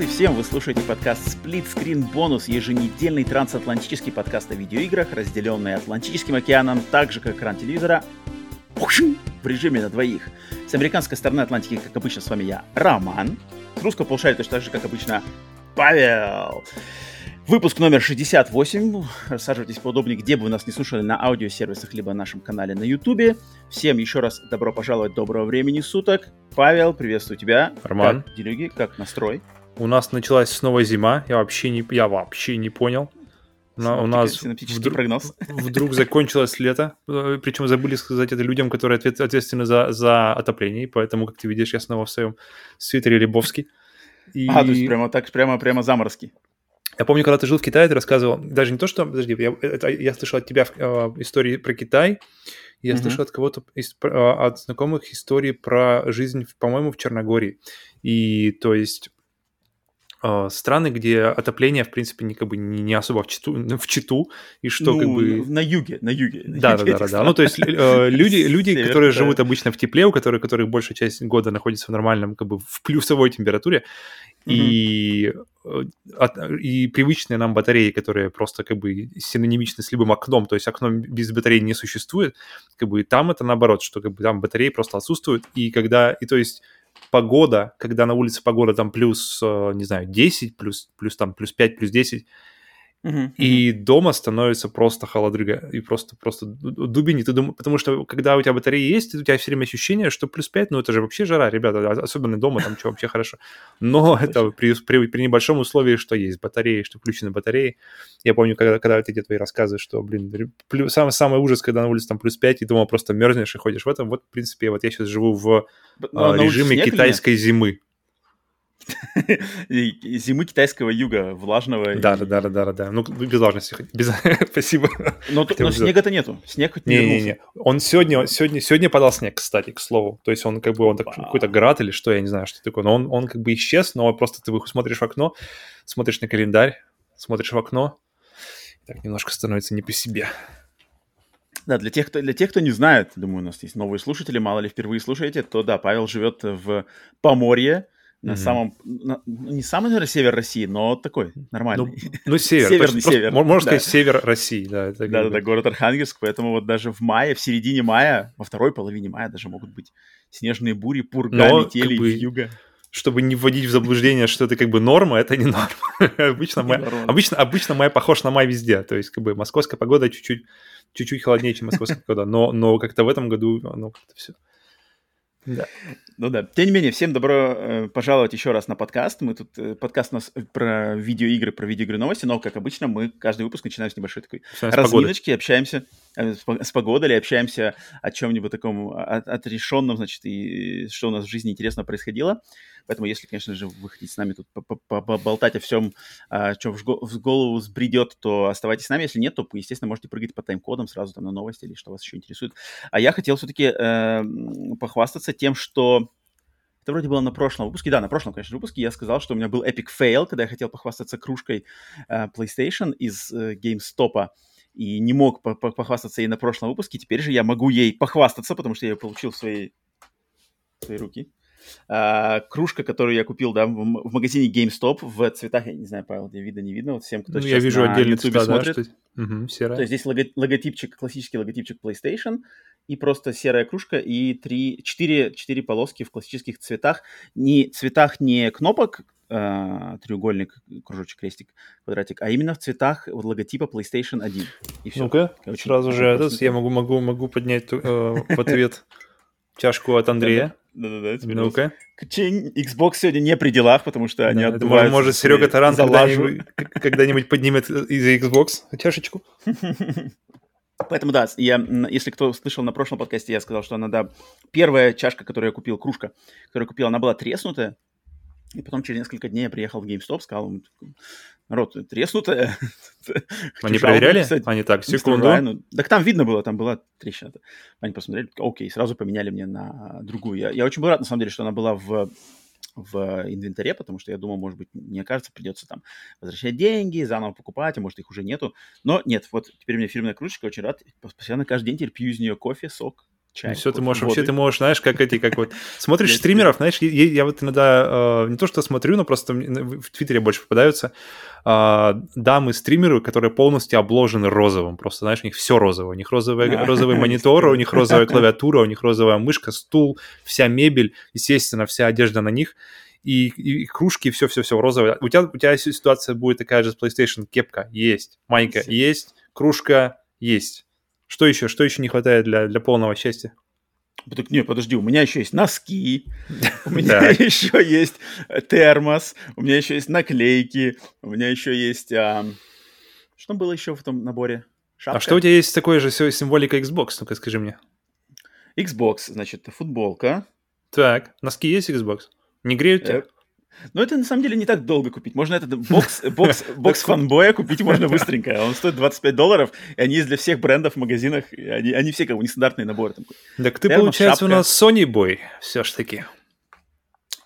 Привет и всем! Вы слушаете подкаст Split Screen Bonus, еженедельный трансатлантический подкаст о видеоиграх, разделенный Атлантическим океаном, так же как экран телевизора, в режиме на двоих. С американской стороны Атлантики, как обычно, с вами я, Роман. С русского полушария точно так же, как обычно, Павел. Выпуск номер 68. Рассаживайтесь поудобнее, где бы вы нас не слушали, на аудиосервисах, либо на нашем канале на Ютубе. Всем еще раз добро пожаловать, доброго времени суток. Павел, приветствую тебя. Роман. Как делюги, как настрой? У нас началась снова зима. Я вообще не, я вообще не понял. Но у нас вдруг, прогноз. вдруг закончилось лето. Причем забыли сказать это людям, которые ответ, ответственны за, за отопление. Поэтому, как ты видишь, я снова в своем свитере Лебовский. И... А, то есть прямо так, прямо, прямо заморозки. Я помню, когда ты жил в Китае, ты рассказывал, даже не то, что, подожди, я, это, я слышал от тебя э, истории про Китай, я mm-hmm. слышал от кого-то, из, э, от знакомых истории про жизнь, по-моему, в Черногории. И то есть страны, где отопление, в принципе, не, как бы, не, особо в читу, в читу, и что ну, как бы... На юге, на юге. Да, да, да, да, да. Ну, то есть э, люди, люди Север, которые да. живут обычно в тепле, у которых, которых большая часть года находится в нормальном, как бы в плюсовой температуре, mm-hmm. и, э, от, и привычные нам батареи, которые просто как бы синонимичны с любым окном, то есть окно без батареи не существует, как бы там это наоборот, что как бы там батареи просто отсутствуют, и когда, и то есть погода, когда на улице погода там плюс, э, не знаю, 10, плюс, плюс там плюс 5, плюс 10, Uh-huh, и uh-huh. дома становится просто холодрыга, и просто, просто дубини. Ты дум... Потому что, когда у тебя батарея есть, у тебя все время ощущение, что плюс 5, ну это же вообще жара, ребята, особенно дома, там что вообще хорошо. Но это при, при, при небольшом условии, что есть батареи, что включены батареи. Я помню, когда, когда ты твои рассказы, что, блин, плюс, самый, самый ужас, когда на улице там плюс 5, и дома просто мерзнешь и ходишь в этом. Вот, в принципе, вот я сейчас живу в Но, а, режиме китайской зимы. Зимы китайского юга, влажного. Да, да, да, да, да, да. Ну, без влажности. Без... Спасибо. Но, но снега-то нету. Снег хоть не Не, не, не. Он сегодня, сегодня, сегодня подал снег, кстати, к слову. То есть он как бы, он какой-то град или что, я не знаю, что такое. Но он, он как бы исчез, но просто ты смотришь в окно, смотришь на календарь, смотришь в окно, так немножко становится не по себе. Да, для тех, кто, для тех, кто не знает, думаю, у нас есть новые слушатели, мало ли впервые слушаете, то да, Павел живет в Поморье, на mm-hmm. самом, на, ну, не самый, наверное, север России, но такой нормальный. Ну, ну север. Северный север. Можно да. сказать, север России, да. Да-да-да, город Архангельск, поэтому вот даже в мае, в середине мая, во второй половине мая даже могут быть снежные бури, пурга, но, метели как бы, юга. Чтобы не вводить в заблуждение, что это как бы норма, это не норма. обычно, май, обычно, обычно май похож на май везде, то есть как бы московская погода чуть-чуть, чуть-чуть холоднее, чем московская погода, но, но как-то в этом году, ну, как-то все да. Ну да. Тем не менее, всем добро э, пожаловать еще раз на подкаст. Мы тут э, подкаст у нас про видеоигры, про видеоигры новости, но как обычно мы каждый выпуск начинаем с небольшой такой с разминочки, общаемся э, с, с погодой или общаемся о чем-нибудь таком от, отрешенном, значит, и что у нас в жизни интересно происходило. Поэтому, если, конечно же, вы хотите с нами тут поболтать о всем, а, что в голову сбредет, то оставайтесь с нами. Если нет, то, естественно, можете прыгать по тайм-кодам сразу там на новости или что вас еще интересует. А я хотел все-таки э, похвастаться тем, что это вроде было на прошлом выпуске. Да, на прошлом, конечно, выпуске я сказал, что у меня был epic fail, когда я хотел похвастаться кружкой э, PlayStation из э, GameStop и не мог похвастаться ей на прошлом выпуске. Теперь же я могу ей похвастаться, потому что я ее получил в свои, в свои руки. А, кружка, которую я купил, да, в, в магазине GameStop в цветах, я не знаю, Павел, где видно, не видно, вот всем, кто ну, я вижу на отдельно цвета, смотрит. Да, что... угу, серая. То есть здесь лого, логотипчик, классический логотипчик PlayStation, и просто серая кружка, и три, четыре, четыре полоски в классических цветах, не цветах не кнопок, э, треугольник, кружочек, крестик, квадратик, а именно в цветах вот, логотипа PlayStation 1. И все. Ну-ка, очень, сразу же этот, я могу, могу, могу поднять э, в ответ чашку от Андрея. Да-да-да. Ну-ка. Xbox сегодня не при делах, потому что они да, отдуваются. Может, Серега Таран когда-нибудь, когда-нибудь поднимет из Xbox чашечку? Поэтому да, я, если кто слышал на прошлом подкасте, я сказал, что она, да, первая чашка, которую я купил, кружка, которую я купил, она была треснутая, И потом через несколько дней я приехал в GameStop, сказал народ, треснутая. Они проверяли? Они так, секунду. Так там видно было, там была трещина. Они посмотрели, окей, сразу поменяли мне на другую. Я, я очень был рад, на самом деле, что она была в в инвентаре, потому что я думал, может быть, мне кажется, придется там возвращать деньги, заново покупать, а может, их уже нету. Но нет, вот теперь у меня фирменная кружечка, очень рад. Постоянно каждый день теперь пью из нее кофе, сок, чай. Все, ты можешь, воды. вообще ты можешь, знаешь, как эти, как вот, смотришь стримеров, знаешь, я, я вот иногда, э, не то что смотрю, но просто в Твиттере больше попадаются э, дамы-стримеры, которые полностью обложены розовым, просто, знаешь, у них все розовое, у них розовый, розовый монитор, у них розовая клавиатура, у них розовая мышка, стул, вся мебель, естественно, вся одежда на них, и, и, и кружки, все-все-все розовое. У тебя, у тебя ситуация будет такая же с PlayStation, кепка есть, майка есть, кружка есть что еще? Что еще не хватает для, для полного счастья? Так, нет, подожди, у меня еще есть носки, у меня еще есть термос, у меня еще есть наклейки, у меня еще есть... Что было еще в том наборе? А что у тебя есть такое же символика Xbox? Ну-ка скажи мне. Xbox, значит, футболка. Так, носки есть Xbox? Не греют тебя? Но это на самом деле не так долго купить. Можно этот бокс, бокс, бокс фанбоя купить можно быстренько. Он стоит 25 долларов, и они есть для всех брендов в магазинах. Они, они все как бы нестандартные наборы. Там. Так ты, Термос, получается, шапка. у нас Sony Boy все ж таки.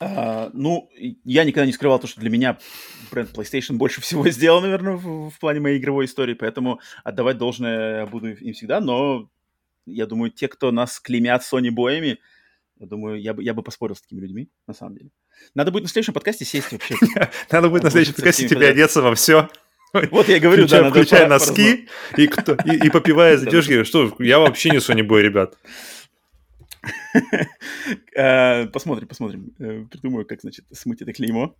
А, ну, я никогда не скрывал то, что для меня бренд PlayStation больше всего сделал, наверное, в, в плане моей игровой истории, поэтому отдавать должное буду им всегда, но я думаю, те, кто нас клеймят Sony боями, я думаю, я бы, я бы поспорил с такими людьми, на самом деле. Надо будет на следующем подкасте сесть вообще. Надо будет на следующем подкасте тебе одеться во все. Вот я говорю, да, Включая носки и, кто, и, и попивая зайдешь, говоришь, что я вообще не Sony Boy, ребят. Э, посмотрим, посмотрим. Э, придумаю, как, значит, смыть это клеймо.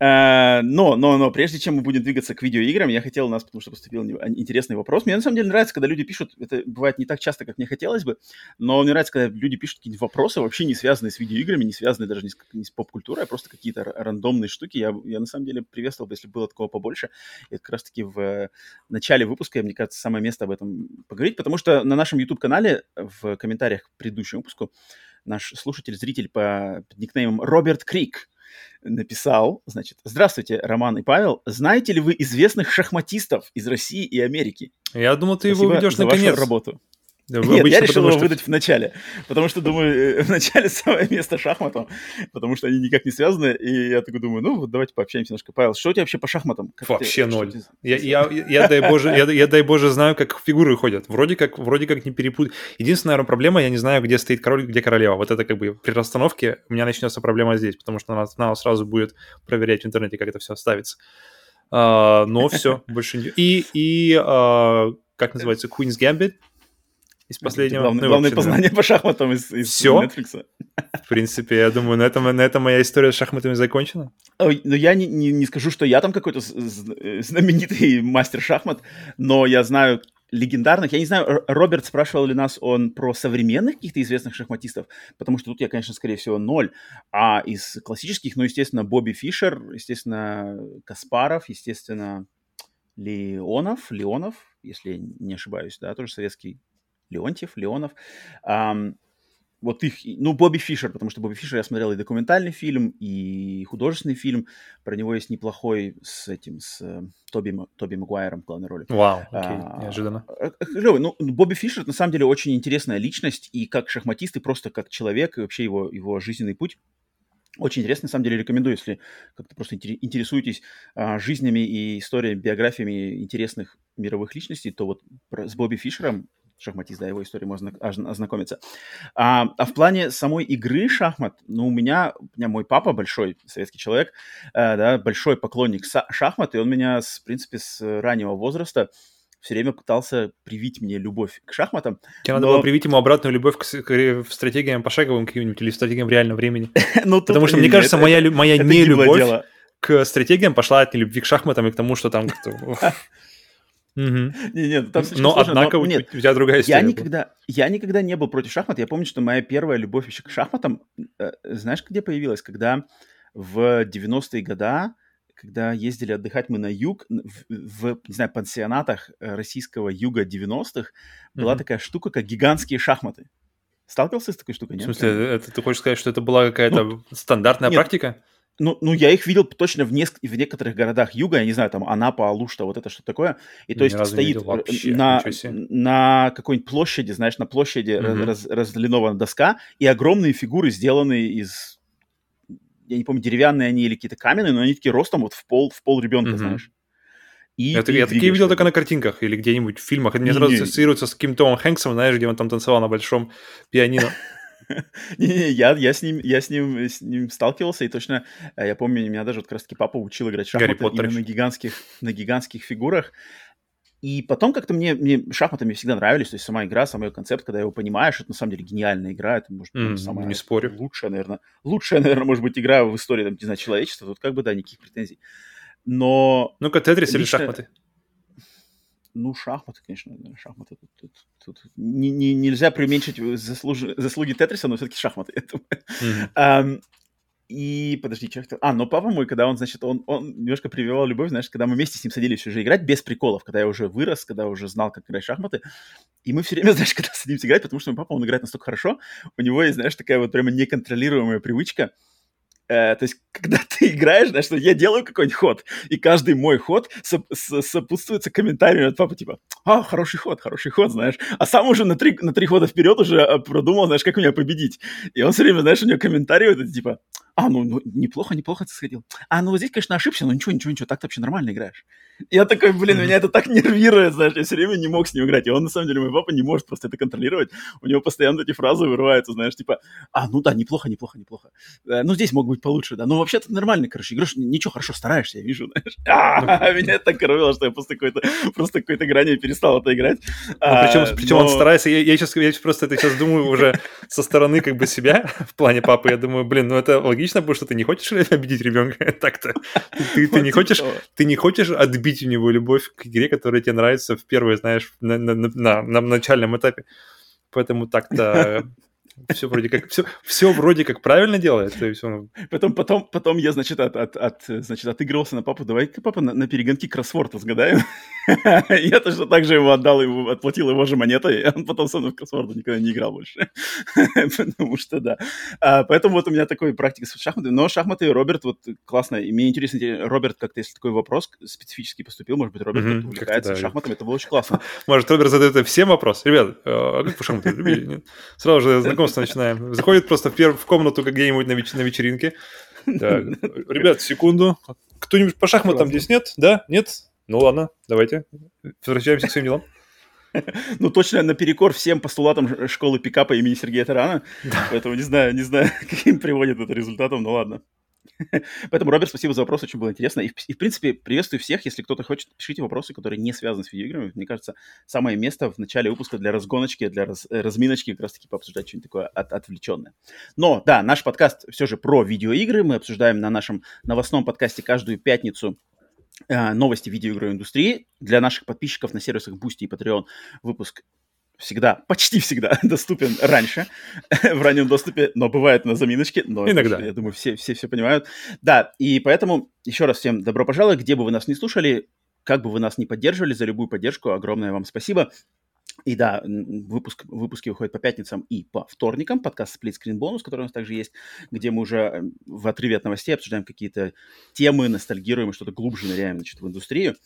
Э, но, но, но, прежде чем мы будем двигаться к видеоиграм, я хотел у нас, потому что поступил интересный вопрос. Мне на самом деле нравится, когда люди пишут, это бывает не так часто, как мне хотелось бы, но мне нравится, когда люди пишут какие-нибудь вопросы, вообще не связанные с видеоиграми, не связанные даже не с, не с поп-культурой, а просто какие-то рандомные штуки. Я, я на самом деле приветствовал бы, если было такого побольше. И как раз-таки в начале выпуска, мне кажется, самое место об этом поговорить, потому что на нашем YouTube-канале в комментариях к предыдущему выпуску наш слушатель, зритель по никнеймом Роберт Крик написал, значит, «Здравствуйте, Роман и Павел. Знаете ли вы известных шахматистов из России и Америки?» Я думал, ты Спасибо его ведешь на конец. работу. Нет, я решил его что... выдать в начале, потому что, думаю, э, в начале самое место шахматам, потому что они никак не связаны, и я такой думаю, ну, вот давайте пообщаемся немножко. Павел, что у тебя вообще по шахматам? Как вообще ты, ноль. Ты... Я, я, я, дай боже, я, я, дай боже, знаю, как фигуры ходят. Вроде как, вроде как не перепутать. Единственная, наверное, проблема, я не знаю, где стоит король, где королева. Вот это как бы при расстановке у меня начнется проблема здесь, потому что надо, надо сразу будет проверять в интернете, как это все ставится. Uh, но все, больше не... И, и uh, как называется, Queen's Gambit, из последнего. Главное, ну, главное вообще, познание да. по шахматам из, из Все? Netflix. В принципе, я думаю, на этом, на этом моя история с шахматами закончена. Но ну, я не, не, не скажу, что я там какой-то знаменитый мастер шахмат, но я знаю легендарных. Я не знаю, Роберт спрашивал ли нас он про современных каких-то известных шахматистов, потому что тут я, конечно, скорее всего, ноль. А из классических, ну, естественно, Бобби Фишер, естественно, Каспаров, естественно, Леонов, Леонов, если не ошибаюсь, да, тоже советский Леонтьев, Леонов. Um, вот их, ну, Бобби Фишер, потому что Бобби Фишер я смотрел и документальный фильм, и художественный фильм. Про него есть неплохой с этим, с э, Тоби, Тоби Магуайром в главной роли. Вау, окей, а, неожиданно. Клевый. Ну, Бобби Фишер, на самом деле, очень интересная личность, и как шахматист, и просто как человек, и вообще его, его жизненный путь. Очень интересно, на самом деле, рекомендую, если как-то просто интересуетесь а, жизнями и историями, биографиями интересных мировых личностей, то вот про, с Бобби Фишером шахматист, да, его истории можно ознакомиться. А, а в плане самой игры шахмат, ну, у меня, у меня мой папа большой советский человек, э, да, большой поклонник шахмат, и он меня, с, в принципе, с раннего возраста все время пытался привить мне любовь к шахматам. Тебе но... надо было привить ему обратную любовь к, к, к стратегиям пошаговым каким-нибудь или стратегиям в реальном времени. ну, Потому что, мне кажется, моя, моя нелюбовь к стратегиям пошла от нелюбви к шахматам и к тому, что там Угу. Не, нет, там но однако но, у, нет, у тебя другая история. Я никогда, я никогда не был против шахмат. Я помню, что моя первая любовь еще к шахматам, э, знаешь, где появилась? Когда в 90-е годы, когда ездили отдыхать мы на юг, в, в не знаю, пансионатах э, российского юга 90-х, была такая штука, как гигантские шахматы. Сталкивался с такой штукой? Нет? В смысле, это, ты хочешь сказать, что это была какая-то ну, стандартная нет, практика? Ну, ну, я их видел точно в, неск- в некоторых городах юга, я не знаю, там Анапа, Алушта, вот это что такое. И то есть стоит вообще, на, на какой-нибудь площади, знаешь, на площади mm-hmm. раз, разлинована доска, и огромные фигуры, сделанные из, я не помню, деревянные они или какие-то каменные, но они такие ростом вот в пол, в пол ребенка, mm-hmm. знаешь. И это, я такие видел только на картинках или где-нибудь в фильмах. Это мне сразу ассоциируется с каким-то Томом Хэнксом, знаешь, где он там танцевал на большом пианино. Не-не, я, я, с ним, я с, ним, с ним сталкивался, и точно, э, я помню, меня даже вот как раз-таки папа учил играть в шахматы именно на гигантских, на гигантских фигурах. И потом как-то мне, мне шахматы мне всегда нравились, то есть сама игра, сам ее концепт, когда его понимаешь, это на самом деле гениальная игра, это может быть mm, самая не спорю. лучшая, наверное, лучшая, наверное, может быть игра в истории, там, не знаю, человечества, тут как бы, да, никаких претензий. Но... Ну-ка, Тетрис лично... или шахматы? Ну, шахматы, конечно, шахматы. Тут, тут, тут не, не, нельзя преуменьшить заслуж... заслуги Тетриса, но все-таки шахматы. Mm-hmm. Um, и, подожди, хотел... А, но папа мой, когда он, значит, он, он немножко прививал любовь, знаешь, когда мы вместе с ним садились уже играть без приколов, когда я уже вырос, когда уже знал, как играть в шахматы, и мы все время, знаешь, когда садимся играть, потому что мой папа, он играет настолько хорошо, у него есть, знаешь, такая вот прямо неконтролируемая привычка – Э, то есть, когда ты играешь, знаешь, что я делаю какой-нибудь ход, и каждый мой ход соп- сопутствуется комментарию от папы, типа, а, хороший ход, хороший ход, знаешь. А сам уже на три, на три хода вперед уже э, продумал, знаешь, как меня победить. И он все время, знаешь, у него комментарии вот типа, а, ну, ну неплохо, неплохо ты сходил. А, ну вот здесь, конечно, ошибся, но ничего, ничего, ничего, так ты вообще нормально играешь. Я такой, блин, меня это так нервирует, знаешь, я все время не мог с ним играть. И он, на самом деле, мой папа не может просто это контролировать. У него постоянно эти фразы вырываются, знаешь, типа, а, ну да, неплохо, неплохо, неплохо. Э, ну, здесь мог быть получше, да. Ну, вообще-то нормально, короче, играешь, ничего, хорошо стараешься, я вижу, знаешь. А, меня это так коровило, что я после какой-то, просто какой-то грани перестал это играть. причем, а, причем он старается, я, я, сейчас, я просто это сейчас думаю уже со стороны как бы себя в плане папы. Я думаю, блин, ну это логично, потому что ты не хочешь обидеть ребенка так-то. Ты, ты, не хочешь, ты не хочешь отбить у него любовь к игре, которая тебе нравится в первой, знаешь, на, на, на, на начальном этапе. Поэтому так-то все вроде как все, все вроде как правильно делает. То есть он... потом, потом, потом я, значит, от, от, от, значит, отыгрывался на папу. Давай-ка, папа, на, на перегонки кроссворд разгадаем. я точно так же его отдал, ему, отплатил его же монетой, и он потом со мной в кроссворд никогда не играл больше. Потому что, да. А, поэтому вот у меня такой практика с шахматами. Но шахматы Роберт, вот классно. И мне интересно, Роберт, как-то, если такой вопрос специфически поступил, может быть, Роберт mm-hmm, увлекается шахматами, это было очень классно. Может, Роберт задает всем вопрос. Ребят, а как шахматы любили? Сразу же знакомство начинаем. Заходит просто в, пер... в комнату где-нибудь на, веч... на вечеринке. Так. Ребят, секунду. Кто-нибудь по шахматам здесь нет? Да? Нет? Ну ладно, давайте. Возвращаемся к своим делам. Ну, точно наперекор всем постулатам школы пикапа имени Сергея Тарана. Поэтому не знаю, не знаю, каким приводит это результатом, но ладно. Поэтому, Роберт, спасибо за вопрос, очень было интересно. И, и, в принципе, приветствую всех. Если кто-то хочет, пишите вопросы, которые не связаны с видеоиграми. Мне кажется, самое место в начале выпуска для разгоночки, для раз, э, разминочки как раз-таки пообсуждать что-нибудь такое от, отвлеченное. Но, да, наш подкаст все же про видеоигры. Мы обсуждаем на нашем новостном подкасте каждую пятницу э, новости видеоигровой индустрии. Для наших подписчиков на сервисах Boosty и Patreon выпуск всегда, почти всегда доступен раньше, в раннем доступе, но бывает на заминочке. Но Иногда. Это, я думаю, все, все все понимают. Да, и поэтому еще раз всем добро пожаловать, где бы вы нас не слушали, как бы вы нас не поддерживали, за любую поддержку огромное вам спасибо. И да, выпуск, выпуски выходят по пятницам и по вторникам. Подкаст Split Screen Bonus, который у нас также есть, где мы уже э, в отрыве от новостей обсуждаем какие-то темы, ностальгируем и что-то глубже ныряем значит, в индустрию.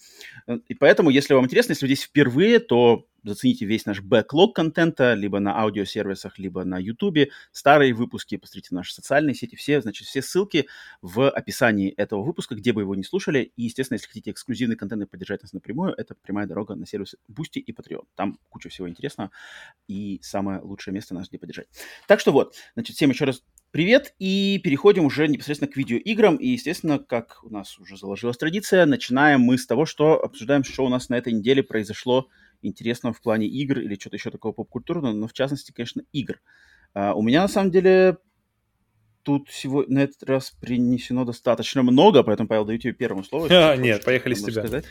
Э, и поэтому, если вам интересно, если вы здесь впервые, то зацените весь наш бэклог контента, либо на аудиосервисах, либо на YouTube, старые выпуски, посмотрите наши социальные сети, все, значит, все ссылки в описании этого выпуска, где бы его не слушали. И, естественно, если хотите эксклюзивный контент и поддержать нас напрямую, это прямая дорога на сервисы Boosty и Patreon. Там куча всего интересного и самое лучшее место нас где поддержать. Так что вот, значит, всем еще раз привет, и переходим уже непосредственно к видеоиграм. И, естественно, как у нас уже заложилась традиция, начинаем мы с того, что обсуждаем, что у нас на этой неделе произошло интересного в плане игр или что-то еще такого поп-культурного, но в частности, конечно, игр. А, у меня на самом деле тут сегодня на этот раз принесено достаточно много, поэтому, Павел, даю тебе первому слово. А, нет, поехали с тебя. Сказать.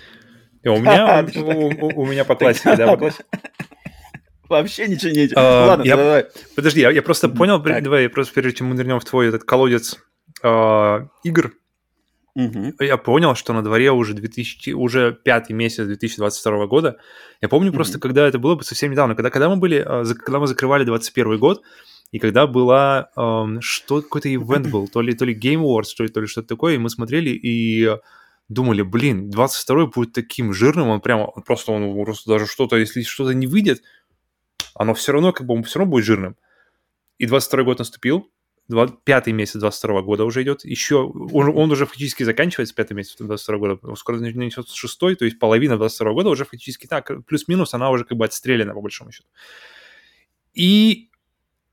У меня, у, меня по классике, да. Вообще ничего не... А, Ладно, я, давай. Подожди, я, я просто понял, так. давай, просто прежде чем мы нырнем в твой этот колодец э, игр, Угу. Я понял, что на дворе уже 2000, уже пятый месяц 2022 года. Я помню угу. просто, когда это было бы совсем недавно, когда, когда мы были, а, когда мы закрывали 21 год, И когда была, эм, что какой-то ивент был, то ли, то ли Game Awards, то ли, то ли что-то такое, и мы смотрели и думали, блин, 22-й будет таким жирным, он прямо, он просто, он просто даже что-то, если что-то не выйдет, оно все равно, как бы, он все равно будет жирным. И 22-й год наступил, пятый месяц 22 года уже идет, еще, он, он уже фактически заканчивается, пятый месяц 22 года, скоро начнется шестой, то есть половина 22 года уже фактически так, плюс-минус, она уже как бы отстреляна, по большому счету. И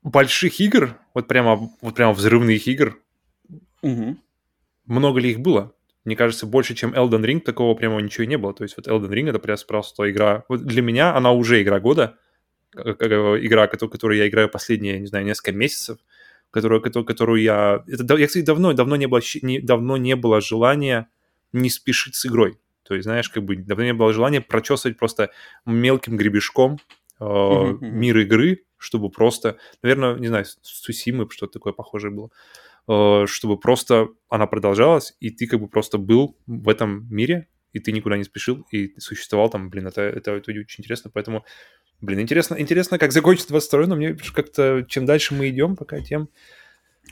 больших игр, вот прямо, вот прямо взрывных игр, угу. много ли их было? Мне кажется, больше, чем Elden Ring, такого прямо ничего не было. То есть вот Elden Ring это прям просто игра... Вот для меня она уже игра года, игра, которую я играю последние, не знаю, несколько месяцев, которую, которую, которую я... Это, я, кстати, давно, давно, не было, не, давно не было желания не спешить с игрой. То есть, знаешь, как бы давно не было желания прочесывать просто мелким гребешком э, uh-huh, мир игры, чтобы просто, наверное, не знаю, Сусимы, что-то такое похожее было, э, чтобы просто она продолжалась, и ты как бы просто был в этом мире, и ты никуда не спешил, и существовал там, блин, это, это, это очень интересно, поэтому Блин, интересно, интересно, как закончится 22 но мне как-то чем дальше мы идем, пока тем...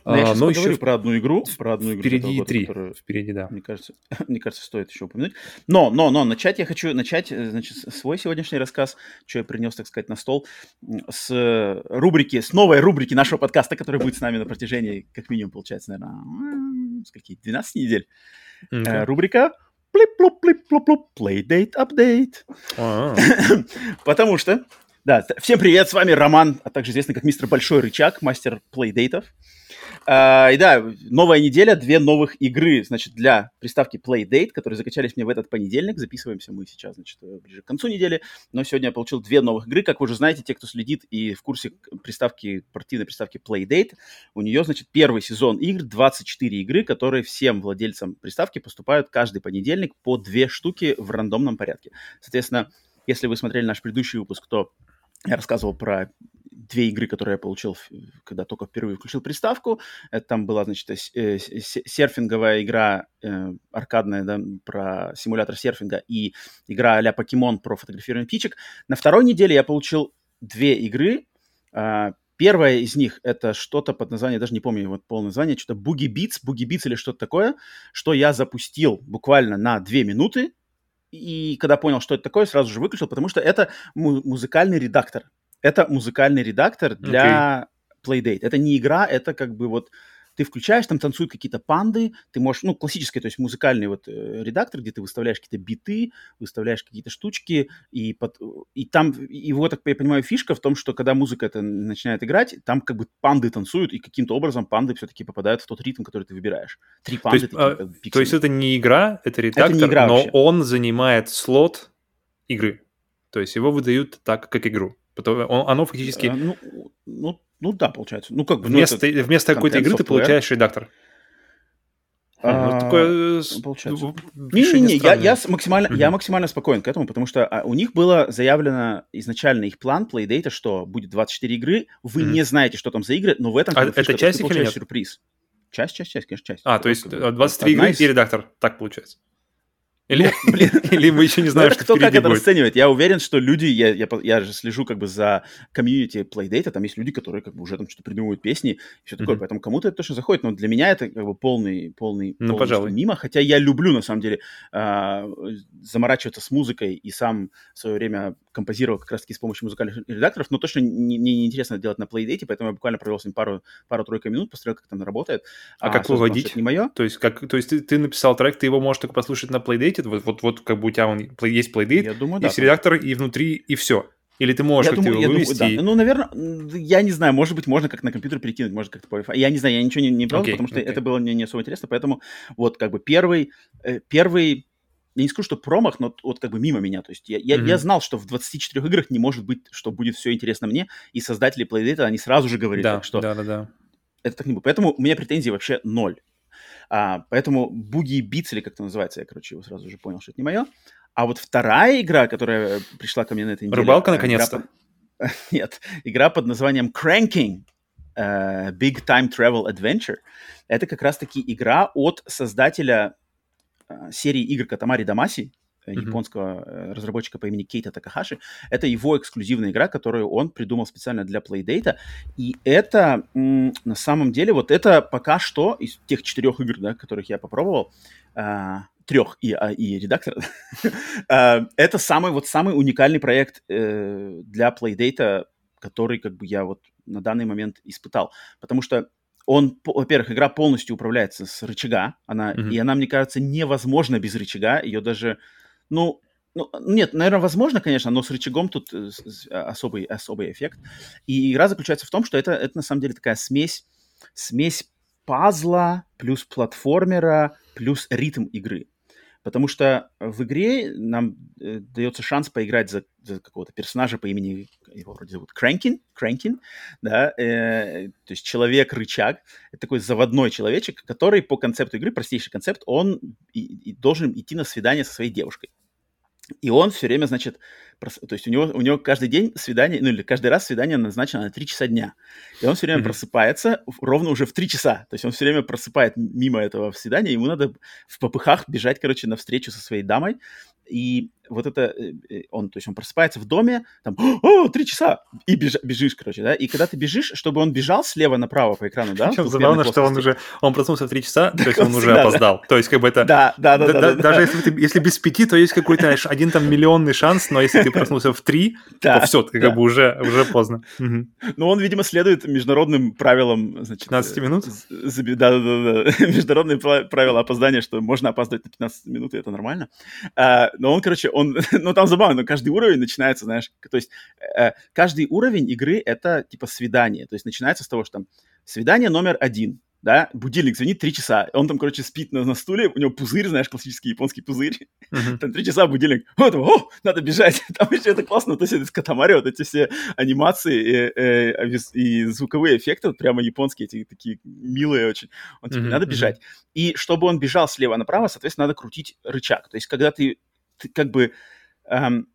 Ну, я а, но еще про одну игру, про одну игру. Впереди года, три. Которую, впереди, да. Мне кажется, мне кажется, стоит еще упомянуть. Но, но, но начать я хочу начать, э, значит, свой сегодняшний рассказ, что я принес, так сказать, на стол, с рубрики, с новой рубрики нашего подкаста, которая будет с нами на протяжении, как минимум, получается, наверное, скольки, 12 недель. Okay. Рубрика плип-плуп-плип-плуп-плуп, playdate update. Потому что, да, всем привет, с вами Роман, а также известный как мистер Большой Рычаг, мастер плейдейтов. А, и да, новая неделя, две новых игры, значит, для приставки Playdate, которые закачались мне в этот понедельник. Записываемся мы сейчас, значит, ближе к концу недели. Но сегодня я получил две новых игры. Как вы уже знаете, те, кто следит и в курсе приставки, партийной приставки Playdate, у нее, значит, первый сезон игр, 24 игры, которые всем владельцам приставки поступают каждый понедельник по две штуки в рандомном порядке. Соответственно, если вы смотрели наш предыдущий выпуск, то я рассказывал про две игры, которые я получил, когда только впервые включил приставку. Это там была, значит, э, серфинговая игра э, аркадная, да, про симулятор серфинга и игра а-ля Покемон про фотографирование птичек. На второй неделе я получил две игры. Э, первая из них это что-то под названием, даже не помню вот полное название, что-то Boogie Beats, Boogie Beats или что-то такое, что я запустил буквально на две минуты, и когда понял, что это такое, сразу же выключил, потому что это му- музыкальный редактор это музыкальный редактор для okay. Playdate. Это не игра, это как бы вот ты включаешь, там танцуют какие-то панды, ты можешь, ну, классический, то есть музыкальный вот э, редактор, где ты выставляешь какие-то биты, выставляешь какие-то штучки, и, под, и там, его, так я понимаю, фишка в том, что когда музыка это начинает играть, там как бы панды танцуют, и каким-то образом панды все-таки попадают в тот ритм, который ты выбираешь. Три панды. То есть, такие, а, как то есть это не игра, это редактор, это не игра но вообще. он занимает слот игры. То есть его выдают так, как игру. Потому, он, оно фактически... А, ну, ну, ну да, получается. Ну, как бы, вместо, ну, вместо какой-то игры ты получаешь редактор. А, ну, такое э, получается. Не-не-не, я, я, максимально, mm-hmm. я максимально спокоен к этому, потому что а, у них было заявлено изначально их план Playdate, что будет 24 игры, вы mm-hmm. не знаете, что там за игры, но в этом а это часть или нет? сюрприз. Часть, часть, часть, конечно, часть. А, то есть 23 игры из... и редактор, так получается. Или, блин, или мы еще не знаем, что кто как это расценивает. Я уверен, что люди, я, я, я же слежу как бы за комьюнити Playdate, там есть люди, которые как бы уже там что-то придумывают песни и все такое, mm-hmm. поэтому кому-то это точно заходит, но для меня это как бы полный, полный, ну, пожалуй. мимо, хотя я люблю на самом деле э, заморачиваться с музыкой и сам в свое время композировал как раз-таки с помощью музыкальных редакторов, но точно мне не, не интересно делать на Playdate, поэтому я буквально провел с ним пару, пару-тройка минут, посмотрел, как там работает. А, а как выводить? Не мое. То есть, как, то есть ты, ты написал трек, ты его можешь только послушать на Playdate, вот, вот, вот как бы у тебя он, есть Playdate, я думаю, есть да, редактор, и внутри, и все. Или ты можешь как-то его вывести? Думаю, да. Ну, наверное, я не знаю, может быть, можно как на компьютер перекинуть, может как-то по Я не знаю, я ничего не, не брал, okay, потому что okay. это было не, не особо интересно, поэтому вот как бы первый, э, первый я не скажу, что промах, но вот как бы мимо меня. То есть я, я, mm-hmm. я знал, что в 24 играх не может быть, что будет все интересно мне, и создатели Playdate, они сразу же говорили, да, так, что да, да, да. это так не будет. Поэтому у меня претензий вообще ноль. А, поэтому Boogie Beats, или как это называется, я, короче, его сразу же понял, что это не мое. А вот вторая игра, которая пришла ко мне на этой неделе... Рыбалка, наконец-то? Под... Нет, игра под названием Cranking. Uh, Big Time Travel Adventure. Это как раз-таки игра от создателя серии игр Катамари Дамаси. mm-hmm. японского э, разработчика по имени Кейта Такахаши. Это его эксклюзивная игра, которую он придумал специально для Playdate. И это на самом деле, вот это пока что из тех четырех игр, да, которых я попробовал, э, трех и, а, и редактор, э, это самый вот самый уникальный проект э, для Playdate, который как бы я вот на данный момент испытал. Потому что он, во-первых, игра полностью управляется с рычага, она, mm-hmm. и она, мне кажется, невозможна без рычага, ее даже, ну, ну, нет, наверное, возможно, конечно, но с рычагом тут э, особый, особый эффект. И игра заключается в том, что это, это на самом деле такая смесь, смесь пазла плюс платформера плюс ритм игры. Потому что в игре нам э, дается шанс поиграть за, за какого-то персонажа по имени, его вроде зовут Крэнкин, Крэнкин, да, э, то есть человек-рычаг, это такой заводной человечек, который по концепту игры, простейший концепт, он и, и должен идти на свидание со своей девушкой. И он все время, значит, прос... то есть у него, у него каждый день свидание, ну или каждый раз свидание назначено на 3 часа дня. И он все время mm-hmm. просыпается ровно уже в 3 часа. То есть он все время просыпает мимо этого свидания, ему надо в попыхах бежать, короче, на встречу со своей дамой. И вот это, э, э, он, то есть он просыпается в доме, там, о, три часа, и беж, бежишь, короче, да, и когда ты бежишь, чтобы он бежал слева направо по экрану, да. Причем забавно, что он уже, он проснулся в три часа, то есть он уже опоздал, то есть как бы это... Да, да, да. Даже если если без пяти, то есть какой-то, один там миллионный шанс, но если ты проснулся в три, то все, как бы уже, уже поздно. Ну, он, видимо, следует международным правилам, значит... 15 минут? Да, да, да, международные правила опоздания, что можно опаздывать на 15 минут, и это нормально. А, но он, короче, он, ну, там забавно, но каждый уровень начинается, знаешь, то есть э, каждый уровень игры — это, типа, свидание. То есть начинается с того, что там свидание номер один, да, будильник звонит три часа, он там, короче, спит на, на стуле, у него пузырь, знаешь, классический японский пузырь, uh-huh. там три часа будильник, вот, о, надо бежать, там еще это классно, то есть это Катамари, вот эти все анимации и, э, и, и звуковые эффекты, вот прямо японские, эти такие милые очень, он типа, uh-huh, надо бежать. Uh-huh. И чтобы он бежал слева направо, соответственно, надо крутить рычаг, то есть когда ты как бы эм,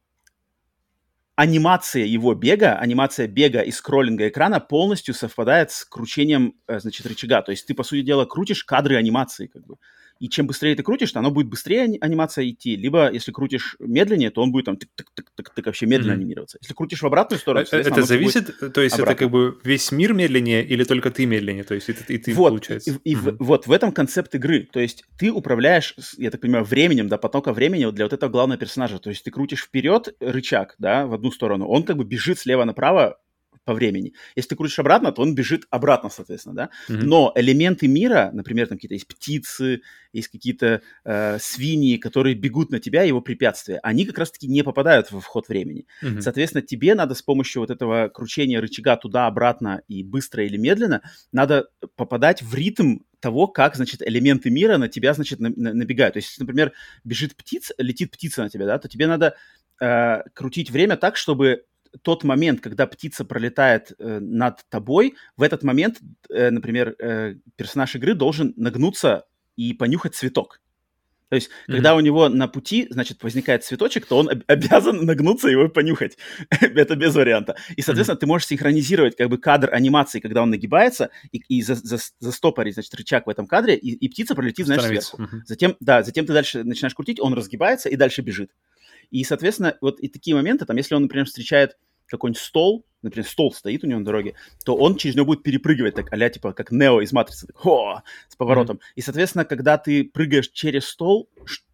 анимация его бега, анимация бега и скроллинга экрана полностью совпадает с кручением, э, значит, рычага. То есть ты, по сути дела, крутишь кадры анимации, как бы и чем быстрее ты крутишь, то оно будет быстрее анимация идти, либо если крутишь медленнее, то он будет там тык-тык-тык-тык вообще медленно mm-hmm. анимироваться. Если крутишь в обратную сторону, а, это зависит, то есть обратно. это как бы весь мир медленнее или только ты медленнее, то есть и, и ты вот, получается. И, и mm-hmm. в, вот в этом концепт игры, то есть ты управляешь, я так понимаю, временем, да, потока времени вот для вот этого главного персонажа, то есть ты крутишь вперед рычаг, да, в одну сторону, он как бы бежит слева направо по времени. Если ты крутишь обратно, то он бежит обратно, соответственно, да. Mm-hmm. Но элементы мира, например, там какие-то есть птицы, есть какие-то э, свиньи, которые бегут на тебя, его препятствия, они как раз-таки не попадают в вход времени. Mm-hmm. Соответственно, тебе надо с помощью вот этого кручения рычага туда-обратно и быстро или медленно, надо попадать в ритм того, как, значит, элементы мира на тебя, значит, на, на, набегают. То есть, если, например, бежит птица, летит птица на тебя, да, то тебе надо э, крутить время так, чтобы тот момент, когда птица пролетает э, над тобой, в этот момент, э, например, э, персонаж игры должен нагнуться и понюхать цветок. То есть, mm-hmm. когда у него на пути, значит, возникает цветочек, то он об- обязан нагнуться и его понюхать. Это без варианта. И, соответственно, mm-hmm. ты можешь синхронизировать как бы кадр анимации, когда он нагибается, и, и за, за, застопорить, значит, рычаг в этом кадре, и, и птица пролетит, знаешь, сверху. Mm-hmm. Затем, да, затем ты дальше начинаешь крутить, он разгибается и дальше бежит. И, соответственно, вот и такие моменты, там, если он, например, встречает какой-нибудь стол, например, стол стоит у него на дороге, то он через него будет перепрыгивать, так а типа как Нео из Матрицы, так, Хо! с поворотом. Mm-hmm. И, соответственно, когда ты прыгаешь через стол,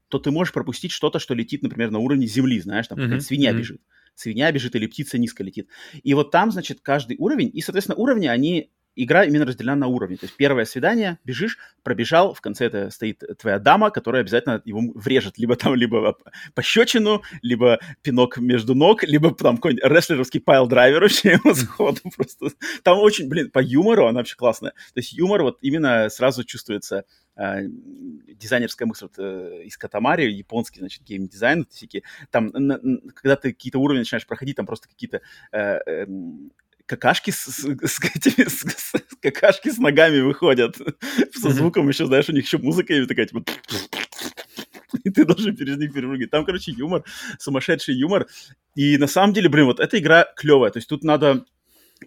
то ты можешь пропустить что-то, что летит, например, на уровне земли, знаешь, там mm-hmm. свинья mm-hmm. бежит. Свинья бежит или птица низко летит. И вот там, значит, каждый уровень, и, соответственно, уровни, они игра именно разделена на уровни. То есть первое свидание, бежишь, пробежал, в конце это стоит твоя дама, которая обязательно его врежет. Либо там, либо пощечину, либо пинок между ног, либо там какой-нибудь рестлеровский piledriver вообще ему сходу просто. Там очень, блин, по юмору она вообще классная. То есть юмор вот именно сразу чувствуется Uh, дизайнерская мысль вот, uh, из Катамари, японский, значит, геймдизайн, всякие, там, на, на, когда ты какие-то уровни начинаешь проходить, там просто какие-то uh, какашки с, с, с, этими, с, с, какашки с ногами выходят. Со звуком еще, знаешь, у них еще музыка и такая, типа... И ты должен через них перепрыгивать. Там, короче, юмор, сумасшедший юмор. И на самом деле, блин, вот эта игра клевая. То есть тут надо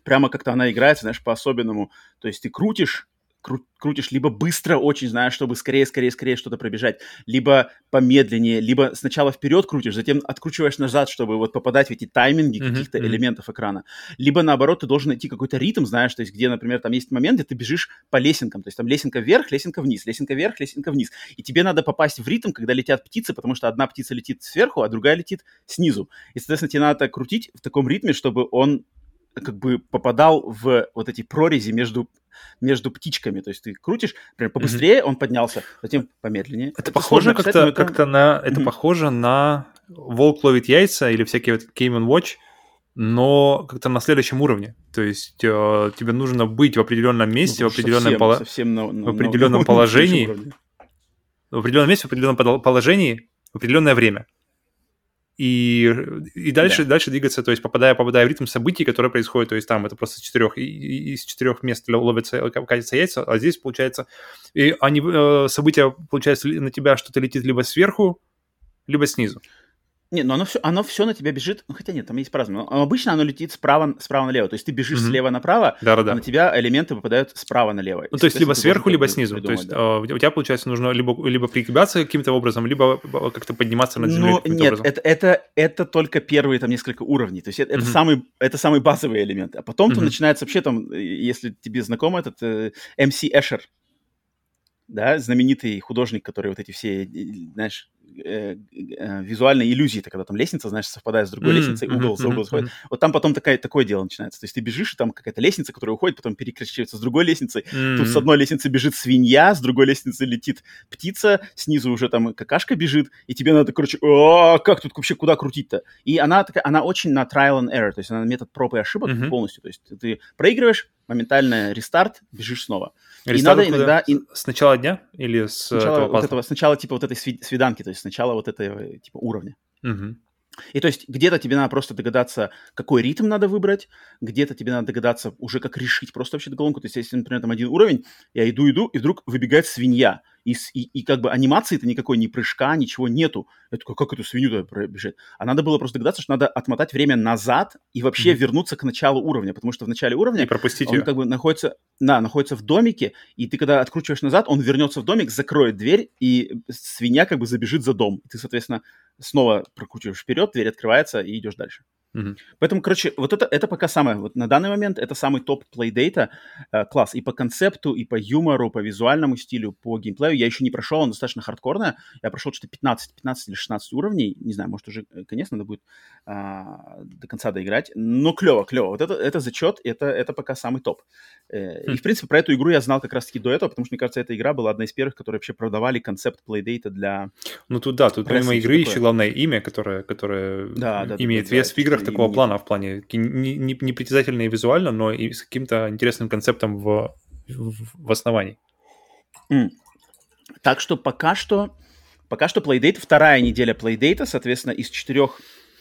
прямо как-то она играется, знаешь, по-особенному. То есть ты крутишь кру- крутишь либо быстро очень, знаешь, чтобы скорее, скорее, скорее что-то пробежать, либо помедленнее, либо сначала вперед крутишь, затем откручиваешь назад, чтобы вот попадать в эти тайминги mm-hmm, каких-то mm-hmm. элементов экрана. Либо наоборот, ты должен найти какой-то ритм, знаешь, то есть где, например, там есть момент, где ты бежишь по лесенкам, то есть там лесенка вверх, лесенка вниз, лесенка вверх, лесенка вниз. И тебе надо попасть в ритм, когда летят птицы, потому что одна птица летит сверху, а другая летит снизу. И, соответственно, тебе надо крутить в таком ритме, чтобы он как бы попадал в вот эти прорези между между птичками. То есть ты крутишь, например, побыстрее, mm-hmm. он поднялся, затем помедленнее. Это, это похоже как-то, это... как-то на... Это mm-hmm. похоже на волк ловит яйца или всякие вот Game Watch, но как-то на следующем уровне. То есть э, тебе нужно быть в определенном месте, ну, в определенном, совсем, пола... совсем на, на, в определенном на, положении, в определенном месте, в определенном положении, в определенное время и, и дальше, да. дальше двигаться, то есть попадая, попадая в ритм событий, которые происходят, то есть там это просто четырех, из четырех мест ловятся, катятся яйца, а здесь получается, и они, э, события, получается, на тебя что-то летит либо сверху, либо снизу. Не, но оно все, оно все на тебя бежит. Ну, хотя нет, там есть по-разному. Обычно оно летит справа, справа налево. То есть ты бежишь mm-hmm. слева направо, да, да, да. а на тебя элементы попадают справа налево. Ну, то есть либо сверху, либо снизу. То есть да. uh, у тебя, получается, нужно либо, либо прикрепляться каким-то образом, либо как-то подниматься над землей. Ну, нет, это, это, это только первые там несколько уровней. То есть это, mm-hmm. это, самый, это самый базовый элемент. А потом mm-hmm. начинается вообще там, если тебе знаком этот э, MC Эшер, да, знаменитый художник, который вот эти все, э, знаешь, э, э, визуальные иллюзии, это когда там лестница, знаешь, совпадает с другой mm-hmm, лестницей, угол mm-hmm, за угол сходит. Mm-hmm. Вот там потом такая, такое дело начинается. То есть ты бежишь, и там какая-то лестница, которая уходит, потом перекращивается с другой лестницей. Mm-hmm. Тут с одной лестницы бежит свинья, с другой лестницы летит птица, снизу уже там какашка бежит, и тебе надо, короче, о, как тут вообще, куда крутить-то? И она такая, она очень на trial and error, то есть она метод проб и ошибок mm-hmm. полностью. То есть ты проигрываешь, моментально рестарт, бежишь снова. Рестарт и надо иногда... С начала дня или с сначала, этого, вот этого, сначала типа вот этой свиданки, то есть сначала вот этого типа уровня. Угу. И то есть где-то тебе надо просто догадаться, какой ритм надо выбрать, где-то тебе надо догадаться уже, как решить просто вообще головоломку. То есть если, например, там один уровень, я иду-иду, и вдруг выбегает свинья, и, и, и как бы анимации-то никакой, ни прыжка, ничего нету. Я такой, как эту свинью туда пробежать? А надо было просто догадаться, что надо отмотать время назад и вообще mm-hmm. вернуться к началу уровня, потому что в начале уровня и пропустить он ее. как бы находится, да, находится в домике, и ты когда откручиваешь назад, он вернется в домик, закроет дверь, и свинья как бы забежит за дом. И ты, соответственно, снова прокручиваешь вперед, дверь открывается, и идешь дальше. Mm-hmm. Поэтому, короче, вот это, это пока самое, вот на данный момент это самый топ плейдейта э, класс. И по концепту, и по юмору, по визуальному стилю, по геймплею я еще не прошел, он достаточно хардкорный. Я прошел что-то 15, 15 или 16 уровней, не знаю, может уже э, конец надо будет э, до конца доиграть. Но клево, клево. Вот это, это зачет, это, это пока самый топ. Э, mm-hmm. И, в принципе, про эту игру я знал как раз-таки до этого, потому что, мне кажется, эта игра была одна из первых, которые вообще продавали концепт плейдейта для... Ну тут да, тут помимо игры еще главное имя, которое, которое да, да, имеет вес в играх такого плана, в плане не, не, не притязательно и визуально, но и с каким-то интересным концептом в, в, в основании. Mm. Так что пока что, пока что Playdate, вторая неделя Playdate, соответственно, из четырех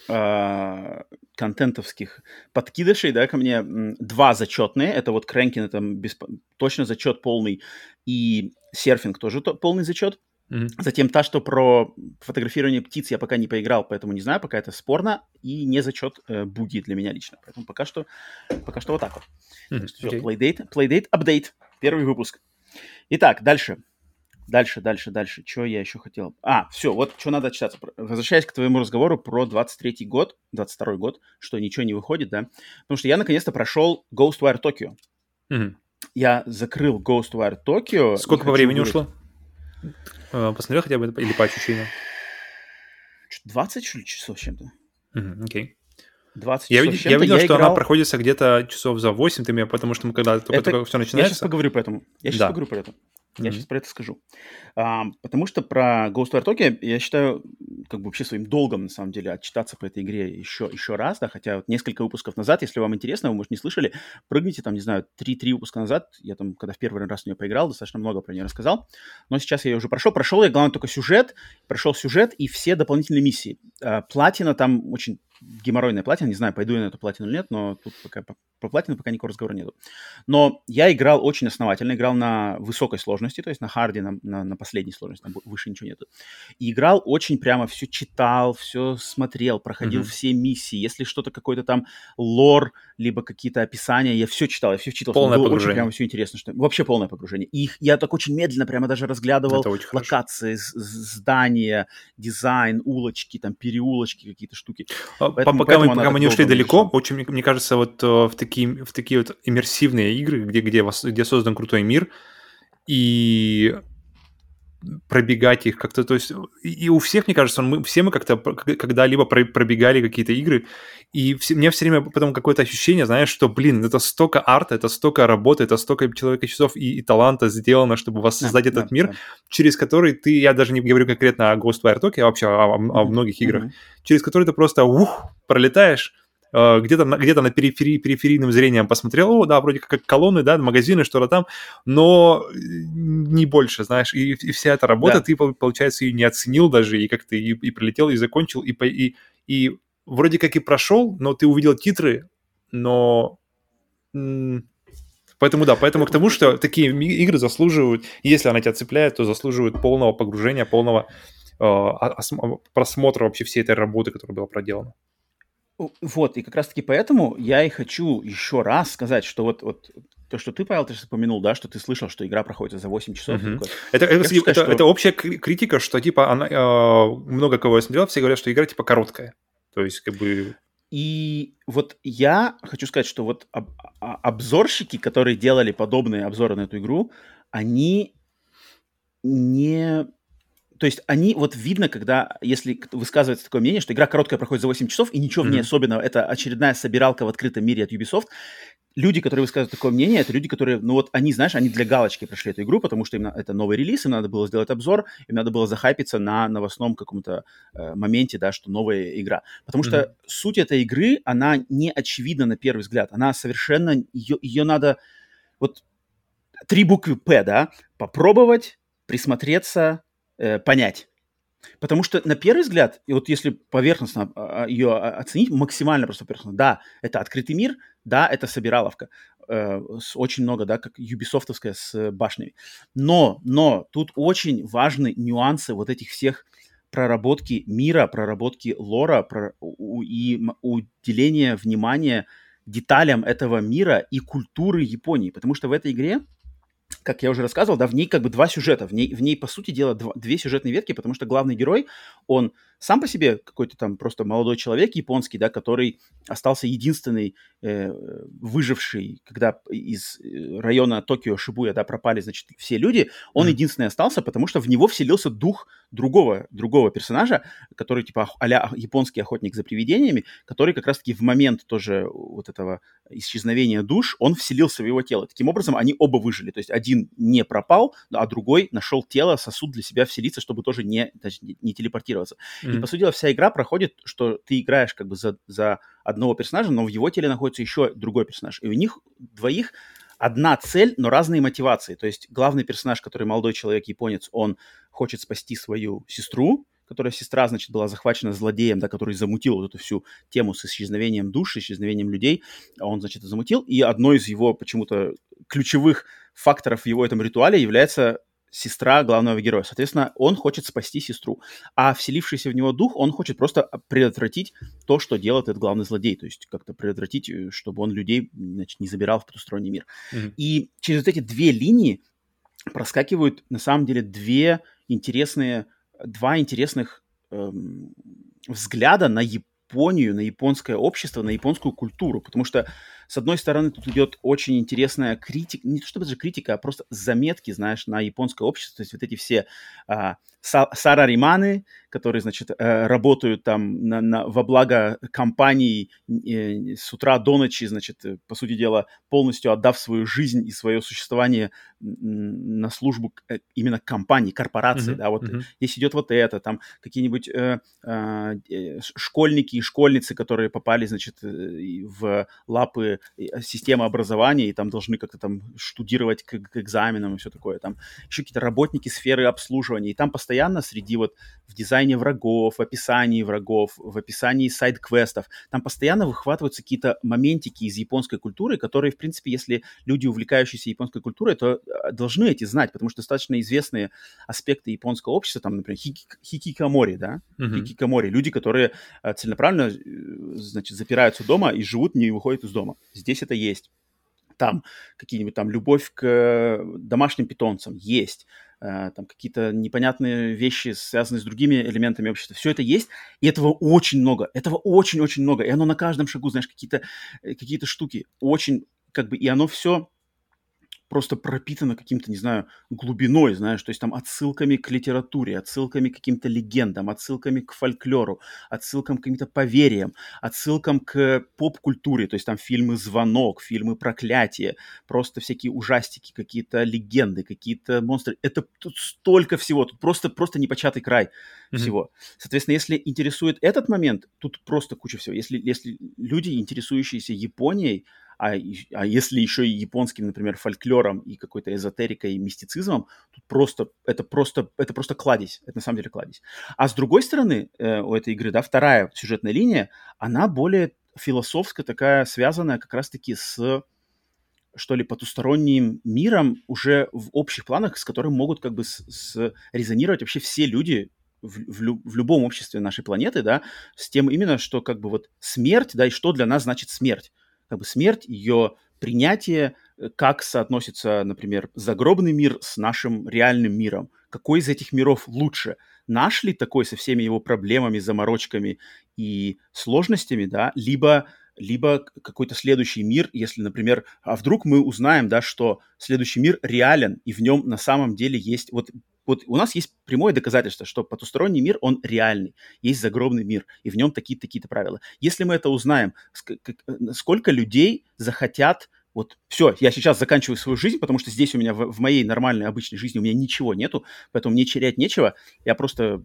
э, контентовских подкидышей, да, ко мне два зачетные, это вот Крэнкин, это бесп... точно зачет полный, и серфинг тоже то, полный зачет. Mm-hmm. Затем та, что про фотографирование птиц я пока не поиграл, поэтому не знаю, пока это спорно и не зачет э, буги для меня лично. Поэтому пока что, пока что вот так вот. Mm-hmm. Все, okay. Playdate, Playdate, update, первый выпуск. Итак, дальше. Дальше, дальше, дальше. Что я еще хотел? А, все, вот что надо читаться. Возвращаясь к твоему разговору про 23-й год, 22-й год, что ничего не выходит, да? Потому что я наконец-то прошел Ghostwire Tokyo. Mm-hmm. Я закрыл Ghostwire Tokyo. Сколько по времени ушло? Э, посмотрел хотя бы или по ощущениям? 20, что ли, часов чем-то. Окей. 20 я, часов я видел, я что играл... она проходится где-то часов за 8, ты меня, потому что мы когда только, это... только все начинается... Я сейчас поговорю по этому. Я сейчас да. поговорю про это. Я mm-hmm. сейчас про это скажу. А, потому что про Ghostwire Tokyo я считаю, как бы вообще своим долгом, на самом деле, отчитаться по этой игре еще, еще раз, да, хотя вот несколько выпусков назад, если вам интересно, вы, может, не слышали, прыгните там, не знаю, 3-3 выпуска назад, я там, когда в первый раз в нее поиграл, достаточно много про нее рассказал, но сейчас я ее уже прошел. Прошел я, главное, только сюжет, прошел сюжет и все дополнительные миссии. А, платина там очень геморройная платина, не знаю, пойду я на эту платину или нет, но тут пока по, по платину пока никакого разговора нету. Но я играл очень основательно, играл на высокой сложности, то есть на харде, на, на, на последней сложности, там выше ничего нету. И играл очень прямо, все читал, все смотрел, проходил mm-hmm. все миссии. Если что-то, какой-то там лор либо какие-то описания. Я все читал, я все читал. Полное было погружение. Очень прямо все интересно. Что... Вообще полное погружение. И я так очень медленно прямо даже разглядывал локации, здания, дизайн, улочки, там, переулочки, какие-то штуки. А, поэтому, пока поэтому мы, пока мы не ушли далеко, очень, мне, кажется, вот э, в такие, в такие вот иммерсивные игры, где, где, где создан крутой мир, и пробегать их как-то, то есть и у всех, мне кажется, мы, все мы как-то когда-либо пробегали какие-то игры, и все, мне все время потом какое-то ощущение, знаешь, что, блин, это столько арта, это столько работы, это столько человека часов и, и таланта сделано, чтобы воссоздать да, этот да, мир, да. через который ты, я даже не говорю конкретно о Ghostwire Tokyo, а вообще о, о, о многих играх, mm-hmm. через который ты просто ух, пролетаешь, Э, где-то где на периферии, периферийным зрением посмотрел, о, да, вроде как колонны, да, магазины, что-то там, но не больше, знаешь, и, и вся эта работа, да. ты, получается, ее не оценил даже, и как-то и, и прилетел, и закончил, и, и, и вроде как и прошел, но ты увидел титры, но... Поэтому да, поэтому к тому, что такие игры заслуживают, если она тебя цепляет, то заслуживают полного погружения, полного э, просмотра вообще всей этой работы, которая была проделана. Вот, и как раз-таки поэтому я и хочу еще раз сказать, что вот, вот то, что ты, Павел, ты упомянул, да, что ты слышал, что игра проходит за 8 часов. Uh-huh. Это, это, сказать, это, что... это общая критика, что типа она, э, много кого я смотрел, все говорят, что игра типа короткая. То есть как бы... И вот я хочу сказать, что вот об, а, обзорщики, которые делали подобные обзоры на эту игру, они не то есть они, вот видно, когда, если высказывается такое мнение, что игра короткая проходит за 8 часов, и ничего mm-hmm. в ней особенного, это очередная собиралка в открытом мире от Ubisoft. Люди, которые высказывают такое мнение, это люди, которые, ну вот они, знаешь, они для галочки прошли эту игру, потому что им это новый релиз, им надо было сделать обзор, им надо было захайпиться на новостном каком-то э, моменте, да, что новая игра. Потому что mm-hmm. суть этой игры, она не очевидна на первый взгляд, она совершенно, ее, ее надо, вот три буквы П, да, попробовать, присмотреться, э, понять. Потому что на первый взгляд, и вот если поверхностно а, а, ее оценить, максимально просто поверхностно, да, это открытый мир, да, это собираловка, э, с очень много, да, как юбисофтовская с башнями. Но, но тут очень важны нюансы вот этих всех проработки мира, проработки лора про, у, и уделения внимания деталям этого мира и культуры Японии. Потому что в этой игре как я уже рассказывал, да, в ней как бы два сюжета, в ней, в ней по сути дела, два, две сюжетные ветки, потому что главный герой, он сам по себе какой-то там просто молодой человек японский, да, который остался единственный э, выживший, когда из э, района Токио, Шибуя, да, пропали, значит, все люди, он mm. единственный остался, потому что в него вселился дух другого, другого персонажа, который типа а японский охотник за привидениями, который как раз-таки в момент тоже вот этого исчезновения душ, он вселился в его тело. Таким образом, они оба выжили. То есть один не пропал, а другой нашел тело, сосуд для себя вселиться, чтобы тоже не, не телепортироваться. Mm-hmm. И, по сути дела, вся игра проходит, что ты играешь как бы за, за одного персонажа, но в его теле находится еще другой персонаж. И у них двоих одна цель, но разные мотивации. То есть главный персонаж, который молодой человек, японец, он хочет спасти свою сестру, которая сестра, значит, была захвачена злодеем, да, который замутил вот эту всю тему с исчезновением душ, исчезновением людей. А он, значит, замутил. И одной из его почему-то ключевых факторов в его этом ритуале является сестра главного героя. Соответственно, он хочет спасти сестру. А вселившийся в него дух, он хочет просто предотвратить то, что делает этот главный злодей. То есть как-то предотвратить, э, чтобы он людей значит, не забирал в потусторонний мир. Mm-hmm. И через вот эти две линии проскакивают на самом деле две интересные, два интересных эм, взгляда на Японию, на японское общество, на японскую культуру. Потому что с одной стороны, тут идет очень интересная критика, не то чтобы даже критика, а просто заметки, знаешь, на японское общество, то есть вот эти все а, сарариманы, которые, значит, э, работают там на, на, во благо компании э, с утра до ночи, значит, э, по сути дела, полностью отдав свою жизнь и свое существование на службу именно компании, корпорации, mm-hmm. да, вот mm-hmm. здесь идет вот это, там какие-нибудь э, э, школьники и школьницы, которые попали, значит, в лапы системы образования и там должны как-то там штудировать к, к экзаменам и все такое, там еще какие-то работники сферы обслуживания, и там постоянно среди вот в дизайне врагов, в описании врагов, в описании сайд-квестов, там постоянно выхватываются какие-то моментики из японской культуры, которые, в принципе, если люди, увлекающиеся японской культурой, то а, должны эти знать, потому что достаточно известные аспекты японского общества, там, например, хики, хикикамори, да, mm-hmm. хикикамори, люди, которые а, целенаправленно, э, значит, запираются дома и живут, не выходят из дома. Здесь это есть. Там какие-нибудь там любовь к домашним питомцам есть. Э, там какие-то непонятные вещи, связанные с другими элементами общества. Все это есть, и этого очень много. Этого очень-очень много. И оно на каждом шагу, знаешь, какие-то э, какие штуки. Очень, как бы, и оно все просто пропитано каким-то, не знаю, глубиной, знаешь, то есть там отсылками к литературе, отсылками к каким-то легендам, отсылками к фольклору, отсылкам к каким-то поверьям, отсылкам к поп-культуре, то есть там фильмы «Звонок», фильмы «Проклятие», просто всякие ужастики, какие-то легенды, какие-то монстры. Это тут столько всего, тут просто, просто непочатый край mm-hmm. всего. Соответственно, если интересует этот момент, тут просто куча всего. Если, если люди, интересующиеся Японией, а, а если еще и японским, например, фольклором и какой-то эзотерикой и мистицизмом, тут просто, это просто, это просто кладезь, это на самом деле кладезь. А с другой стороны, э, у этой игры, да, вторая сюжетная линия, она более философская такая, связанная как раз-таки с что ли, потусторонним миром уже в общих планах, с которым могут как бы с, с резонировать вообще все люди в, в, в любом обществе нашей планеты, да, с тем именно, что как бы вот смерть, да, и что для нас значит смерть как бы смерть, ее принятие, э, как соотносится, например, загробный мир с нашим реальным миром. Какой из этих миров лучше? Наш ли такой со всеми его проблемами, заморочками и сложностями, да, либо либо какой-то следующий мир, если, например, а вдруг мы узнаем, да, что следующий мир реален, и в нем на самом деле есть вот вот у нас есть прямое доказательство, что потусторонний мир, он реальный. Есть загробный мир, и в нем такие-то правила. Если мы это узнаем, сколько людей захотят вот все, я сейчас заканчиваю свою жизнь, потому что здесь у меня в, в моей нормальной обычной жизни у меня ничего нету, поэтому мне терять нечего. Я просто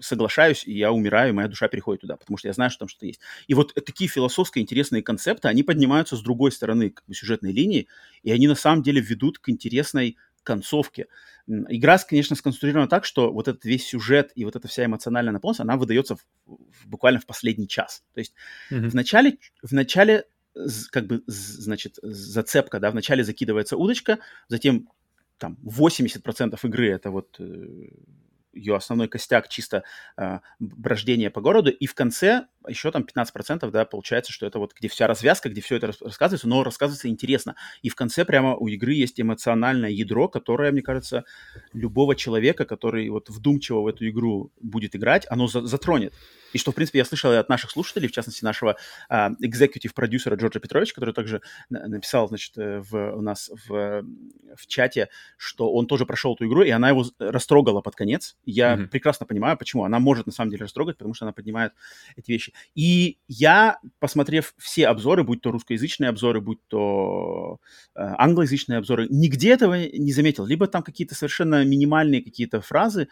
соглашаюсь, и я умираю, и моя душа переходит туда, потому что я знаю, что там что-то есть. И вот такие философские интересные концепты, они поднимаются с другой стороны как бы, сюжетной линии, и они на самом деле ведут к интересной концовке. Игра, конечно, сконструирована так, что вот этот весь сюжет и вот эта вся эмоциональная наполненность, она выдается в, в, буквально в последний час. То есть mm-hmm. в начале, в начале как бы, значит, зацепка, да, в начале закидывается удочка, затем там 80% игры это вот э, ее основной костяк чисто э, брождение по городу, и в конце еще там 15%, да, получается, что это вот где вся развязка, где все это рассказывается, но рассказывается интересно. И в конце прямо у игры есть эмоциональное ядро, которое, мне кажется, любого человека, который вот вдумчиво в эту игру будет играть, оно за затронет. И что, в принципе, я слышал от наших слушателей, в частности, нашего а, экзекутив-продюсера Джорджа Петровича, который также написал, значит, э, в, у нас в, в чате, что он тоже прошел эту игру, и она его растрогала под конец. Я mm-hmm. прекрасно понимаю, почему. Она может, на самом деле, растрогать, потому что она поднимает эти вещи. И я, посмотрев все обзоры, будь то русскоязычные обзоры, будь то э, англоязычные обзоры, нигде этого не заметил. Либо там какие-то совершенно минимальные какие-то фразы.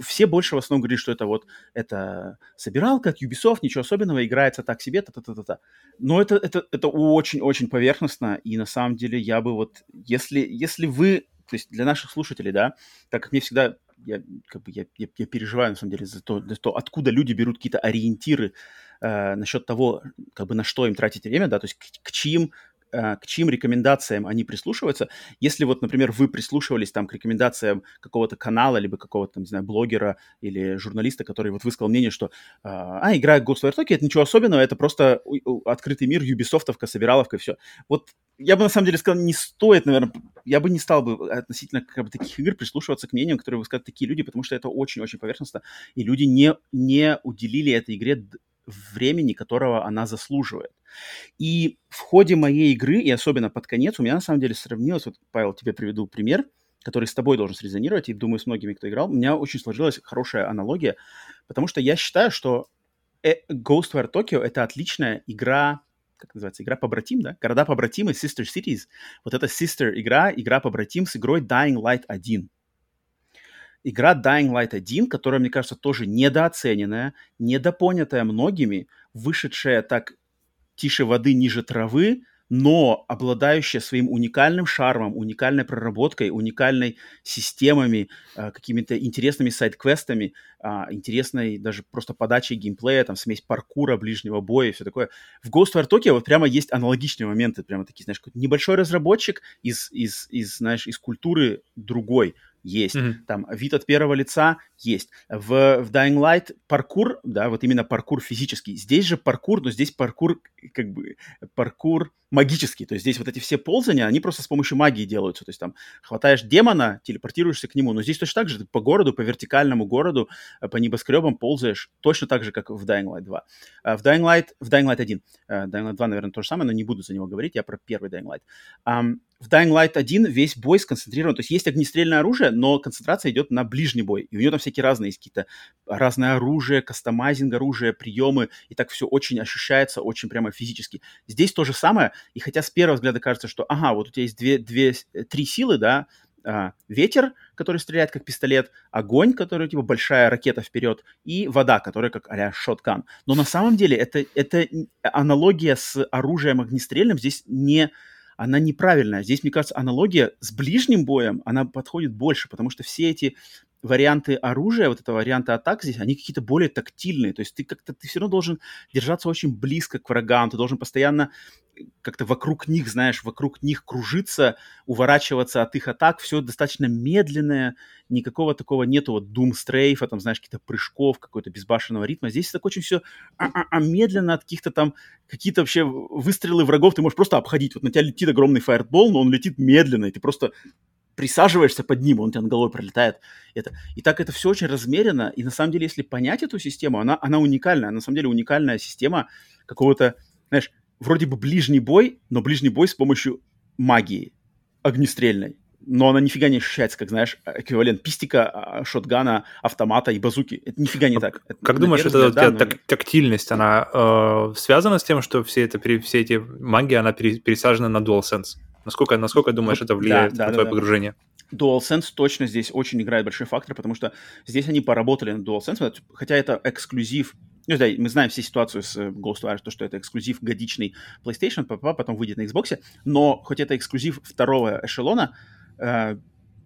Все больше в основном говорят, что это вот это собиралка от Ubisoft, ничего особенного, играется так себе, та-та-та-та. Но это, это, это очень-очень поверхностно, и на самом деле я бы вот, если, если вы, то есть для наших слушателей, да, так как мне всегда я, как бы, я, я, я переживаю, на самом деле, за то, за то откуда люди берут какие-то ориентиры э, насчет того, как бы, на что им тратить время, да, то есть к, к чьим к чьим рекомендациям они прислушиваются. Если вот, например, вы прислушивались там к рекомендациям какого-то канала, либо какого-то, там, не знаю, блогера или журналиста, который вот высказал мнение, что а, игра Ghostwire Tokyo это ничего особенного, это просто открытый мир, юбисофтовка, собираловка и все. Вот я бы на самом деле сказал, не стоит, наверное, я бы не стал бы относительно как бы, таких игр прислушиваться к мнениям, которые высказывают такие люди, потому что это очень-очень поверхностно, и люди не, не уделили этой игре времени, которого она заслуживает. И в ходе моей игры, и особенно под конец, у меня на самом деле сравнилось, вот, Павел, тебе приведу пример, который с тобой должен срезонировать, и думаю, с многими, кто играл, у меня очень сложилась хорошая аналогия, потому что я считаю, что э, Ghostwire Tokyo — это отличная игра, как называется, игра побратим, да? Города побратимы, Sister Cities. Вот эта Sister игра, игра побратим с игрой Dying Light 1 игра Dying Light 1, которая, мне кажется, тоже недооцененная, недопонятая многими, вышедшая так тише воды, ниже травы, но обладающая своим уникальным шармом, уникальной проработкой, уникальной системами, э, какими-то интересными сайт-квестами, э, интересной даже просто подачей геймплея, там смесь паркура, ближнего боя и все такое. В Ghostwire Tokyo вот прямо есть аналогичные моменты, прямо такие, знаешь, небольшой разработчик из, из, из, знаешь, из культуры другой, есть. Mm-hmm. Там вид от первого лица есть. В, в Dying Light паркур, да, вот именно паркур физический. Здесь же паркур, но здесь паркур, как бы, паркур магический. То есть здесь вот эти все ползания, они просто с помощью магии делаются. То есть там хватаешь демона, телепортируешься к нему. Но здесь точно так же, ты по городу, по вертикальному городу, э, по небоскребам ползаешь точно так же, как в Dying Light 2. Э, в Dying Light, в Dying Light 1, э, Dying Light 2, наверное, то же самое, но не буду за него говорить, я про первый Dying Light в Dying Light 1 весь бой сконцентрирован, то есть есть огнестрельное оружие, но концентрация идет на ближний бой, и у него там всякие разные есть какие-то разное оружие, кастомайзинг оружия, приемы, и так все очень ощущается, очень прямо физически. Здесь то же самое, и хотя с первого взгляда кажется, что, ага, вот у тебя есть две, две, три силы, да, а, ветер, который стреляет как пистолет, огонь, который типа большая ракета вперед, и вода, которая как а-ля шоткан. Но на самом деле это, это аналогия с оружием огнестрельным здесь не она неправильная. Здесь, мне кажется, аналогия с ближним боем, она подходит больше, потому что все эти варианты оружия, вот этого варианта атак здесь, они какие-то более тактильные. То есть ты как-то, ты все равно должен держаться очень близко к врагам, ты должен постоянно как-то вокруг них, знаешь, вокруг них кружиться, уворачиваться от их атак, все достаточно медленное, никакого такого нету вот Doom стрейфа, там, знаешь, каких-то прыжков, какой-то безбашенного ритма. Здесь так очень все медленно от каких-то там, какие-то вообще выстрелы врагов ты можешь просто обходить. Вот на тебя летит огромный фаербол, но он летит медленно, и ты просто присаживаешься под ним, он у тебя на головой пролетает. Это. И так это все очень размеренно. И на самом деле, если понять эту систему, она, она уникальная. на самом деле уникальная система какого-то, знаешь, вроде бы ближний бой, но ближний бой с помощью магии огнестрельной. Но она нифига не ощущается, как, знаешь, эквивалент пистика, а, шотгана, автомата и базуки. Это нифига не так. Это, как думаешь, эта да, но... тактильность, она э, связана с тем, что все, это, все эти магии, она пересажена на DualSense? Насколько, насколько думаешь, это влияет да, да, на твое да, погружение? DualSense точно здесь очень играет большой фактор, потому что здесь они поработали на DualSense, хотя это эксклюзив. Ну, да, мы знаем все ситуацию с э, Ghostwire, то, что это эксклюзив годичный PlayStation, потом выйдет на Xbox, но хоть это эксклюзив второго эшелона, э,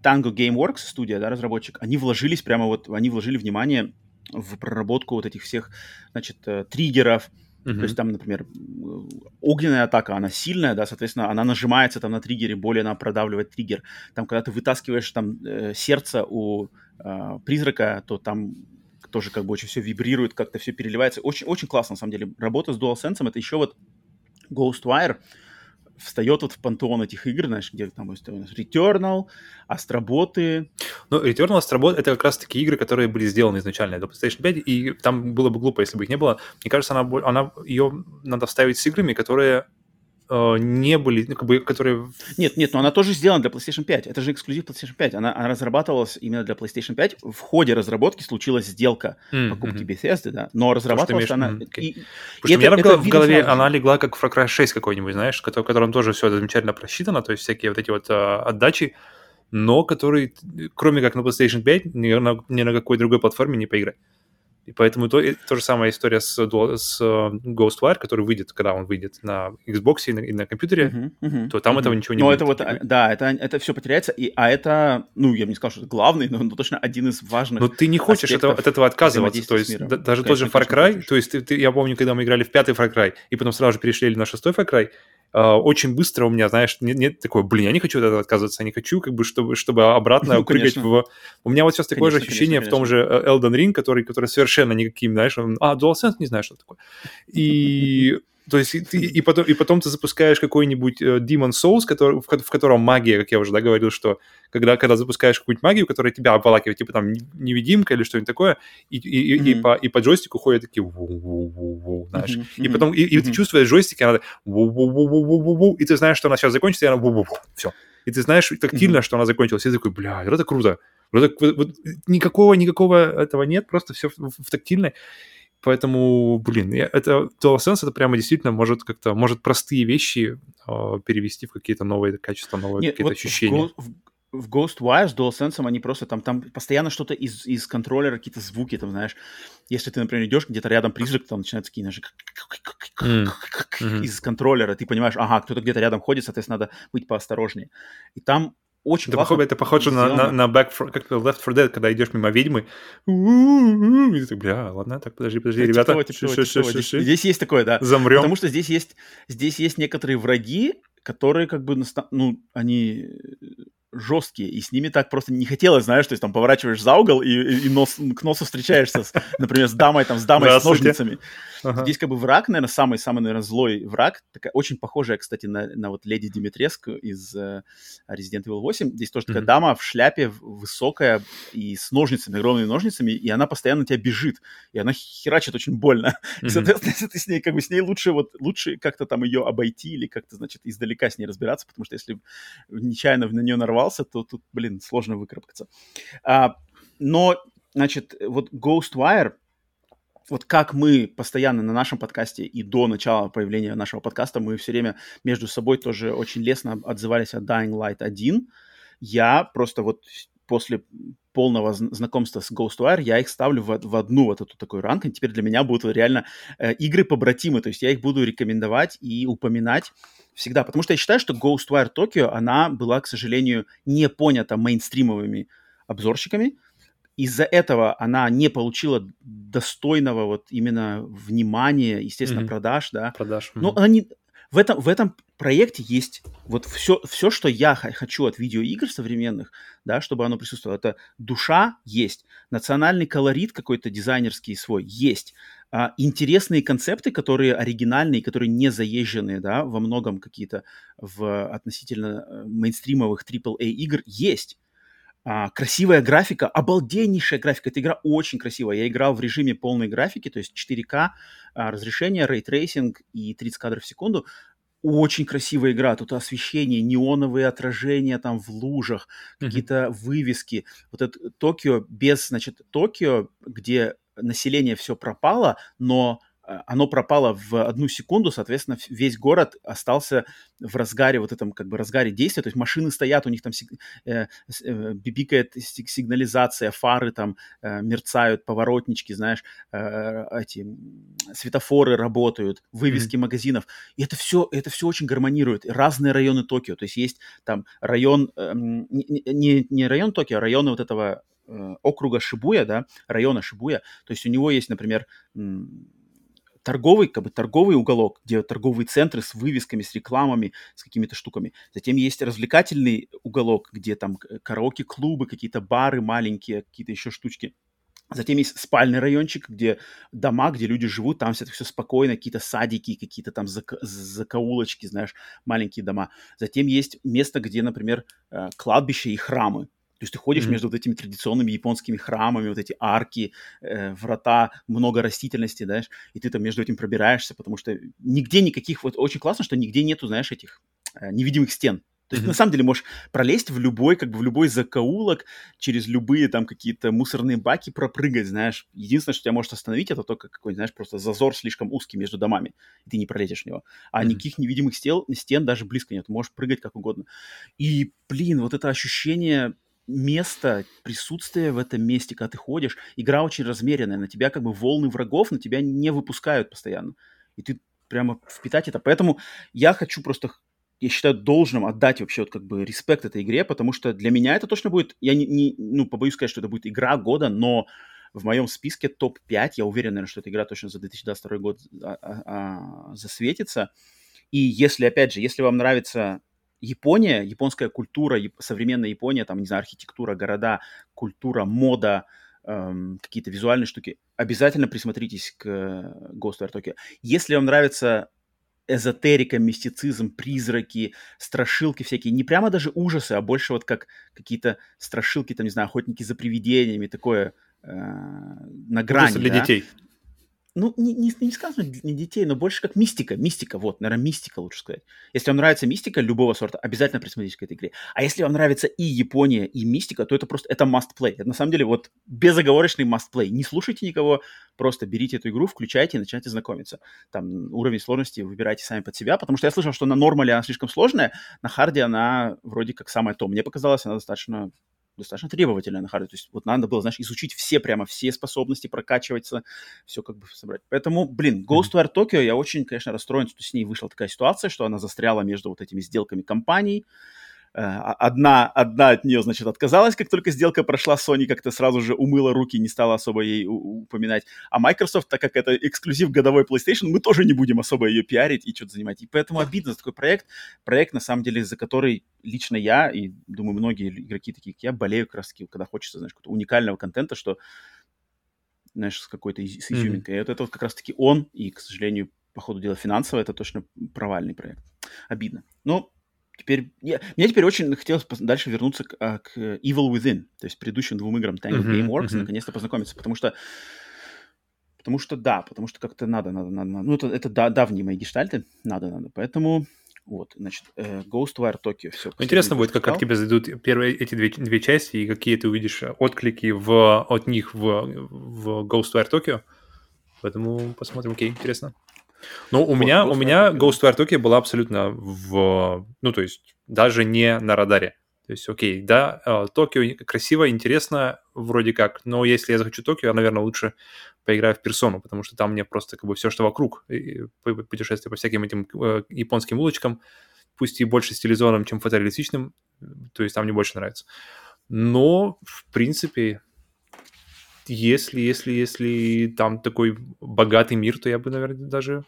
Tango Gameworks, студия, да, разработчик, они вложились прямо вот, они вложили внимание в проработку вот этих всех, значит, э, триггеров, Uh-huh. То есть там, например, огненная атака, она сильная, да, соответственно, она нажимается там на триггере, более она продавливает триггер. Там, когда ты вытаскиваешь там э, сердце у э, призрака, то там тоже как бы очень все вибрирует, как-то все переливается. Очень, очень классно, на самом деле. Работа с DualSense, это еще вот Ghostwire встает вот в пантеон этих игр, знаешь, где там есть Returnal, Астроботы. Ну, Returnal, Астробот — это как раз-таки игры, которые были сделаны изначально для PlayStation 5, и там было бы глупо, если бы их не было. Мне кажется, она, она ее надо вставить с играми, которые Э, не были, ну, как бы, которые... Нет, нет, но она тоже сделана для PlayStation 5. Это же эксклюзив PlayStation 5. Она, она разрабатывалась именно для PlayStation 5. В ходе разработки случилась сделка mm-hmm. покупки Bethesda, да, но разрабатывалась То, она... Okay. И, Потому и что это, у меня в голове она легла как Far Cry 6 какой-нибудь, знаешь, в котором тоже все замечательно просчитано, то есть всякие вот эти вот uh, отдачи, но который, кроме как на PlayStation 5, ни на, ни на какой другой платформе не поиграть. И поэтому то, то же самая история с, с э, Ghostwire, который выйдет, когда он выйдет на Xbox и на, и на компьютере, uh-huh, uh-huh, то там uh-huh. этого ничего не но будет. это вот, да, это, это все потеряется, и, а это, ну, я бы не сказал, что это главный, но, но точно один из важных Но ты не хочешь это, от этого отказываться, то есть да, даже конечно, тот же Far Cry, то есть ты, ты, я помню, когда мы играли в пятый Far Cry, и потом сразу же перешли на шестой Far Cry, Uh, очень быстро у меня, знаешь, нет, нет такого, блин, я не хочу от этого отказываться, я не хочу, как бы, чтобы, чтобы обратно ну, прыгать в... У меня вот сейчас такое конечно, же ощущение конечно, в том же э, Elden Ring, который, который совершенно никаким, знаешь, он, а, DualSense, не знаю, что такое. И то есть и, и, потом, и потом ты запускаешь какой-нибудь uh, Demon Souls, который, в, в котором магия, как я уже да, говорил, что когда, когда запускаешь какую-нибудь магию, которая тебя обволакивает, типа там невидимка или что-нибудь такое, и, и, mm-hmm. и, по, и по джойстику ходят такие ву-ву-ву-ву, знаешь. Mm-hmm. И потом, и, и mm-hmm. ты чувствуешь джойстик, и она ву-ву-ву-ву-ву-ву, и ты знаешь, что она сейчас закончится, и она ву-ву-ву, все. И ты знаешь тактильно, mm-hmm. что она закончилась, и ты такой, бля, это круто. Вот, вот, вот, никакого, никакого этого нет, просто все в, в тактильной. Поэтому, блин, это DualSense это прямо действительно может как-то, может простые вещи э, перевести в какие-то новые качества, новые Нет, какие-то вот ощущения. В, в, Ghostwire с DualSense они просто там, там постоянно что-то из, из контроллера, какие-то звуки, там, знаешь, если ты, например, идешь где-то рядом призрак, там начинаются такие, знаешь, из контроллера, ты понимаешь, ага, кто-то где-то рядом ходит, соответственно, надо быть поосторожнее. И там очень это похоже, это похоже на, на, на Back for, как Left 4 Dead, когда идешь мимо ведьмы, и ты бля, ладно, так, подожди, подожди, типа ребята. Типа типа здесь, здесь есть такое, да. Замрем. Потому что здесь есть, здесь есть некоторые враги, которые как бы, ну, они жесткие, и с ними так просто не хотелось, знаешь, то есть там поворачиваешь за угол и, и, нос, к носу встречаешься, с, например, с дамой, там, с дамой с ножницами. Ага. Здесь как бы враг, наверное, самый-самый, наверное, злой враг, такая очень похожая, кстати, на, на вот леди Димитреску из uh, Resident Evil 8. Здесь тоже mm-hmm. такая дама в шляпе, высокая и с ножницами, огромными ножницами, и она постоянно тебя бежит, и она херачит очень больно. Mm-hmm. И, соответственно, ты с ней, как бы, с ней лучше вот, лучше как-то там ее обойти или как-то, значит, издалека с ней разбираться, потому что если нечаянно на нее нарвался, нарвался, то тут, блин, сложно выкарабкаться. А, но, значит, вот Ghostwire, вот как мы постоянно на нашем подкасте и до начала появления нашего подкаста, мы все время между собой тоже очень лестно отзывались о Dying Light 1. Я просто вот после полного знакомства с Ghostwire, я их ставлю в, в одну вот эту такой ранг, и теперь для меня будут реально э, игры побратимы, то есть я их буду рекомендовать и упоминать всегда, потому что я считаю, что Ghostwire Tokyo, она была, к сожалению, не понята мейнстримовыми обзорщиками, из-за этого она не получила достойного вот именно внимания, естественно, mm-hmm. продаж, да. Продаж. Mm-hmm. Но она не, в этом, в этом проекте есть вот все, все, что я хочу от видеоигр современных, да, чтобы оно присутствовало. Это душа есть, национальный колорит какой-то дизайнерский свой есть, а, интересные концепты, которые оригинальные, которые не заезженные, да, во многом какие-то в относительно э, мейнстримовых AAA игр есть. А, красивая графика, обалденнейшая графика. Эта игра очень красивая. Я играл в режиме полной графики, то есть 4К а, разрешение, ray tracing и 30 кадров в секунду. Очень красивая игра. Тут освещение, неоновые отражения там в лужах, mm-hmm. какие-то вывески. Вот это Токио без, значит, Токио, где население все пропало, но оно пропало в одну секунду, соответственно, весь город остался в разгаре, вот этом как бы разгаре действия, то есть машины стоят, у них там э, э, бибикает сигнализация, фары там э, мерцают, поворотнички, знаешь, э, эти светофоры работают, вывески mm-hmm. магазинов, и это все, это все очень гармонирует. Разные районы Токио, то есть есть там район, э, не, не район Токио, а районы вот этого э, округа Шибуя, да, района Шибуя, то есть у него есть, например, торговый, как бы торговый уголок, где торговые центры с вывесками, с рекламами, с какими-то штуками. Затем есть развлекательный уголок, где там караоке-клубы, какие-то бары маленькие, какие-то еще штучки. Затем есть спальный райончик, где дома, где люди живут, там все это все спокойно, какие-то садики, какие-то там зак- закоулочки, знаешь, маленькие дома. Затем есть место, где, например, э, кладбище и храмы. То есть ты ходишь mm-hmm. между вот этими традиционными японскими храмами, вот эти арки, э, врата, много растительности, знаешь, и ты там между этим пробираешься, потому что нигде никаких, вот очень классно, что нигде нету, знаешь, этих э, невидимых стен. То есть, mm-hmm. на самом деле, можешь пролезть в любой, как бы в любой закоулок, через любые там какие-то мусорные баки пропрыгать, знаешь. Единственное, что тебя может остановить, это только какой-нибудь, знаешь, просто зазор слишком узкий между домами, и ты не пролезешь в него. А mm-hmm. никаких невидимых стен, стен даже близко нет. Можешь прыгать как угодно. И, блин, вот это ощущение место, присутствие в этом месте, когда ты ходишь, игра очень размеренная, на тебя как бы волны врагов, на тебя не выпускают постоянно. И ты прямо впитать это. Поэтому я хочу просто, я считаю, должным отдать вообще вот как бы респект этой игре, потому что для меня это точно будет, я не, не ну, побоюсь сказать, что это будет игра года, но в моем списке топ-5, я уверен, наверное, что эта игра точно за 2022 год а, а, а, засветится. И если, опять же, если вам нравится Япония, японская культура, современная Япония, там, не знаю, архитектура, города, культура, мода, эм, какие-то визуальные штуки, обязательно присмотритесь к Ghost of Tokyo. Если вам нравится эзотерика, мистицизм, призраки, страшилки всякие, не прямо даже ужасы, а больше вот как какие-то страшилки, там, не знаю, охотники за привидениями, такое э, на грани. Ужасы для да? детей ну, не, не, не сказано не детей, но больше как мистика. Мистика, вот, наверное, мистика лучше сказать. Если вам нравится мистика любого сорта, обязательно присмотритесь к этой игре. А если вам нравится и Япония, и мистика, то это просто, это must play. Это на самом деле вот безоговорочный must play. Не слушайте никого, просто берите эту игру, включайте и начинайте знакомиться. Там уровень сложности выбирайте сами под себя, потому что я слышал, что на нормале она слишком сложная, на харде она вроде как самая то. Мне показалось, она достаточно достаточно требовательная на харде. То есть вот надо было, знаешь, изучить все прямо, все способности, прокачиваться, все как бы собрать. Поэтому, блин, Ghostwire Tokyo, я очень, конечно, расстроен, что с ней вышла такая ситуация, что она застряла между вот этими сделками компаний. Э, одна, одна от нее, значит, отказалась, как только сделка прошла, Sony как-то сразу же умыла руки, не стала особо ей упоминать. А Microsoft, так как это эксклюзив годовой PlayStation, мы тоже не будем особо ее пиарить и что-то занимать. И поэтому обидно за такой проект. Проект, на самом деле, за который лично я, и, думаю, многие игроки такие, как я, болею как раз когда хочется, знаешь, какого-то уникального контента, что, знаешь, с какой-то из, с изюминкой. Mm-hmm. И вот это вот как раз-таки он, и, к сожалению, по ходу дела финансово, это точно провальный проект. Обидно. Но теперь... Я, мне теперь очень хотелось дальше вернуться к, а, к Evil Within, то есть предыдущим двум играм Tangled uh-huh, Gameworks, uh-huh. наконец-то познакомиться, потому что Потому что да, потому что как-то надо, надо, надо. Ну, это, это да, давние мои гештальты, надо, надо. Поэтому вот, значит, э, Ghostwire Tokyo, все. Ну, интересно будет, как, как тебе зайдут первые эти две, две части, и какие ты увидишь отклики в, от них в, в Ghostwire Tokyo. Поэтому посмотрим, окей, интересно. Ну, у вот, меня, у меня Ghostwire Tokyo была абсолютно в... Ну, то есть даже не на радаре. То есть, окей, да, э, Токио красиво, интересно, вроде как, но если я захочу Токио, я, наверное, лучше поиграю в персону, потому что там мне просто как бы все, что вокруг, путешествие по всяким этим э, японским улочкам, пусть и больше стилизованным, чем фотореалистичным, то есть там мне больше нравится. Но, в принципе, если, если, если там такой богатый мир, то я бы, наверное, даже...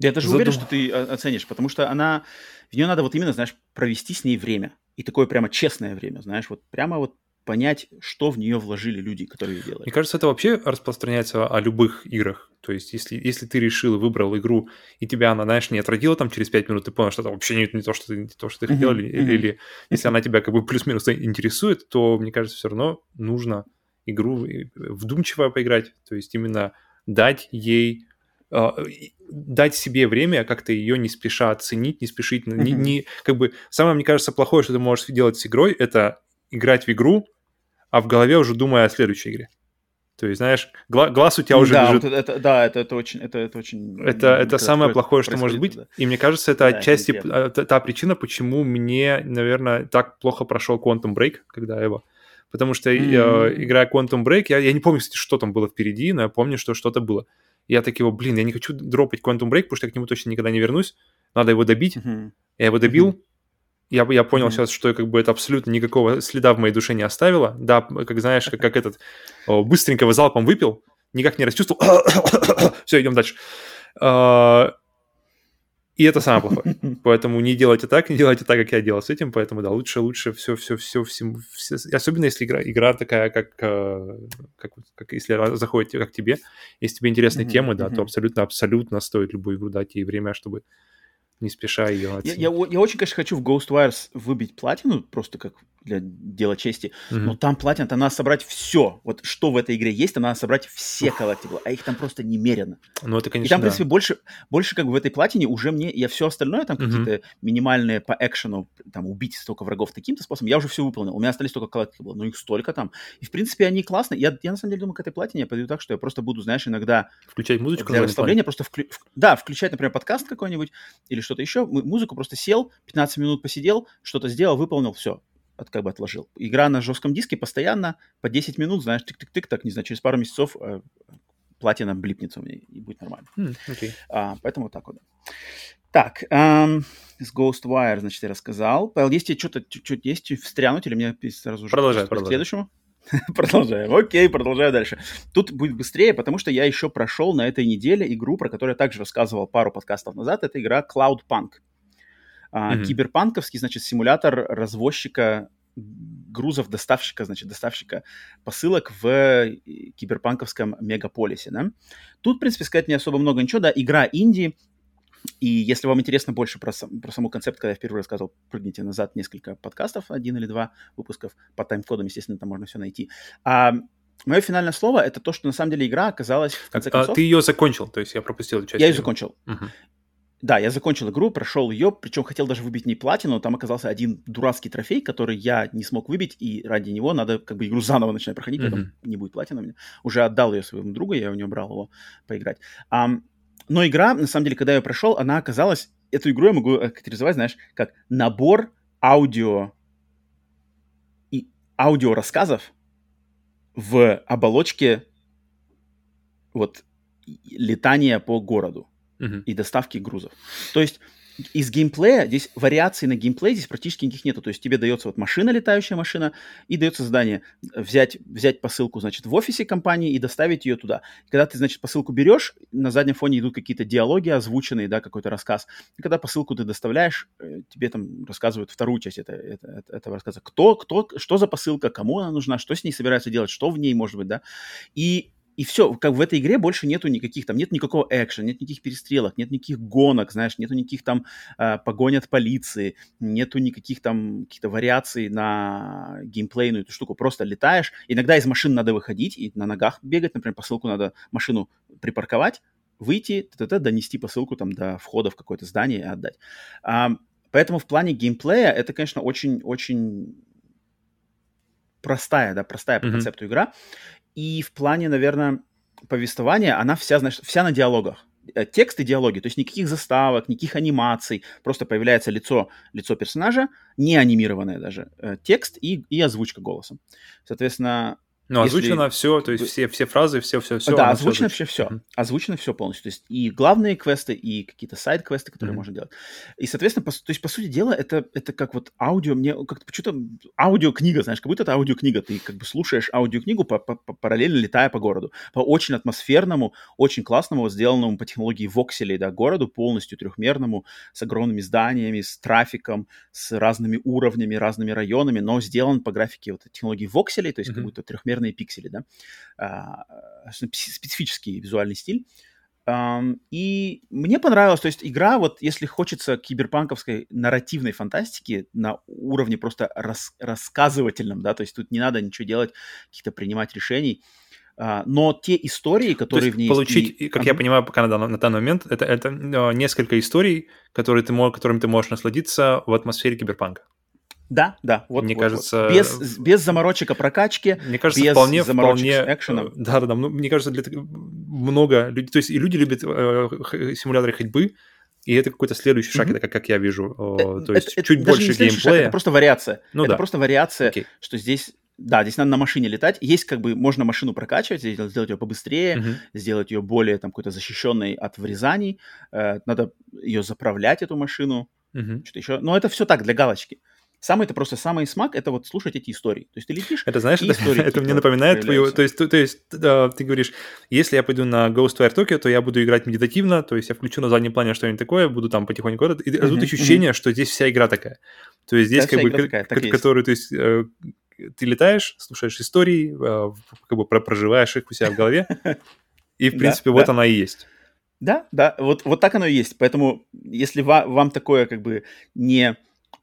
Я даже задум... уверен, что ты оценишь, потому что она... В нее надо вот именно, знаешь, провести с ней время. И такое прямо честное время, знаешь, вот прямо вот понять, что в нее вложили люди, которые ее делали. Мне кажется, это вообще распространяется о любых играх. То есть, если, если ты решил и выбрал игру, и тебя она, знаешь, не отрадила там через 5 минут, ты понял, что это вообще не, не, то, что ты, не то, что ты хотел, или, или если она тебя как бы плюс-минус интересует, то, мне кажется, все равно нужно игру вдумчиво поиграть, то есть именно дать ей а, дать себе время, как-то ее не спеша оценить, не спешить, mm-hmm. не, не, как бы самое, мне кажется, плохое, что ты можешь делать с игрой, это играть в игру, а в голове уже думая о следующей игре. То есть, знаешь, гла- глаз у тебя уже да, лежит. Вот это, да, это, это очень, это, это очень. Это, это самое плохое, что может быть. Да. И мне кажется, это да, отчасти это та, та причина, почему мне, наверное, так плохо прошел Quantum Break, когда я его потому что mm-hmm. э, играя Quantum Break, я, я не помню, кстати, что там было впереди, но я помню, что что-то было. я так его, блин, я не хочу дропать Quantum Break, потому что я к нему точно никогда не вернусь, надо его добить. Mm-hmm. Я его добил, mm-hmm. Я, я понял mm-hmm. сейчас, что как бы это абсолютно никакого следа в моей душе не оставило. Да, как знаешь, как, как этот быстренько залпом выпил, никак не расчувствовал. Все, идем дальше. А, и это самое плохое. Поэтому не делайте так, не делайте так, как я делал с этим. Поэтому, да, лучше, лучше все, все, все, все, все особенно если игра, игра такая, как, э, как, как если заходит как тебе, если тебе интересны mm-hmm, темы, да, mm-hmm. то абсолютно, абсолютно стоит любую игру дать ей время, чтобы не спеша ее оценить. Я, я, я очень, конечно, хочу в Ghostwires выбить платину, просто как для дела чести, mm-hmm. но там платина, там надо собрать все. Вот что в этой игре есть, там надо собрать все коллективы, а их там просто немерено. Ну, это, конечно, И там, да. в принципе, больше, больше как бы в этой платине уже мне, я все остальное, там mm-hmm. какие-то минимальные по экшену, там, убить столько врагов таким-то способом, я уже все выполнил. У меня остались только коллективы, но их столько там. И, в принципе, они классные. Я, я на самом деле думаю, к этой платине я подойду так, что я просто буду, знаешь, иногда... Включать музычку? Для расслабления просто... Вклю... Да, включать, например, подкаст какой-нибудь или что-то еще, музыку просто сел, 15 минут посидел, что-то сделал, выполнил, все, от, как бы отложил. Игра на жестком диске постоянно по 10 минут, знаешь, тык-тык-тык, так, не знаю, через пару месяцев э, платина блипнется у меня и будет нормально. Mm, okay. а, поэтому вот так вот. Так, эм, с Ghostwire, значит, я рассказал. Павел, есть тебе что-то, что-то есть встрянуть или мне сразу же продолжай, продолжай. к следующему? Продолжаем. Окей, продолжаю дальше. Тут будет быстрее, потому что я еще прошел на этой неделе игру, про которую я также рассказывал пару подкастов назад. Это игра Cloud Punk. Mm-hmm. Киберпанковский, значит, симулятор развозчика грузов, доставщика, значит, доставщика посылок в э, киберпанковском мегаполисе, да. Тут, в принципе, сказать не особо много ничего, да, игра инди, и если вам интересно больше про, сам, про саму концепт, когда я впервые рассказывал, прыгните назад несколько подкастов, один или два выпусков по тайм-кодам, естественно, там можно все найти. А мое финальное слово это то, что на самом деле игра оказалась в конце концов... А, ты ее закончил, то есть я пропустил часть. Я ее закончил. Угу. Да, я закончил игру, прошел ее, причем хотел даже выбить не платину, но там оказался один дурацкий трофей, который я не смог выбить, и ради него надо как бы игру заново начинать проходить, mm-hmm. поэтому не будет платина у меня. Уже отдал ее своему другу, я у него брал его поиграть. Um, но игра, на самом деле, когда я прошел, она оказалась... Эту игру я могу характеризовать, знаешь, как набор аудио и аудиорассказов в оболочке вот летания по городу uh-huh. и доставки грузов. То есть из геймплея, здесь вариаций на геймплей здесь практически никаких нету. То есть тебе дается вот машина, летающая машина, и дается задание взять, взять посылку, значит, в офисе компании и доставить ее туда. Когда ты, значит, посылку берешь, на заднем фоне идут какие-то диалоги озвученные, да, какой-то рассказ. И когда посылку ты доставляешь, э, тебе там рассказывают вторую часть это, это, этого рассказа. Кто, кто, что за посылка, кому она нужна, что с ней собираются делать, что в ней может быть, да. И и все, как в этой игре больше нету никаких там, нет никакого экшена, нет никаких перестрелок, нет никаких гонок, знаешь, нету никаких там э, погонь от полиции, нету никаких там каких-то вариаций на геймплейную эту штуку. Просто летаешь. Иногда из машин надо выходить и на ногах бегать, например, посылку надо машину припарковать, выйти, т -т -т, донести посылку там до входа в какое-то здание и отдать. А, поэтому в плане геймплея это, конечно, очень-очень простая, да, простая по mm-hmm. концепту игра. И в плане, наверное, повествования она вся, знаешь, вся на диалогах. Э, текст и диалоги, то есть никаких заставок, никаких анимаций, просто появляется лицо, лицо персонажа, не анимированное даже, э, текст и, и озвучка голосом. Соответственно, ну, озвучено Если... все, то есть все, все фразы, все, все, все. Да, озвучено все, все. Mm-hmm. Озвучено все полностью. То есть и главные квесты, и какие-то сайд-квесты, которые mm-hmm. можно делать. И, соответственно, по, то есть, по сути дела, это, это как вот аудио, мне как-то почему-то аудиокнига, знаешь, как будто это аудиокнига. Ты как бы слушаешь аудиокнигу, по, по, по, параллельно летая по городу. По очень атмосферному, очень классному, сделанному по технологии вокселей, да, городу, полностью трехмерному, с огромными зданиями, с трафиком, с разными уровнями, разными районами, но сделан по графике вот технологии вокселей, то есть mm-hmm. как будто трехмерный трехмерные пиксели, да, а, специфический визуальный стиль. И мне понравилось, то есть игра, вот если хочется киберпанковской нарративной фантастики на уровне просто рас, рассказывательном, да, то есть тут не надо ничего делать, каких-то принимать решений, а, но те истории, которые в ней... получить, и... как я понимаю, пока на, на данный момент, это, это несколько историй, которые ты, которыми ты можешь насладиться в атмосфере киберпанка. Да, да, вот. Мне вот, кажется, вот. без без заморочек о прокачке, мне кажется, без вполне, заморочек вполне, с экшеном. Да, да, да. Ну, мне кажется, для много людей, то есть и люди любят э, симуляторы ходьбы, и это какой-то следующий шаг, mm-hmm. это как, как я вижу, э, то есть это, чуть это больше геймплея. Шаг, это просто вариация. Ну это да. просто вариация, okay. что здесь да, здесь надо на машине летать. Есть как бы, можно машину прокачивать, сделать ее побыстрее, uh-huh. сделать ее более там какой-то защищенной от врезаний. Э, надо ее заправлять, эту машину. Uh-huh. Что-то еще. Но это все так, для галочки. Самый это просто самый смак это вот слушать эти истории. То есть ты летишь. Это знаешь, это, истории это мне напоминает твою. То есть, то, то есть да, ты говоришь, если я пойду на Ghostwire Tokyo, то я буду играть медитативно, то есть я включу на заднем плане что-нибудь такое, буду там потихоньку. И uh-huh, тут ощущение, uh-huh. что здесь вся игра такая. То есть здесь да, как бы, такая, к- так который, то есть э, ты летаешь, слушаешь истории, э, как бы проживаешь их у себя в голове, и в принципе вот она и есть. Да, да, вот, вот так оно и есть. Поэтому, если вам такое как бы не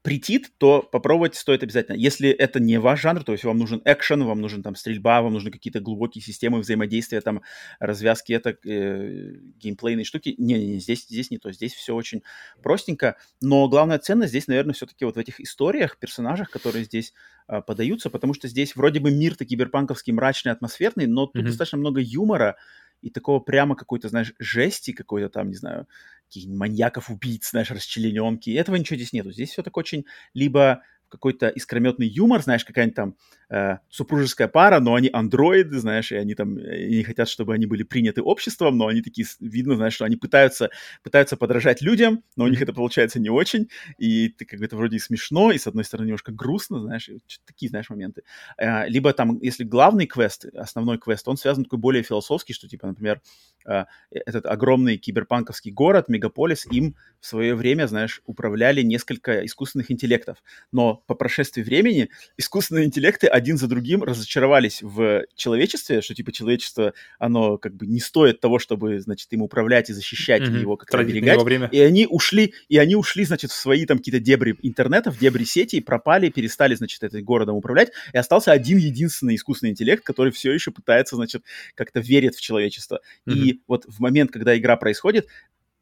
претит, то попробовать стоит обязательно. Если это не ваш жанр, то есть вам нужен экшен, вам нужен там стрельба, вам нужны какие-то глубокие системы взаимодействия, там развязки, это э, геймплейные штуки. Не-не-не, здесь, здесь не то. Здесь все очень простенько. Но главная ценность здесь, наверное, все-таки вот в этих историях, персонажах, которые здесь э, подаются, потому что здесь вроде бы мир-то киберпанковский, мрачный, атмосферный, но тут mm-hmm. достаточно много юмора, и такого прямо какой-то, знаешь, жести какой-то там, не знаю, каких-нибудь маньяков-убийц, знаешь, расчлененки. Этого ничего здесь нету. Здесь все так очень либо какой-то искрометный юмор, знаешь, какая-нибудь там э, супружеская пара, но они андроиды, знаешь, и они там и не хотят, чтобы они были приняты обществом, но они такие, видно, знаешь, что они пытаются, пытаются подражать людям, но у них это получается не очень, и ты как бы это вроде и смешно, и с одной стороны немножко грустно, знаешь, такие, знаешь, моменты. Э, либо там, если главный квест, основной квест, он связан такой более философский, что типа, например, э, этот огромный киберпанковский город, мегаполис, им в свое время, знаешь, управляли несколько искусственных интеллектов, но по прошествии времени искусственные интеллекты один за другим разочаровались в человечестве, что типа человечество, оно как бы не стоит того, чтобы, значит, им управлять и защищать, mm-hmm. его как-то оберегать. Время. И они ушли, и они ушли, значит, в свои там какие-то дебри интернета, в дебри сети, пропали, перестали, значит, этим городом управлять, и остался один единственный искусственный интеллект, который все еще пытается, значит, как-то верит в человечество. Mm-hmm. И вот в момент, когда игра происходит,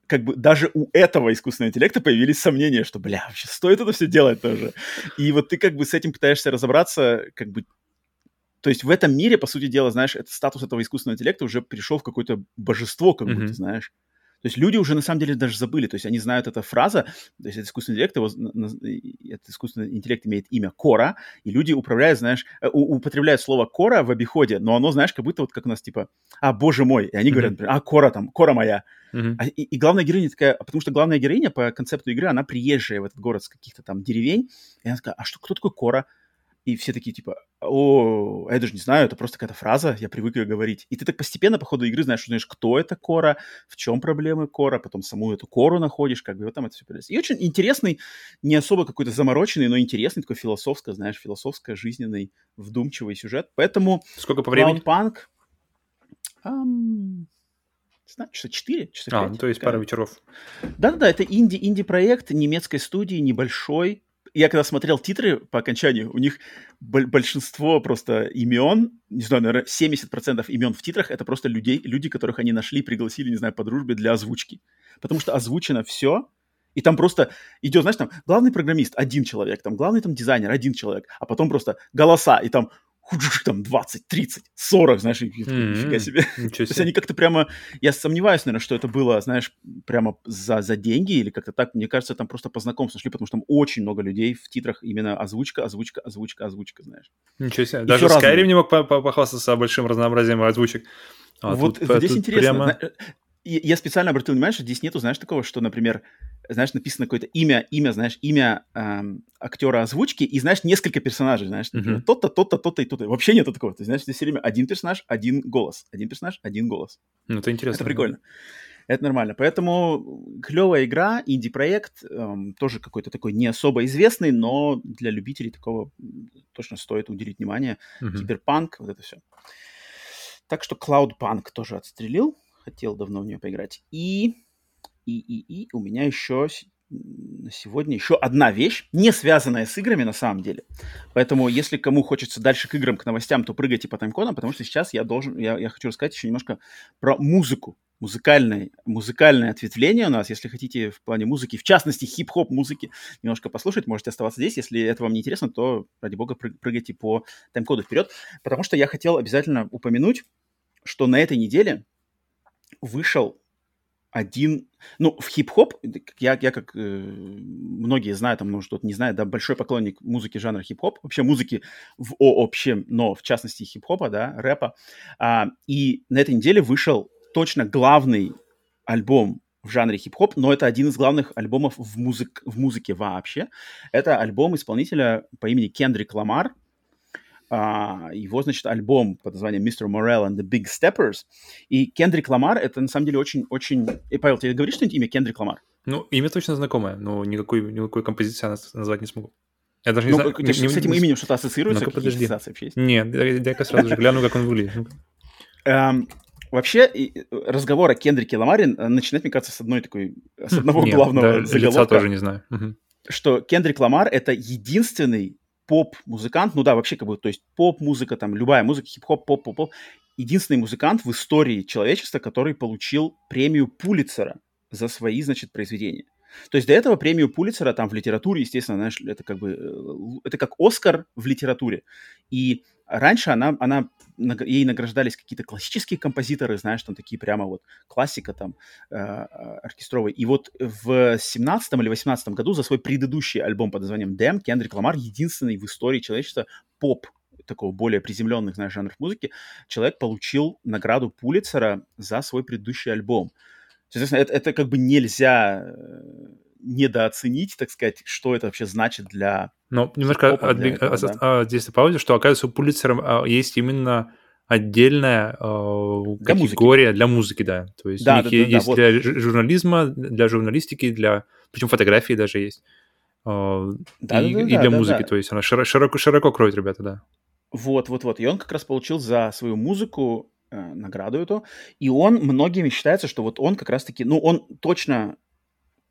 как бы даже у этого искусственного интеллекта появились сомнения, что, бля, вообще стоит это все делать тоже. И вот ты как бы с этим пытаешься разобраться, как бы то есть в этом мире, по сути дела, знаешь, этот статус этого искусственного интеллекта уже перешел в какое-то божество, как mm-hmm. будто, знаешь. То есть люди уже на самом деле даже забыли, то есть они знают эту фраза, то есть это искусственный интеллект, его, этот искусственный интеллект имеет имя Кора, и люди управляют, знаешь, э, употребляют слово Кора в обиходе, но оно, знаешь, как будто вот как у нас типа, а, боже мой, и они mm-hmm. говорят, например, а, Кора там, Кора моя. Mm-hmm. А, и, и главная героиня такая, потому что главная героиня по концепту игры, она приезжая в этот город с каких-то там деревень, и она такая, а что, кто такой Кора? И все такие типа, о, я даже не знаю, это просто какая-то фраза, я привык ее говорить. И ты так постепенно по ходу игры знаешь, узнаешь, кто это Кора, в чем проблемы Кора, потом саму эту Кору находишь, как бы вот там это все появляется. И очень интересный, не особо какой-то замороченный, но интересный, такой философско, знаешь, философско жизненный, вдумчивый сюжет. Поэтому... Сколько по времени? Cloudpunk... Um, знаю, часа 4, часа 5. А, ну, то есть пара вечеров. Да-да-да, это инди, инди-проект немецкой студии, небольшой, я когда смотрел титры по окончанию, у них большинство просто имен, не знаю, наверное, 70% имен в титрах это просто людей, люди, которых они нашли, пригласили, не знаю, по дружбе для озвучки. Потому что озвучено все, и там просто идет, знаешь, там главный программист один человек, там главный там дизайнер один человек, а потом просто голоса, и там там 20, 30, 40, знаешь, и, mm-hmm. нифига себе. себе. То есть они как-то прямо, я сомневаюсь, наверное, что это было, знаешь, прямо за, за деньги или как-то так. Мне кажется, там просто по знакомству шли, потому что там очень много людей в титрах именно озвучка, озвучка, озвучка, озвучка, знаешь. Ничего себе. И Даже Skyrim не мог похвастаться большим разнообразием озвучек. А вот тут, здесь тут интересно. Прямо... Я специально обратил внимание, что здесь нету, знаешь, такого, что, например, знаешь, написано какое-то имя, имя, знаешь, имя эм, актера озвучки, и, знаешь, несколько персонажей, знаешь, uh-huh. тот-то, тот-то, тот-то и тот-то. Вообще нету такого. Ты знаешь, здесь все время один персонаж, один голос. Один персонаж, один голос. Ну, это интересно. Это прикольно. Это нормально. Поэтому клевая игра, инди-проект, эм, тоже какой-то такой не особо известный, но для любителей такого точно стоит уделить внимание. Uh-huh. Киберпанк, вот это все. Так что Cloudpunk тоже отстрелил. Хотел давно в нее поиграть. И и, и, и у меня еще на сегодня еще одна вещь, не связанная с играми на самом деле. Поэтому, если кому хочется дальше к играм, к новостям, то прыгайте по таймкодам, потому что сейчас я должен, я, я хочу рассказать еще немножко про музыку. Музыкальное, музыкальное ответвление у нас, если хотите в плане музыки, в частности хип-хоп музыки, немножко послушать, можете оставаться здесь. Если это вам не интересно, то, ради бога, прыгайте по тайм-коду вперед, потому что я хотел обязательно упомянуть, что на этой неделе вышел один, ну, в хип-хоп, я, я как э, многие знают, там, может, кто-то не знает, да, большой поклонник музыки жанра хип-хоп, вообще музыки в общем, но в частности хип-хопа, да, рэпа. А, и на этой неделе вышел точно главный альбом в жанре хип-хоп, но это один из главных альбомов в, музык, в музыке вообще. Это альбом исполнителя по имени Кендрик Ламар, а, его, значит, альбом под названием Mr. Morell and the Big Steppers. И Кендрик Ламар, это на самом деле очень-очень... И, Павел, тебе говоришь что-нибудь имя Кендрик Ламар? Ну, имя точно знакомое, но никакой, никакой композиции я назвать не смогу. Я даже не ну, знаю... Ты не, с этим именем что-то ассоциируется? Ну-ка, подожди. вообще есть? Нет, дай-ка сразу же гляну, как он выглядит. Um, вообще, разговор о Кендрике Ламаре начинать, мне кажется, с одной такой, с одного Нет, главного да, заголовка. Лица тоже не знаю. Что Кендрик Ламар — это единственный поп-музыкант, ну да, вообще как бы, то есть поп-музыка, там, любая музыка, хип-хоп, поп-поп-поп, единственный музыкант в истории человечества, который получил премию Пулицера за свои, значит, произведения. То есть до этого премию Пулицера там в литературе, естественно, знаешь, это как бы, э, это как Оскар в литературе. И раньше она, она, ей награждались какие-то классические композиторы, знаешь, там такие прямо вот классика там э, оркестровая. И вот в 17 или 18 году за свой предыдущий альбом под названием Damn Кендрик Ламар единственный в истории человечества поп такого более приземленных, знаешь, жанров музыки, человек получил награду Пулицера за свой предыдущий альбом. Соответственно, это, это как бы нельзя э, недооценить, так сказать, что это вообще значит для... Но немножко отбег... этого, да? а, здесь добавлю, что, оказывается, у Пулицера а, есть именно отдельная э, для категория музыки. для музыки, да. То есть да, у них да, есть да, для вот. журнализма, для журналистики, для... Причем фотографии даже есть. Э, да, и, да, и для да, музыки, да. то есть она широко, широко, широко кроет ребята, да. Вот, вот, вот. И он как раз получил за свою музыку э, награду эту. И он, многими считается, что вот он как раз-таки, ну, он точно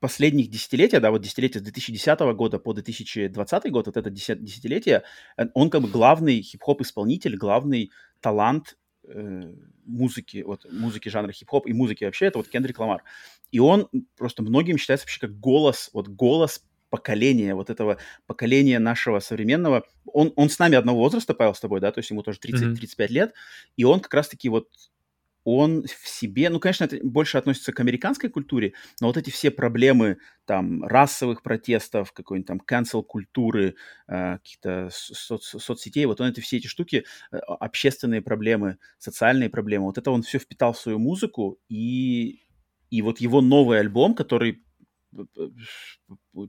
последних десятилетия, да, вот десятилетие с 2010 года по 2020 год, вот это десятилетие, э, он как бы главный хип-хоп исполнитель, главный талант э, музыки, вот музыки жанра хип-хоп и музыки вообще, это вот Кендрик Ламар. И он просто многим считается вообще как голос, вот голос поколения, вот этого поколения нашего современного. Он, он с нами одного возраста, Павел, с тобой, да, то есть ему тоже 30-35 mm-hmm. лет, и он как раз-таки вот он в себе, ну, конечно, это больше относится к американской культуре, но вот эти все проблемы там расовых протестов, какой-нибудь там cancel культуры, э, каких-то соц соцсетей, вот он это все эти штуки, э, общественные проблемы, социальные проблемы, вот это он все впитал в свою музыку, и, и вот его новый альбом, который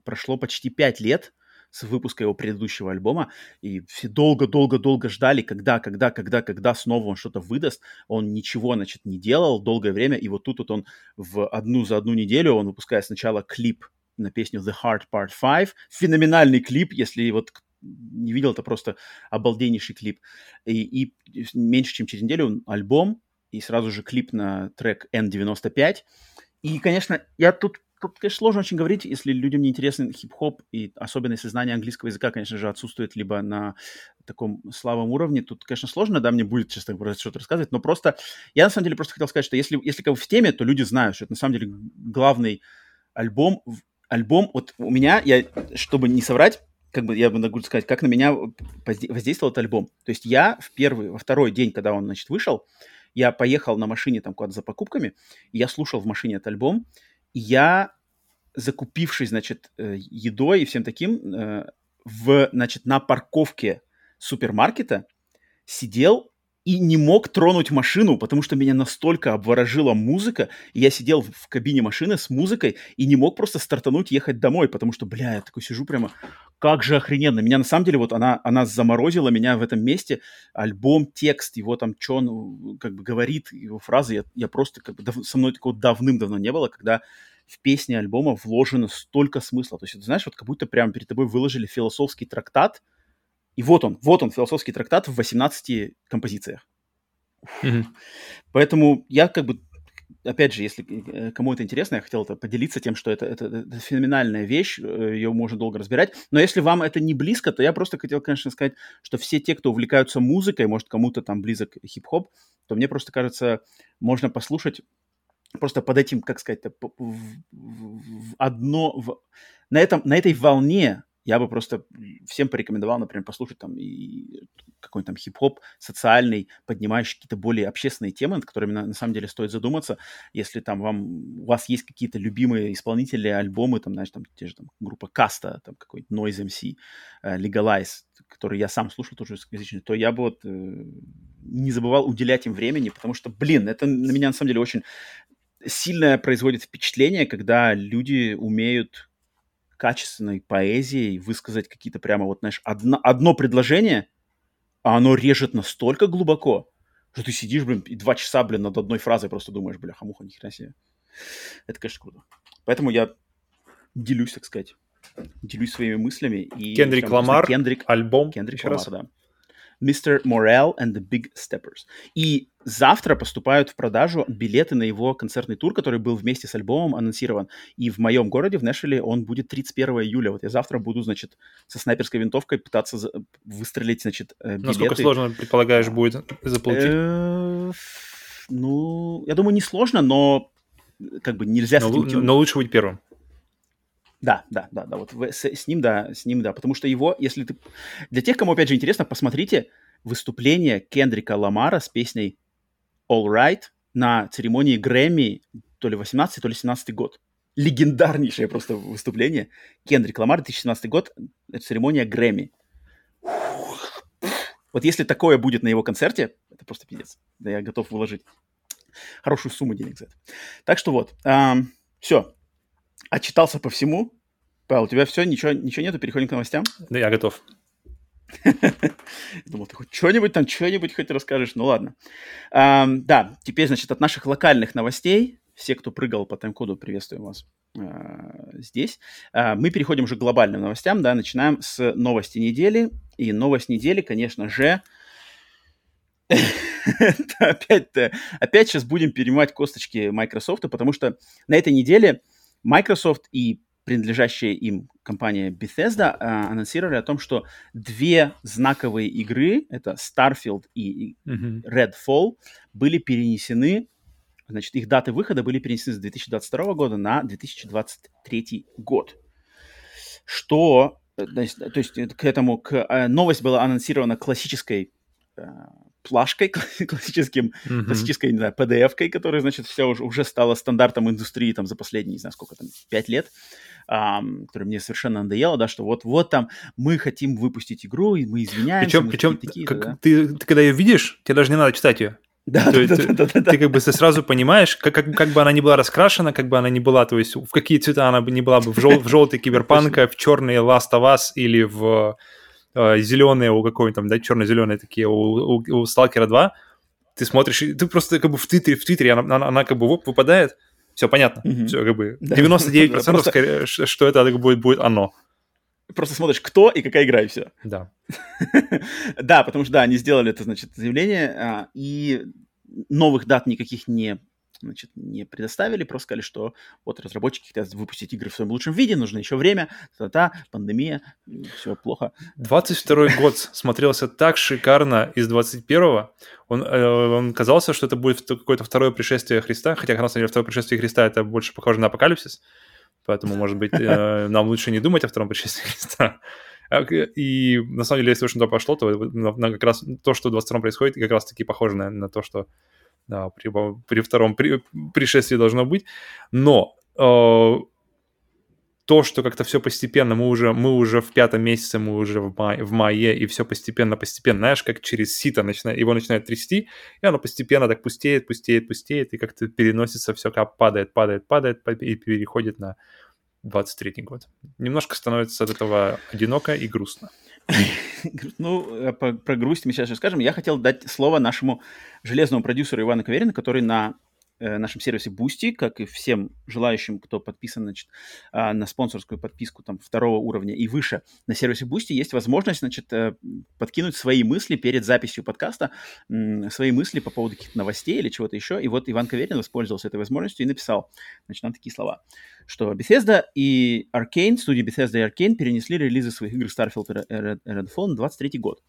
прошло почти пять лет, с выпуска его предыдущего альбома, и все долго-долго-долго ждали, когда, когда, когда, когда снова он что-то выдаст. Он ничего, значит, не делал долгое время, и вот тут вот он в одну за одну неделю, он выпускает сначала клип на песню The Heart Part 5, феноменальный клип, если вот не видел, это просто обалденнейший клип. И, и меньше чем через неделю альбом, и сразу же клип на трек N95. И, конечно, я тут тут, конечно, сложно очень говорить, если людям не интересен хип-хоп, и особенно если знание английского языка, конечно же, отсутствует либо на таком слабом уровне, тут, конечно, сложно, да, мне будет, честно говоря, что-то рассказывать, но просто, я на самом деле просто хотел сказать, что если, если как бы в теме, то люди знают, что это на самом деле главный альбом, альбом, вот у меня, я, чтобы не соврать, как бы я могу сказать, как на меня воздействовал этот альбом. То есть я в первый, во второй день, когда он, значит, вышел, я поехал на машине там куда-то за покупками, и я слушал в машине этот альбом, я, закупившись, значит, э, едой и всем таким, э, в, значит, на парковке супермаркета сидел и не мог тронуть машину, потому что меня настолько обворожила музыка, и я сидел в кабине машины с музыкой и не мог просто стартануть ехать домой, потому что, бля, я такой сижу прямо, как же охрененно. Меня на самом деле вот она, она заморозила меня в этом месте, альбом, текст, его там, что он как бы говорит, его фразы, я, я просто как бы дав, со мной такого давным-давно не было, когда в песни альбома вложено столько смысла. То есть, ты знаешь, вот как будто прямо перед тобой выложили философский трактат, и вот он, вот он, философский трактат в 18 композициях. Mm-hmm. Поэтому я как бы, опять же, если э, кому это интересно, я хотел это поделиться тем, что это, это, это феноменальная вещь, э, ее можно долго разбирать. Но если вам это не близко, то я просто хотел, конечно, сказать, что все те, кто увлекаются музыкой, может, кому-то там близок хип-хоп, то мне просто кажется, можно послушать просто под этим, как сказать, в, в одно, в, на, этом, на этой волне я бы просто всем порекомендовал, например, послушать там и какой-нибудь там хип-хоп социальный, поднимающий какие-то более общественные темы, над которыми на, на самом деле стоит задуматься. Если там вам, у вас есть какие-то любимые исполнители, альбомы, там, знаешь, там те же там группа Каста, там какой-нибудь Noise MC, uh, Legalize, который я сам слушал тоже русскоязычный, то я бы вот uh, не забывал уделять им времени, потому что, блин, это на меня на самом деле очень сильное производит впечатление, когда люди умеют качественной поэзией высказать какие-то прямо вот, знаешь, одно, одно предложение, а оно режет настолько глубоко, что ты сидишь, блин, и два часа, блин, над одной фразой просто думаешь, бля, хамуха, ни хрена себе. Это, конечно, круто. Поэтому я делюсь, так сказать, делюсь своими мыслями. И Кендрик Ламар, Кендрик, альбом. Кендрик Ламар, да. Mr. Morale and the Big Steppers. И завтра поступают в продажу билеты на его концертный тур, который был вместе с альбомом анонсирован. И в моем городе, в Нэшвилле, он будет 31 июля. Вот я завтра буду, значит, со снайперской винтовкой пытаться за... выстрелить, значит, э, билеты. Насколько сложно, предполагаешь, будет заполучить? Э, ну, я думаю, не сложно, но как бы нельзя но, но лучше быть первым. Да, да, да, да, вот с, с ним, да, с ним, да, потому что его, если ты... Для тех, кому, опять же, интересно, посмотрите выступление Кендрика Ламара с песней All Right на церемонии Грэмми то ли 18 то ли 17 год. Легендарнейшее просто выступление. Кендрик Ламар, 2017 год, церемония Грэмми. Вот если такое будет на его концерте, это просто пиздец. Да я готов выложить хорошую сумму денег за это. Так что вот, эм, все, отчитался по всему. Павел, у тебя все, ничего, ничего нету, переходим к новостям? Да, я готов. Думал, ты хоть что-нибудь там, что-нибудь хоть расскажешь. Ну ладно. А, да, теперь, значит, от наших локальных новостей, все, кто прыгал по тайм-коду, приветствуем вас а, здесь. А, мы переходим уже к глобальным новостям, да, начинаем с новости недели. И новость недели, конечно же, опять, опять сейчас будем перемывать косточки Microsoft, потому что на этой неделе Microsoft и принадлежащая им компания Bethesda э, анонсировали о том, что две знаковые игры, это Starfield и mm-hmm. Redfall, были перенесены, значит, их даты выхода были перенесены с 2022 года на 2023 год. Что, то есть, то есть к этому, к, э, новость была анонсирована классической э, плашкой классическим, mm-hmm. классической, не знаю, PDF-кой, которая, значит, все уже, уже стала стандартом индустрии там за последние, не знаю, сколько там, пять лет, um, которая мне совершенно надоела, да, что вот-вот там мы хотим выпустить игру, и мы извиняемся. Причем, причем такие, как, да? ты, ты когда ее видишь, тебе даже не надо читать ее. Да, то да, есть, да, да, да, ты как бы ты сразу понимаешь, как, как, как бы она не была раскрашена, как бы она не была, то есть в какие цвета она бы не была бы, в, жел, в желтый киберпанка, в черный Last of Us или в э, зеленые у какой-нибудь там, да, черно-зеленые такие у, у, у Stalker 2, ты смотришь, ты просто как бы в Твиттере, в Твиттере она, она, она как бы воп, выпадает, все понятно, mm-hmm. все как бы 99% просто... скорее, что это будет, будет оно. Просто смотришь, кто и какая игра, и все. Да. да, потому что, да, они сделали это, значит, заявление, а, и новых дат никаких не значит, не предоставили, просто сказали, что вот разработчики хотят выпустить игры в своем лучшем виде, нужно еще время, та-та, пандемия, все плохо. 22 год смотрелся так шикарно из 21-го, он, э, он казался, что это будет какое-то второе пришествие Христа, хотя, на самом деле, второе пришествие Христа это больше похоже на апокалипсис, поэтому, может быть, э, нам лучше не думать о втором пришествии Христа. А, и на самом деле, если уж на то пошло, то как раз то, что в 22 происходит, как раз таки похоже на, на то, что да, при, при втором при, пришествии должно быть. Но э, то, что как-то все постепенно, мы уже, мы уже в пятом месяце, мы уже в, мае, в мае, и все постепенно-постепенно, знаешь, как через сито начинает, его начинает трясти, и оно постепенно так пустеет, пустеет, пустеет, и как-то переносится все, как падает, падает, падает, и переходит на 23 год. Немножко становится от этого одиноко и грустно. Ну, э, про грусть мы сейчас расскажем. Я хотел дать слово нашему железному продюсеру Ивану Каверину, который на нашем сервисе Boosty, как и всем желающим, кто подписан значит, а, на спонсорскую подписку там, второго уровня и выше на сервисе Boosty, есть возможность значит, э, подкинуть свои мысли перед записью подкаста, свои мысли по поводу каких-то новостей или чего-то еще. И вот Иван Каверин воспользовался этой возможностью и написал значит, нам такие слова, что Bethesda и Arkane, студии Bethesda и Arkane перенесли релизы своих игр Starfield и Redfall на 23 год.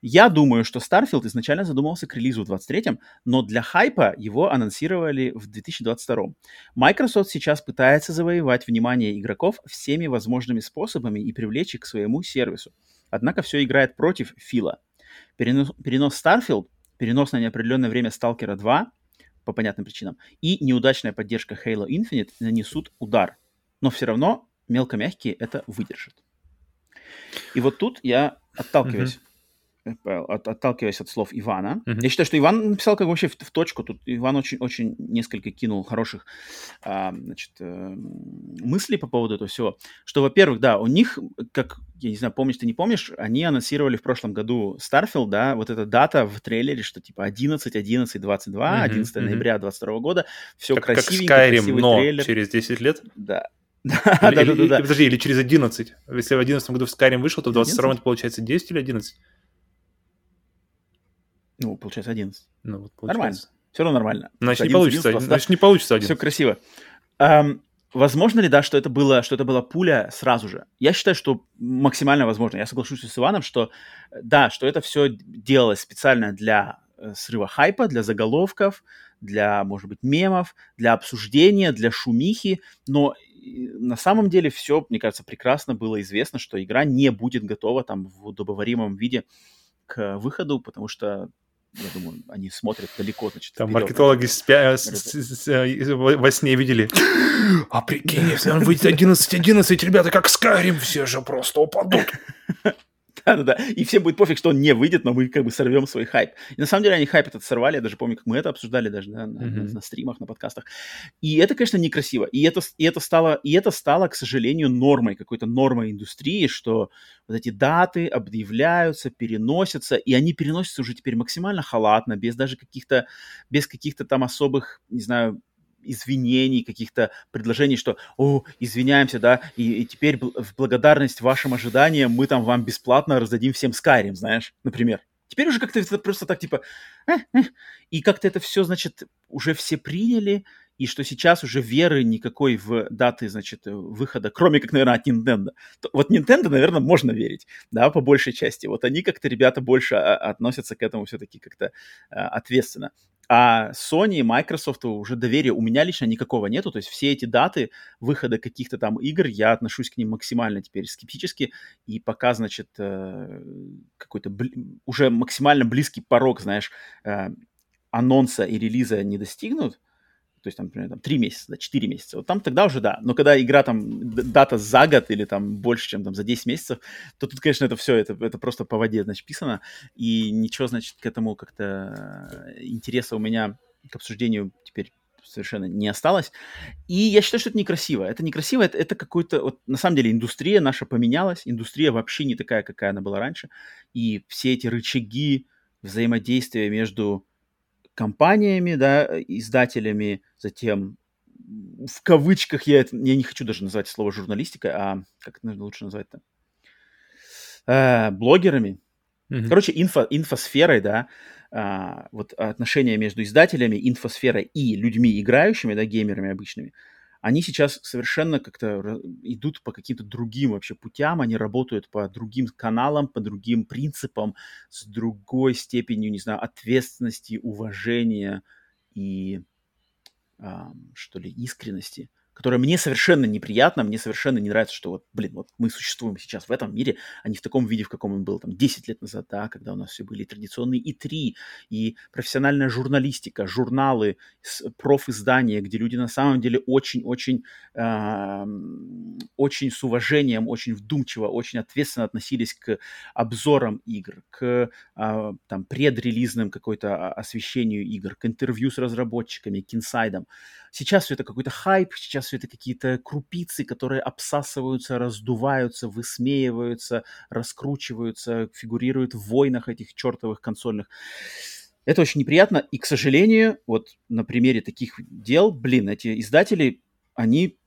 Я думаю, что Starfield изначально задумывался к релизу в 23-м, но для хайпа его анонсировали в 2022-м. Microsoft сейчас пытается завоевать внимание игроков всеми возможными способами и привлечь их к своему сервису. Однако все играет против Фила. Перенос, перенос Starfield, перенос на неопределенное время Stalker 2 по понятным причинам и неудачная поддержка Halo Infinite нанесут удар. Но все равно мелкомягкие это выдержат. И вот тут я отталкиваюсь mm-hmm от, отталкиваясь от слов Ивана. Uh-huh. Я считаю, что Иван написал как вообще в, в точку. Тут Иван очень, очень несколько кинул хороших а, значит, э, мыслей по поводу этого всего. Что, во-первых, да, у них, как, я не знаю, помнишь ты не помнишь, они анонсировали в прошлом году Starfield, да, вот эта дата в трейлере, что типа 11, 11, 22, uh-huh, 11 uh-huh. ноября 22 года. Все как, красивенько, как Skyrim, но трейлер. через 10 лет? Да. Да, или, да, да, да, Подожди, или через 11. Если в 11 году в Skyrim вышел, то в 22 это получается 10 или 11? Ну, получается 11. Ну, вот получается. Нормально. Все равно нормально. Значит, 11, не получится 11, Значит, не получится 11. Все красиво. Um, возможно ли, да, что это, было, что это была пуля сразу же? Я считаю, что максимально возможно. Я соглашусь с Иваном, что да, что это все делалось специально для э, срыва хайпа, для заголовков, для, может быть, мемов, для обсуждения, для шумихи, но на самом деле все, мне кажется, прекрасно было известно, что игра не будет готова там в удобоваримом виде к выходу, потому что я думаю, они смотрят далеко, значит. Там вперед, маркетологи спя... с, с, с, э, во сне видели. А прикинь, если он выйдет 11-11, ребята, как Skyrim, все же просто упадут. Да-да-да. И всем будет пофиг, что он не выйдет, но мы как бы сорвем свой хайп. И на самом деле они хайп этот сорвали. Я даже помню, как мы это обсуждали даже да, на, mm-hmm. на, стримах, на подкастах. И это, конечно, некрасиво. И это, и, это стало, и это стало, к сожалению, нормой, какой-то нормой индустрии, что вот эти даты объявляются, переносятся, и они переносятся уже теперь максимально халатно, без даже каких-то, без каких-то там особых, не знаю, извинений, каких-то предложений, что, о, извиняемся, да, и, и теперь в благодарность вашим ожиданиям мы там вам бесплатно раздадим всем Skyrim, знаешь, например. Теперь уже как-то это просто так, типа, э, э, и как-то это все, значит, уже все приняли, и что сейчас уже веры никакой в даты, значит, выхода, кроме как, наверное, от Nintendo. Вот Nintendo, наверное, можно верить, да, по большей части. Вот они как-то, ребята, больше а, относятся к этому все-таки как-то а, ответственно. А Sony и Microsoft уже доверия у меня лично никакого нету. То есть все эти даты выхода каких-то там игр, я отношусь к ним максимально теперь скептически. И пока, значит, э, какой-то бли- уже максимально близкий порог, знаешь, э, анонса и релиза не достигнут, то есть, там, например, там, 3 месяца, да, 4 месяца, вот там тогда уже да. Но когда игра там, дата за год или там больше, чем там за 10 месяцев, то тут, конечно, это все, это, это просто по воде, значит, писано, и ничего, значит, к этому как-то э, интереса у меня к обсуждению теперь совершенно не осталось. И я считаю, что это некрасиво. Это некрасиво, это, это какой-то... Вот, на самом деле индустрия наша поменялась, индустрия вообще не такая, какая она была раньше, и все эти рычаги взаимодействия между компаниями, да, издателями, затем в кавычках я, это, я не хочу даже назвать слово журналистика, а как наверное, лучше назвать-то? Э, блогерами. Mm-hmm. Короче, инфо, инфосферой, да, а, вот отношения между издателями, инфосферой и людьми играющими, да, геймерами обычными, они сейчас совершенно как-то идут по каким-то другим вообще путям, они работают по другим каналам, по другим принципам, с другой степенью, не знаю, ответственности, уважения и, э, что ли, искренности которая мне совершенно неприятна, мне совершенно не нравится, что вот, блин, вот мы существуем сейчас в этом мире, а не в таком виде, в каком он был там 10 лет назад, да, когда у нас все были традиционные и три, и профессиональная журналистика, журналы, профиздания, где люди на самом деле очень-очень э, очень с уважением, очень вдумчиво, очень ответственно относились к обзорам игр, к э, там предрелизным какой-то освещению игр, к интервью с разработчиками, к инсайдам. Сейчас все это какой-то хайп, сейчас все это какие-то крупицы, которые обсасываются, раздуваются, высмеиваются, раскручиваются, фигурируют в войнах этих чертовых консольных. Это очень неприятно, и, к сожалению, вот на примере таких дел, блин, эти издатели, они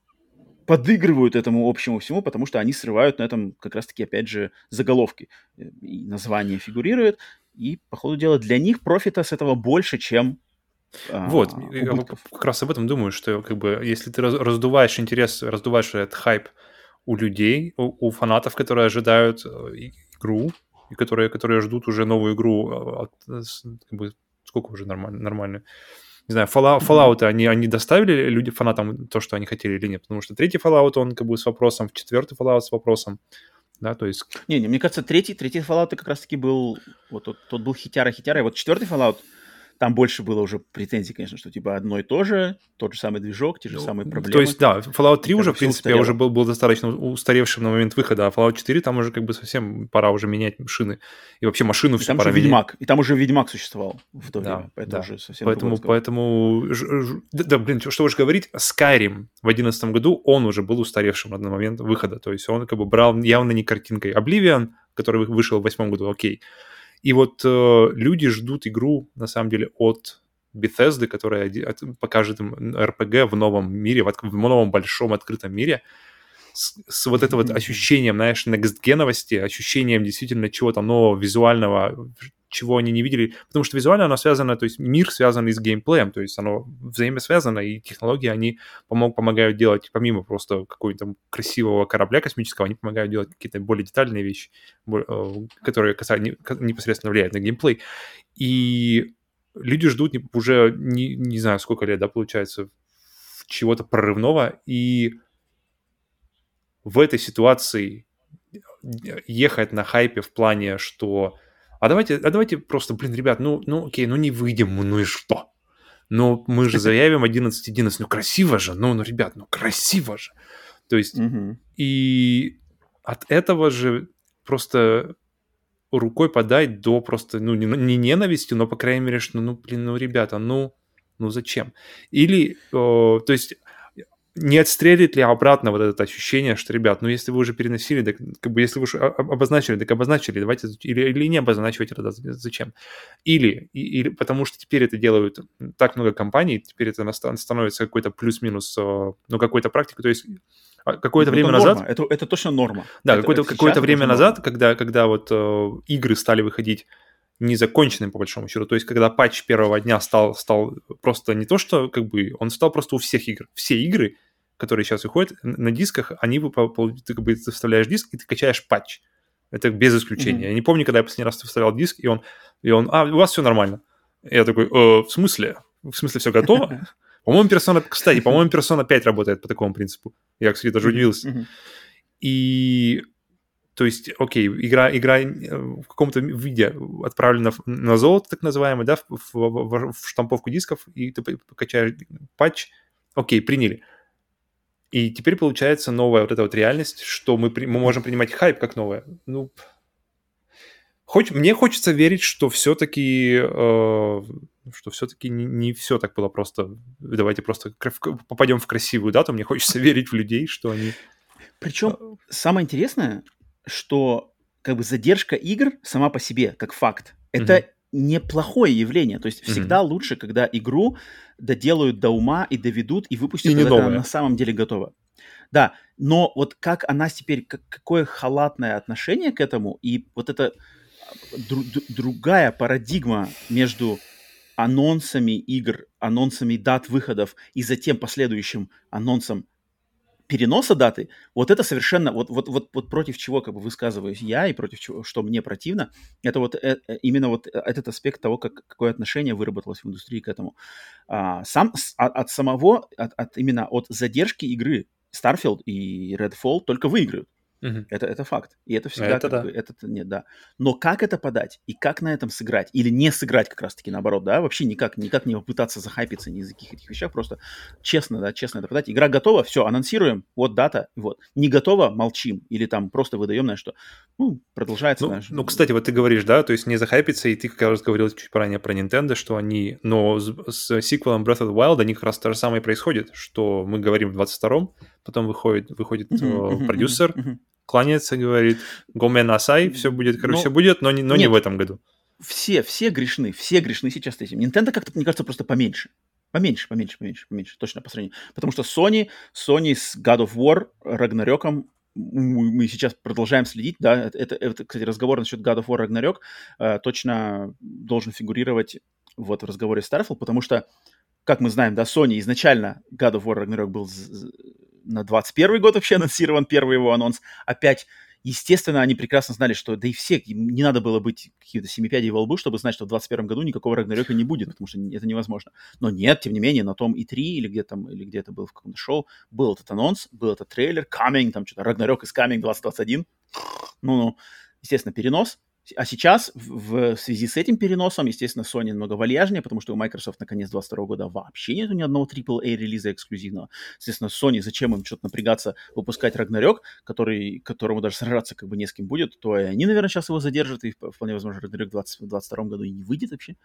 подыгрывают этому общему всему, потому что они срывают на этом как раз-таки, опять же, заголовки. И название фигурирует, и, по ходу дела, для них профита с этого больше, чем вот, а, я как раз об этом думаю, что как бы если ты раздуваешь интерес, раздуваешь этот хайп у людей, у, у фанатов, которые ожидают э, игру, и которые, которые ждут уже новую игру, а, от, как бы, сколько уже нормально, нормально. Не знаю, Fallout, Fallout они, они доставили люди, фанатам то, что они хотели или нет, потому что третий Fallout, он как бы с вопросом, четвертый Fallout с вопросом, да, то есть... Не, не, мне кажется, третий, третий Fallout как раз-таки был, вот тот, тот был хитяра-хитяра, и вот четвертый Fallout, там больше было уже претензий, конечно, что типа одно и то же, тот же самый движок, те же ну, самые проблемы. То есть, да, Fallout 3 уже, в принципе, устарело. уже был, был достаточно устаревшим на момент выхода, а Fallout 4 там уже как бы совсем пора уже менять шины. И вообще машину и всю там пора уже менять. Ведьмак, и там уже Ведьмак существовал в то да, время, поэтому да. уже совсем Поэтому, поэтому да, да, блин, что уж говорить, Skyrim в 2011 году, он уже был устаревшим на момент выхода, то есть он как бы брал явно не картинкой. Oblivion, который вышел в 2008 году, окей. И вот э, люди ждут игру, на самом деле, от Bethesda, которая покажет им RPG в новом мире, в новом большом открытом мире, с, с вот это вот ощущением, знаешь, next-геновости, ощущением действительно чего-то нового, визуального, чего они не видели, потому что визуально оно связано, то есть мир связан и с геймплеем, то есть оно взаимосвязано, и технологии, они помог, помогают делать, помимо просто какого-то красивого корабля космического, они помогают делать какие-то более детальные вещи, э, которые касаются, непосредственно влияют на геймплей. И люди ждут уже не, не знаю сколько лет, да, получается, чего-то прорывного, и в этой ситуации ехать на хайпе в плане, что а давайте, а давайте просто, блин, ребят, ну, ну окей, ну не выйдем ну и что? Ну, мы же заявим 11-11, ну красиво же, ну, ну, ребят, ну красиво же. То есть, угу. и от этого же просто рукой подать до просто, ну, не, не ненависти, но, по крайней мере, что, ну, блин, ну, ребята, ну, ну, зачем? Или, э, то есть, не отстрелит ли обратно вот это ощущение, что, ребят, ну, если вы уже переносили, так, как бы, если вы уже обозначили, так обозначили, давайте, или, или не обозначивать тогда зачем? Или, или, потому что теперь это делают так много компаний, теперь это становится какой-то плюс-минус, э, ну, какой-то практикой, то есть а какое-то ну, время это назад... Это, это точно норма. Да, какое-то, какое-то время назад, когда, когда вот э, игры стали выходить незаконченным, по большому счету. То есть, когда патч первого дня стал, стал просто не то, что как бы, он стал просто у всех игр. Все игры, которые сейчас выходят на дисках, они, ты как бы ты вставляешь диск, и ты качаешь патч. Это без исключения. Mm-hmm. Я не помню, когда я последний раз вставлял диск, и он, и он, а, у вас все нормально. Я такой, э, в смысле? В смысле все готово? По-моему, персона... Кстати, по-моему, персона 5 работает по такому принципу. Я, кстати, даже удивился. И то есть, окей, игра, игра э, в каком-то виде отправлена на золото, так называемое, да, в, в, в, в штамповку дисков, и ты качаешь патч, окей, приняли. И теперь получается новая вот эта вот реальность, что мы, мы можем принимать хайп как новое. Ну, хоть, мне хочется верить, что все-таки, э, что все-таки не, не все так было просто. Давайте просто попадем в красивую дату. Мне хочется верить в людей, что они... Причем э, самое интересное, что как бы задержка игр сама по себе, как факт, это mm-hmm. Неплохое явление. То есть всегда mm-hmm. лучше, когда игру доделают до ума и доведут, и выпустят, и когда она на самом деле готова. Да, но вот как она теперь, как, какое халатное отношение к этому, и вот это дру, другая парадигма между анонсами игр, анонсами дат выходов и затем последующим анонсом переноса даты, вот это совершенно, вот, вот, вот, вот против чего как бы высказываюсь я и против чего, что мне противно, это вот э, э именно вот этот аспект того, как, какое отношение выработалось в индустрии к этому. А, сам, от, от самого, от, от именно от задержки игры Starfield и Redfall только выиграют. Угу. Это, это факт. И это всегда... Это, да. бы, это нет, да. Но как это подать? И как на этом сыграть? Или не сыграть как раз-таки наоборот, да? Вообще никак, никак не попытаться захайпиться ни за каких этих вещах. Просто честно, да, честно это подать. Игра готова, все, анонсируем, вот дата, вот. Не готова, молчим. Или там просто выдаем на что. Ну, продолжается. Ну, знаешь, ну, кстати, вот ты говоришь, да, то есть не захайпиться, и ты как раз говорил чуть ранее про Nintendo, что они, но с, с сиквелом Breath of the Wild, они как раз то же самое происходит, что мы говорим в 22-м, потом выходит, выходит uh-huh, продюсер, кланяется, говорит, Гомен Асай, все будет, короче, но... все будет, но, не, но Нет, не в этом году. Все, все грешны, все грешны сейчас этим. Nintendo как-то, мне кажется, просто поменьше. Поменьше, поменьше, поменьше, поменьше, точно по сравнению. Потому что Sony, Sony с God of War, Рагнарёком, мы сейчас продолжаем следить, да, это, это, кстати, разговор насчет God of War Ragnarok э, точно должен фигурировать вот в разговоре с Starfield, потому что, как мы знаем, да, Sony изначально God of War Ragnarok был на 21 год вообще анонсирован первый его анонс. Опять, естественно, они прекрасно знали, что да и все, не надо было быть какими-то семипядей во лбу, чтобы знать, что в 21 году никакого Рагнарёка не будет, потому что это невозможно. Но нет, тем не менее, на том и 3 или где там, или где это был в каком-то шоу, был этот анонс, был этот трейлер, Coming, там что-то Рагнарёк из Coming 2021. Ну-ну, естественно, перенос. А сейчас в, связи с этим переносом, естественно, Sony немного вальяжнее, потому что у Microsoft на конец 2022 года вообще нету ни одного AAA релиза эксклюзивного. Естественно, Sony, зачем им что-то напрягаться, выпускать Рагнарёк, который, которому даже сражаться как бы не с кем будет, то и они, наверное, сейчас его задержат, и вполне возможно Рагнарёк в 2022 году и не выйдет вообще,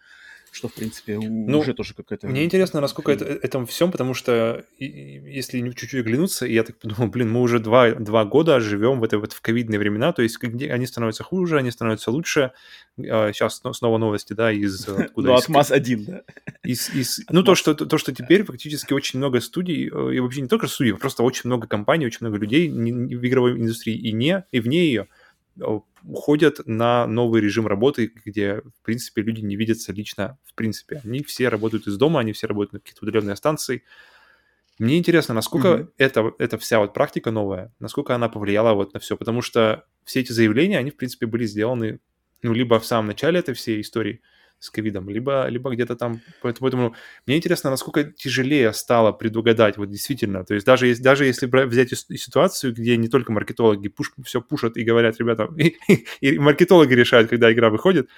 что, в принципе, ну, уже тоже какая-то... Мне интересно, насколько это, это всем, потому что если чуть-чуть оглянуться, я так подумал, блин, мы уже два, два года живем в этой вот в ковидные времена, то есть где они становятся хуже, они становятся лучше. Сейчас а, снова новости, да, из... Э, откуда? Ну, от МАЗ-1, да. Из, из, ну, то что, то, что теперь фактически очень много студий, э, и вообще не только студий, просто очень много компаний, очень много людей в игровой индустрии и не, и вне ее э, уходят на новый режим работы, где, в принципе, люди не видятся лично, в принципе. Они все работают из дома, они все работают на каких-то удаленных станциях. Мне интересно, насколько mm-hmm. это, эта вся вот практика новая, насколько она повлияла вот на все, потому что все эти заявления, они, в принципе, были сделаны, ну, либо в самом начале этой всей истории с ковидом, либо, либо где-то там. Поэтому мне интересно, насколько тяжелее стало предугадать, вот действительно. То есть даже, если, даже если взять ситуацию, где не только маркетологи пуш, все пушат и говорят, ребята, и, и маркетологи решают, когда игра выходит,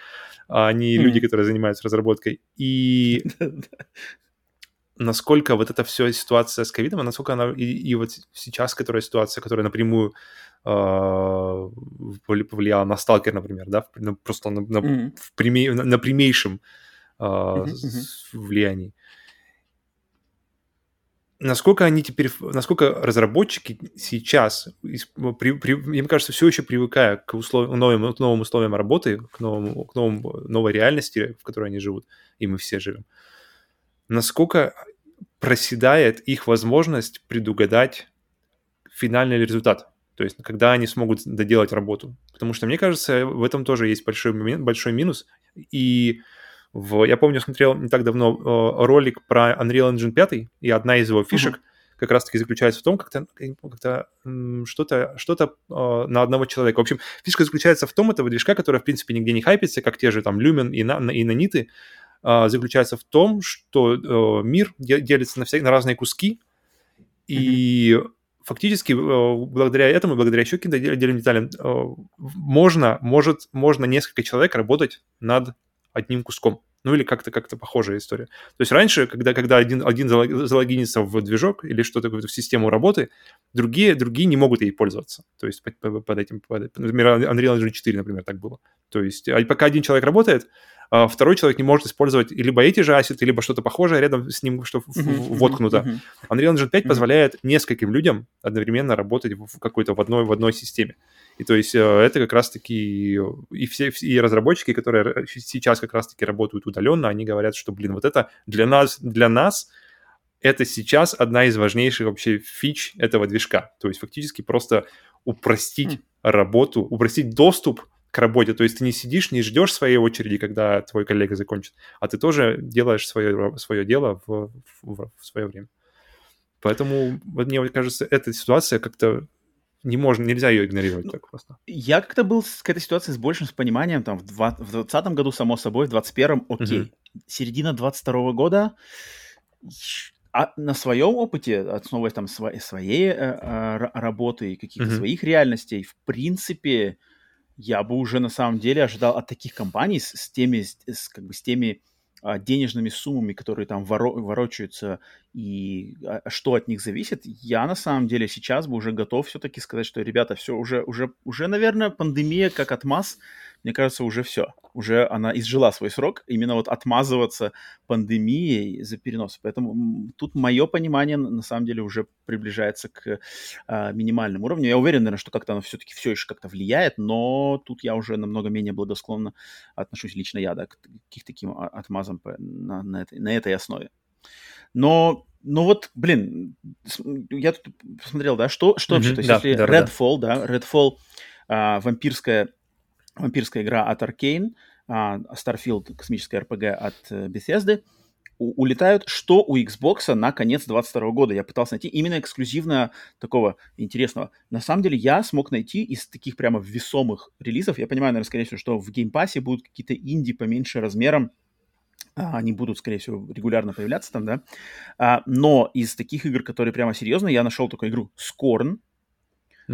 а не mm-hmm. люди, которые занимаются разработкой. И насколько вот эта вся ситуация с ковидом, насколько она и, и вот сейчас, которая ситуация, которая напрямую э, повлияла на сталкер, например, да, ну, просто на, на, mm-hmm. в прямей, на, на прямейшем э, mm-hmm. влиянии. Насколько они теперь, насколько разработчики сейчас, при, при, мне кажется, все еще привыкая к, услов, новым, к новым условиям работы, к, новому, к новому, новой реальности, в которой они живут, и мы все живем, насколько проседает их возможность предугадать финальный результат. То есть, когда они смогут доделать работу. Потому что, мне кажется, в этом тоже есть большой, большой минус. И в, я помню, смотрел не так давно э, ролик про Unreal Engine 5, и одна из его фишек uh-huh. как раз-таки заключается в том, как-то, как-то что-то, что-то э, на одного человека. В общем, фишка заключается в том этого движка, который, в принципе, нигде не хайпится, как те же там Lumen и, на, и Наниты, заключается в том, что э, мир делится на, все, на разные куски, и mm-hmm. фактически э, благодаря этому, благодаря еще каким-то отдельным деталям, э, можно, может, можно несколько человек работать над одним куском. Ну или как-то как похожая история. То есть раньше, когда, когда один, один залогинится в движок или что-то в систему работы, другие, другие не могут ей пользоваться. То есть под, под этим, под, например, Unreal Engine 4, например, так было. То есть а пока один человек работает, а второй человек не может использовать либо эти же ассеты, либо что-то похожее рядом с ним, что воткнуто. Unreal Engine 5 uh-huh. позволяет нескольким людям одновременно работать в какой-то в одной, в одной системе. И то есть э, это как раз-таки и все и разработчики, которые сейчас как раз-таки работают удаленно, они говорят, что, блин, вот это для нас, для нас это сейчас одна из важнейших вообще фич этого движка. То есть фактически просто упростить mm. работу, упростить доступ к работе. То есть ты не сидишь, не ждешь своей очереди, когда твой коллега закончит, а ты тоже делаешь свое, свое дело в, в, в свое время. Поэтому, мне кажется, эта ситуация как-то не можно, нельзя ее игнорировать ну, так просто. Я как-то был к этой ситуации с большим с пониманием, там, в 2020 году, само собой, в 2021 окей. Угу. Середина 22 года, а на своем опыте, основываясь там своей, своей э, э, работы и каких-то угу. своих реальностей, в принципе, я бы уже на самом деле ожидал от таких компаний с, с теми, с, как бы с теми а, денежными суммами, которые там воро ворочаются и а, что от них зависит, я на самом деле сейчас бы уже готов все-таки сказать, что, ребята, все, уже, уже, уже, наверное, пандемия как отмаз мне кажется, уже все. Уже она изжила свой срок, именно вот отмазываться пандемией за перенос. Поэтому тут мое понимание на самом деле уже приближается к а, минимальному уровню. Я уверен, наверное, что как-то оно все-таки все еще как-то влияет, но тут я уже намного менее благосклонно отношусь лично я, да, к каким таким отмазам по, на, на, этой, на этой основе. Но ну вот, блин, я тут посмотрел, да, что, что mm-hmm, вообще, то есть да, если да, Redfall, да, да Redfall, а, вампирская вампирская игра от Arkane, а, Starfield, космическая RPG от э, Bethesda, улетают, что у Xbox на конец 22 года. Я пытался найти именно эксклюзивно такого интересного. На самом деле я смог найти из таких прямо весомых релизов, я понимаю, наверное, скорее всего, что в геймпассе будут какие-то инди поменьше размером, а, они будут, скорее всего, регулярно появляться там, да. А, но из таких игр, которые прямо серьезно, я нашел только игру Scorn,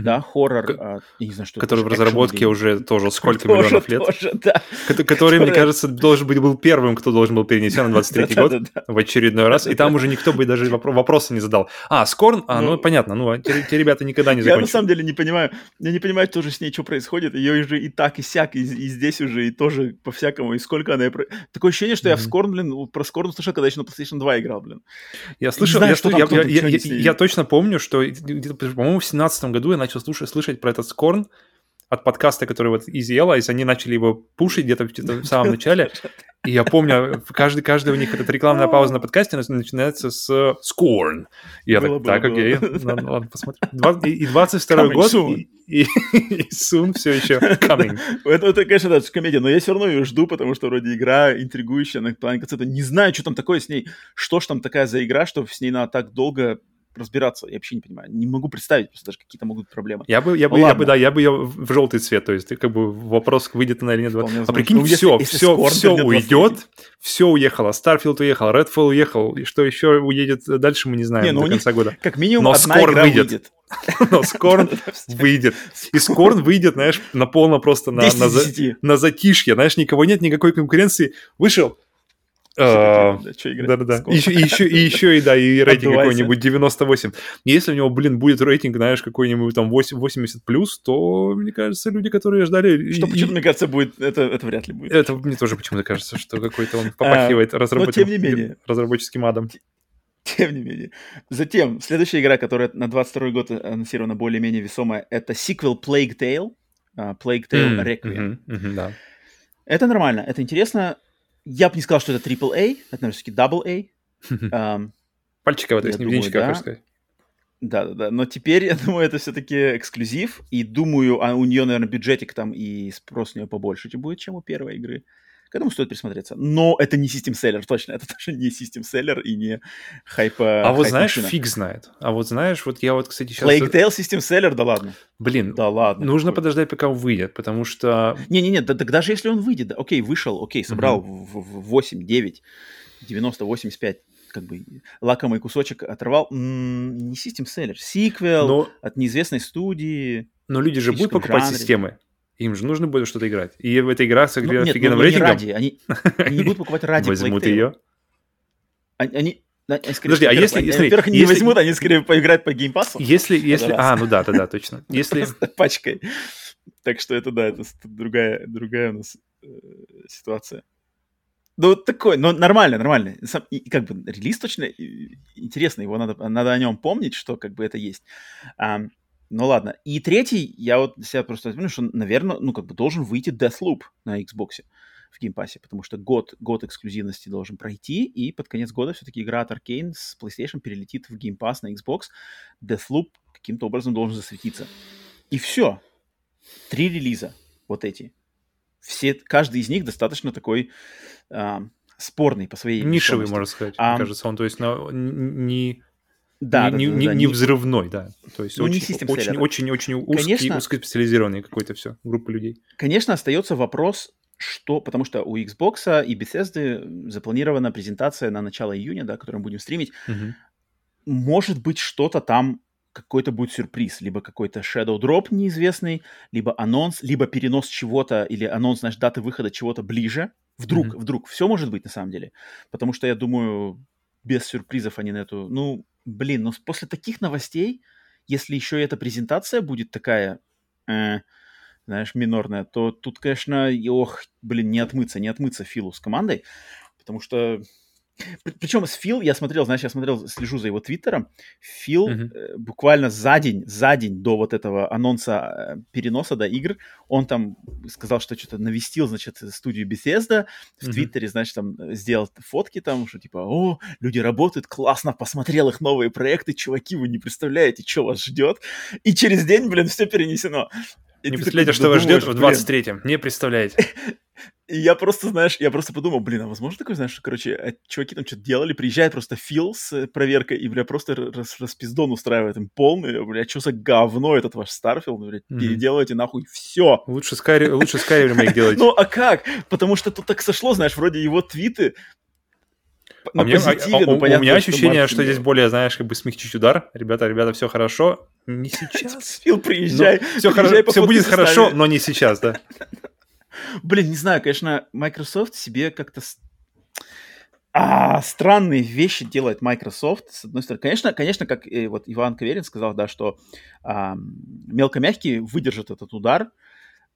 да, хоррор, К- а, я не знаю, что который в разработке game. уже тоже сколько тоже, миллионов лет, тоже, да. который, мне кажется, должен быть был первым, кто должен был перенести на 23 год в очередной раз, и там уже никто бы даже вопроса не задал. А, Скорн, а, ну, ну понятно, ну, а те, ребята никогда не закончат. Я на самом деле не понимаю, я не понимаю тоже с ней, что происходит, ее уже и так, и сяк, и, и здесь уже, и тоже по-всякому, и сколько она... Такое ощущение, что я в Скорн, блин, про Скорн слышал, когда еще на PlayStation 2 играл, блин. Я слышал, я, точно помню, что, по-моему, в 2017 году я начал слушать, слышать про этот Скорн от подкаста, который вот Easy Allies, они начали его пушить где-то в самом начале. И я помню, каждый, каждый у них этот рекламная пауза на подкасте начинается с Scorn. И я так, так, окей, ладно, ладно, посмотрим. И 22 год, и, и soon все еще coming. Это, это, конечно, да, комедия, но я все равно ее жду, потому что вроде игра интригующая на плане концепта. Не знаю, что там такое с ней, что ж там такая за игра, что с ней надо так долго разбираться. Я вообще не понимаю. Не могу представить просто даже какие-то могут проблемы. Я бы, я бы, ну, я бы, да, я бы ее в желтый цвет. То есть, как бы вопрос, выйдет она или нет. Вполне а прикинь, ну, все, если, все, если все уйдет, все уехало. Starfield уехал, Redfall уехал, и что еще уедет дальше, мы не знаем не, ну, до конца года. Как минимум Но одна игра выйдет. выйдет. Но Скорн выйдет. И Скорн выйдет, знаешь, на полно просто на, на, на затишье. Знаешь, никого нет, никакой конкуренции. Вышел, Да-да-да. Еще, еще, и еще, и да, и рейтинг какой-нибудь 98. Если у него, блин, будет рейтинг, знаешь, какой-нибудь там 80 плюс, то, мне кажется, люди, которые ждали... Что почему-то, мне кажется, будет... Это, это вряд ли будет. Это мне тоже почему-то кажется, что какой-то он попахивает а, менее. разработческим адом. Тем не менее. Затем, следующая игра, которая на 22 год анонсирована более-менее весомая, это сиквел Plague Tale. Uh, Plague Tale Requiem. Mm-hmm, mm-hmm, да. Это нормально, это интересно. Я бы не сказал, что это AAA, это, наверное, все-таки Double A. Um, Пальчика в этой единичка, да. сказать. Да, да, да. Но теперь, я думаю, это все-таки эксклюзив. И думаю, а у нее, наверное, бюджетик там и спрос у нее побольше будет, чем у первой игры. Этому стоит присмотреться. Но это не систем-селлер, точно. Это тоже не систем-селлер и не хайпа. А вот знаешь, фиг знает. А вот знаешь, вот я вот, кстати, сейчас... Plague Tale систем-селлер, да ладно. Блин, да ладно. Нужно какой. подождать, пока он выйдет, потому что... Не-не-не, да, так даже если он выйдет, да, окей, вышел, окей, собрал mm-hmm. в, в 8, 9, 90, 85, как бы лакомый кусочек оторвал. М-м, не систем-селлер, сиквел Но... от неизвестной студии. Но люди же будут покупать жанре. системы. Им же нужно будет что-то играть. И эта игра с ну, нет, офигенным ну, рейтингом... ради. Они, они не будут покупать ради Возьмут ее. Они, они, Подожди, а если... Они, смотри, во-первых, не если, возьмут, они скорее поиграть по геймпасу. Если... если а, ну да, да, да, точно. Если... пачкой. Так что это, да, это другая, другая у нас э, ситуация. Ну, такой, но нормально, нормально. Сам, и, как бы релиз точно интересно, его надо, надо о нем помнить, что как бы это есть. Ну ладно. И третий, я вот себя просто возьму, что, наверное, ну как бы должен выйти Deathloop на Xbox в геймпассе, потому что год, год эксклюзивности должен пройти, и под конец года все-таки игра от Arkane с PlayStation перелетит в геймпасс на Xbox. Deathloop каким-то образом должен засветиться. И все. Три релиза вот эти. Все, каждый из них достаточно такой а, спорный по своей Нишевый, можно сказать, а, мне кажется. Он, то есть, на, не да, не, да, не, да, не, не взрывной, да. То есть ну, очень, очень, очень, очень узкий, Конечно, узкоспециализированный какой-то все, группа людей. Конечно, остается вопрос, что, потому что у Xbox и Bethesda запланирована презентация на начало июня, да, которую мы будем стримить. Угу. Может быть, что-то там какой-то будет сюрприз, либо какой-то shadow drop неизвестный, либо анонс, либо перенос чего-то или анонс, значит, даты выхода чего-то ближе. Вдруг, mm-hmm. вдруг, все может быть на самом деле. Потому что я думаю, без сюрпризов они на эту... Ну, блин, ну после таких новостей, если еще эта презентация будет такая, э, знаешь, минорная, то тут, конечно, ох, блин, не отмыться, не отмыться Филу с командой, потому что причем с Фил, я смотрел, знаешь, я смотрел, слежу за его твиттером. Фил uh-huh. э, буквально за день, за день до вот этого анонса э, переноса до игр, он там сказал, что что-то навестил, значит, студию Bethesda в uh-huh. твиттере, значит, там сделал фотки там, что типа, о, люди работают, классно, посмотрел их новые проекты, чуваки, вы не представляете, что вас ждет. И через день, блин, все перенесено. Не представляете, что вас ждет в 23-м. Не представляете. И я просто, знаешь, я просто подумал, блин, а возможно такое, знаешь, что, короче, а чуваки там что-то делали, приезжает просто Фил с э, проверкой и, бля, просто рас распиздон устраивает им полный, бля, что за говно этот ваш Starfield, бля, mm-hmm. переделывайте нахуй все. Лучше Skyrim, лучше Skyrim ремейк делать. Ну, а как? Потому что тут так сошло, знаешь, вроде его твиты, а мне, позитиве, а, ну, понятно, у меня ощущение, что, что здесь более, знаешь, как бы смягчить удар. Ребята, ребята, все хорошо. Не сейчас. Фил, приезжай. все, приезжай хоро... все будет хорошо, но не сейчас, да. Блин, не знаю, конечно, Microsoft себе как-то а, странные вещи делает Microsoft, с одной стороны. Конечно, конечно, как и вот Иван Каверин сказал, да, что а, мелкомягкие выдержат этот удар,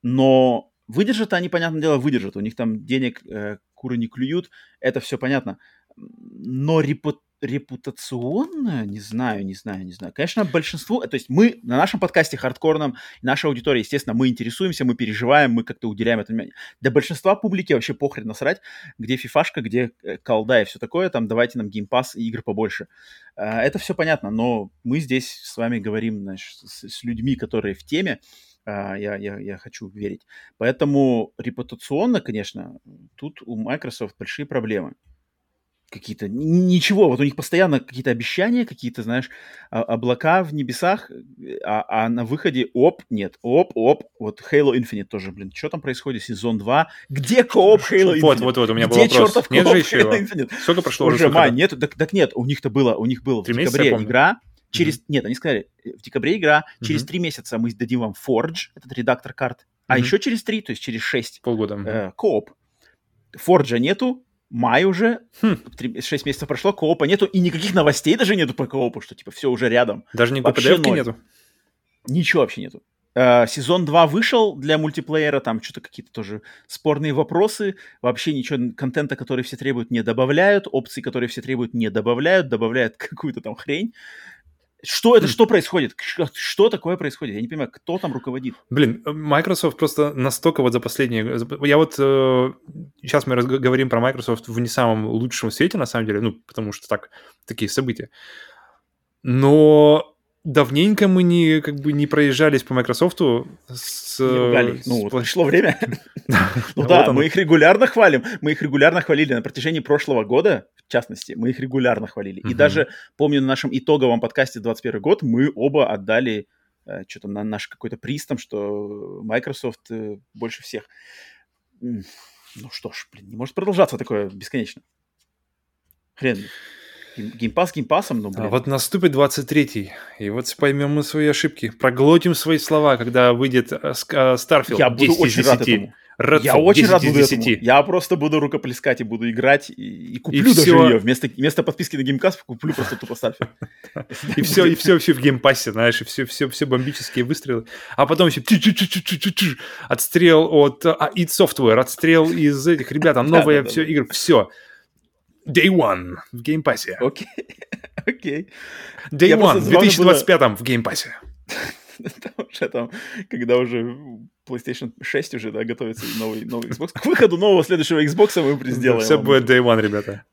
но выдержат они, понятное дело, выдержат. У них там денег э, куры не клюют, это все понятно. Но репут репутационно, не знаю, не знаю, не знаю. Конечно, большинству, то есть мы на нашем подкасте хардкорном, наша аудитория, естественно, мы интересуемся, мы переживаем, мы как-то уделяем это внимание. Для большинства публики вообще похрен насрать, где фифашка, где э, колда и все такое, там давайте нам геймпас и игр побольше. А, это все понятно, но мы здесь с вами говорим, знаешь, с, людьми, которые в теме, а, я, я, я хочу верить. Поэтому репутационно, конечно, тут у Microsoft большие проблемы какие-то, ничего, вот у них постоянно какие-то обещания, какие-то, знаешь, облака в небесах, а, а на выходе оп, нет, оп, оп, вот Halo Infinite тоже, блин, что там происходит, сезон 2, где кооп Halo Infinite? Вот, вот, вот, у меня где был вопрос. чертов нет же еще Halo Infinite? Сколько прошло уже? Уже май, нет, так, так нет, у них-то было, у них было в декабре игра, через, mm-hmm. нет, они сказали, в декабре игра, через три mm-hmm. месяца мы дадим вам Forge, этот редактор карт, а mm-hmm. еще через три, то есть через шесть. Полгода. Э, кооп. Форджа нету, май уже, хм. 3, 6 месяцев прошло, коопа нету, и никаких новостей даже нету по коопу, что типа все уже рядом. Даже никакой pdf нету? Ничего вообще нету. Uh, сезон 2 вышел для мультиплеера, там что-то какие-то тоже спорные вопросы, вообще ничего, контента, который все требуют, не добавляют, опции, которые все требуют, не добавляют, добавляют какую-то там хрень. Что это, что происходит? Что такое происходит? Я не понимаю, кто там руководит? Блин, Microsoft просто настолько вот за последние... Я вот... Э, сейчас мы говорим про Microsoft в не самом лучшем свете, на самом деле, ну, потому что так, такие события. Но давненько мы не, как бы, не проезжались по Microsoft с... Не. Ну, с... вот пришло время. Ну да, мы их регулярно хвалим. Мы их регулярно хвалили на протяжении прошлого года, в частности, мы их регулярно хвалили. И даже, помню, на нашем итоговом подкасте 21 год мы оба отдали э, что-то на наш какой-то приз там, что Microsoft э, больше всех. Ну что ж, блин, не может продолжаться такое бесконечно. Хрен. Геймпас геймпасом, но, блин. А вот наступит 23-й, и вот поймем мы свои ошибки. Проглотим свои слова, когда выйдет э, Starfield Я буду очень рад этому. Redfall, я очень рад буду этому. Я просто буду рукоплескать и буду играть, и, и куплю и даже все... ее. Вместо, вместо подписки на геймпас куплю просто тупо Starfield. И все, и все, все в геймпассе, знаешь, и все, все, все бомбические выстрелы. А потом еще отстрел от а, id Software, отстрел из этих, ребята, новые все игры, все. Day One в геймпассе. Окей, окей. Day One в 2025 в геймпассе. уже там, когда уже PlayStation 6 уже, да, готовится новый, новый Xbox. К выходу нового следующего Xbox мы сделаем. Все будет Day One, ребята.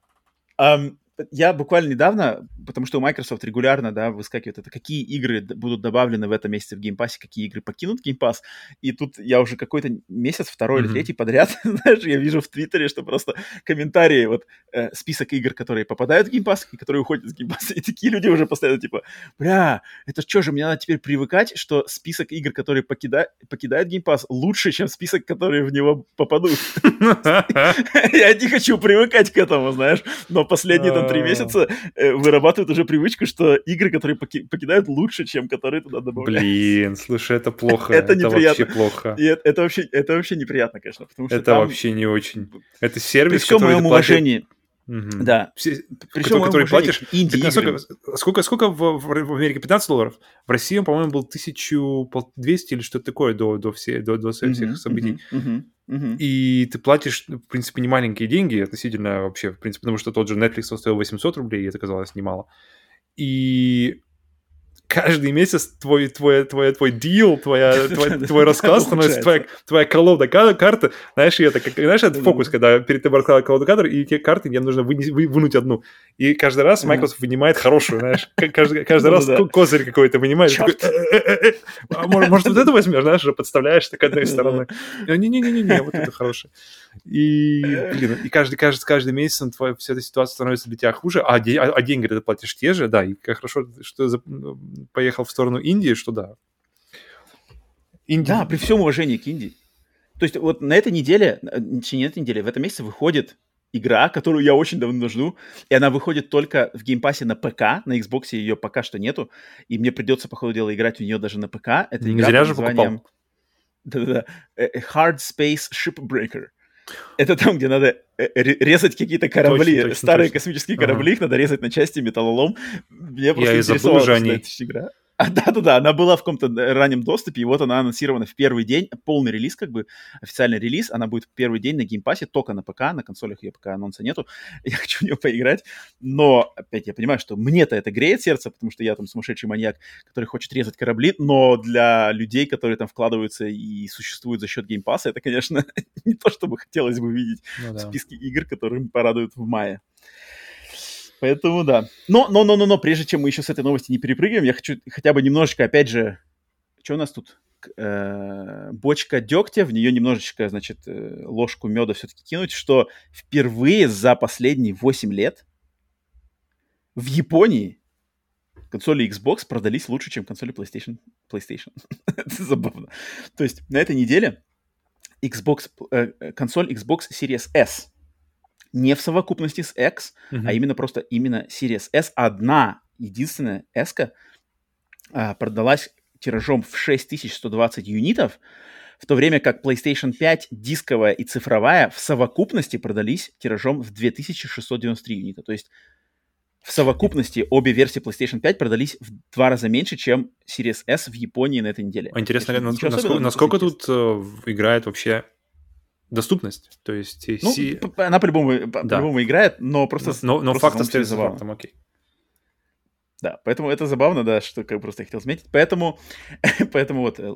Um, я буквально недавно, потому что у Microsoft регулярно, да, выскакивает это, какие игры будут добавлены в этом месяце в Game Pass, какие игры покинут Game Pass. И тут я уже какой-то месяц, второй mm-hmm. или третий подряд, знаешь, я вижу в Твиттере, что просто комментарии, вот э, список игр, которые попадают в Game Pass и которые уходят из Game Pass. И такие люди уже постоянно типа, бля, это что же, мне надо теперь привыкать, что список игр, которые покида... покидают Game Pass, лучше, чем список, которые в него попадут. Я не хочу привыкать к этому, знаешь, но последние три месяца э, вырабатывают уже привычку, что игры, которые покидают лучше, чем которые туда добавляют. Блин, слушай, это плохо. Это, неприятно. вообще плохо. Это, вообще, неприятно, конечно. Это вообще не очень. Это сервис, При всем моем уважении, Угу. Да. Все, Причем, который платишь... Инди сколько, сколько, сколько в, в, в Америке? 15 долларов? В России он, по-моему, был 1200 или что-то такое до, до, все, до, до всех угу, событий. Угу, угу. И ты платишь, в принципе, не маленькие деньги относительно вообще, в принципе, потому что тот же Netflix стоил 800 рублей, и это казалось немало. И каждый месяц твой, твой, твой, твой deal, твоя, твой, твой рассказ становится твоя, твоя колода карты. Знаешь, это, как, знаешь, это фокус, когда перед тобой раскладывают колоду карты, и те карты тебе нужно вынуть одну. И каждый раз Microsoft вынимает хорошую, знаешь. Каждый, каждый раз козырь какой-то вынимает. «А может, вот это возьмешь, знаешь, уже подставляешь так одной стороны. Не-не-не-не, вот это хорошее. И, блин, и каждый, каждый, каждый месяц твоя, вся эта ситуация становится для тебя хуже, а, де, а, а деньги ты платишь те же, да, и как хорошо, что за, поехал в сторону инди, что да. Инди. Да, при всем уважении к инди. То есть вот на этой неделе, не на этой неделе, в этом месяце выходит игра, которую я очень давно жду, и она выходит только в Game Pass е на ПК, на Xbox ее пока что нету, и мне придется, по ходу дела, играть в нее даже на ПК. Это игра Зря под названием... Да-да-да. Э, э, Hardspace: Shipbreaker. Это там, где надо э, резать какие-то корабли, точно, точно, старые точно. космические корабли, ага. их надо резать на части металлолом. Мне просто Я и забыл уже о ней. игра. Да-да-да, она была в каком-то раннем доступе, и вот она анонсирована в первый день, полный релиз, как бы, официальный релиз, она будет в первый день на Game Pass е, только на ПК, на консолях ее пока анонса нету, я хочу в нее поиграть, но, опять, я понимаю, что мне-то это греет сердце, потому что я там сумасшедший маньяк, который хочет резать корабли, но для людей, которые там вкладываются и существуют за счет Game Pass а, это, конечно, не то, чтобы хотелось бы видеть ну, да. в списке игр, которые порадуют в мае. Поэтому да. Но, но, но, но, но, прежде чем мы еще с этой новости не перепрыгиваем, я хочу хотя бы немножечко, опять же, что у нас тут? Э, бочка дегтя, в нее немножечко, значит, э, ложку меда все-таки кинуть, что впервые за последние 8 лет в Японии консоли Xbox продались лучше, чем консоли PlayStation. PlayStation. Это забавно. То есть на этой неделе Xbox, э, консоль Xbox Series S не в совокупности с X, mm-hmm. а именно просто именно Series S. Одна, единственная S а, продалась тиражом в 6120 юнитов, в то время как PlayStation 5 дисковая и цифровая в совокупности продались тиражом в 2693 юнита. То есть в совокупности обе версии PlayStation 5 продались в два раза меньше, чем Series S в Японии на этой неделе. Интересно, насколько, насколько, насколько тут э, играет вообще доступность. То есть ну, си... она по-любому, по- да. по-любому играет, но просто... Но, но просто факт остается фактом, окей. Да, поэтому это забавно, да, что как просто я хотел заметить. Поэтому, поэтому вот, э,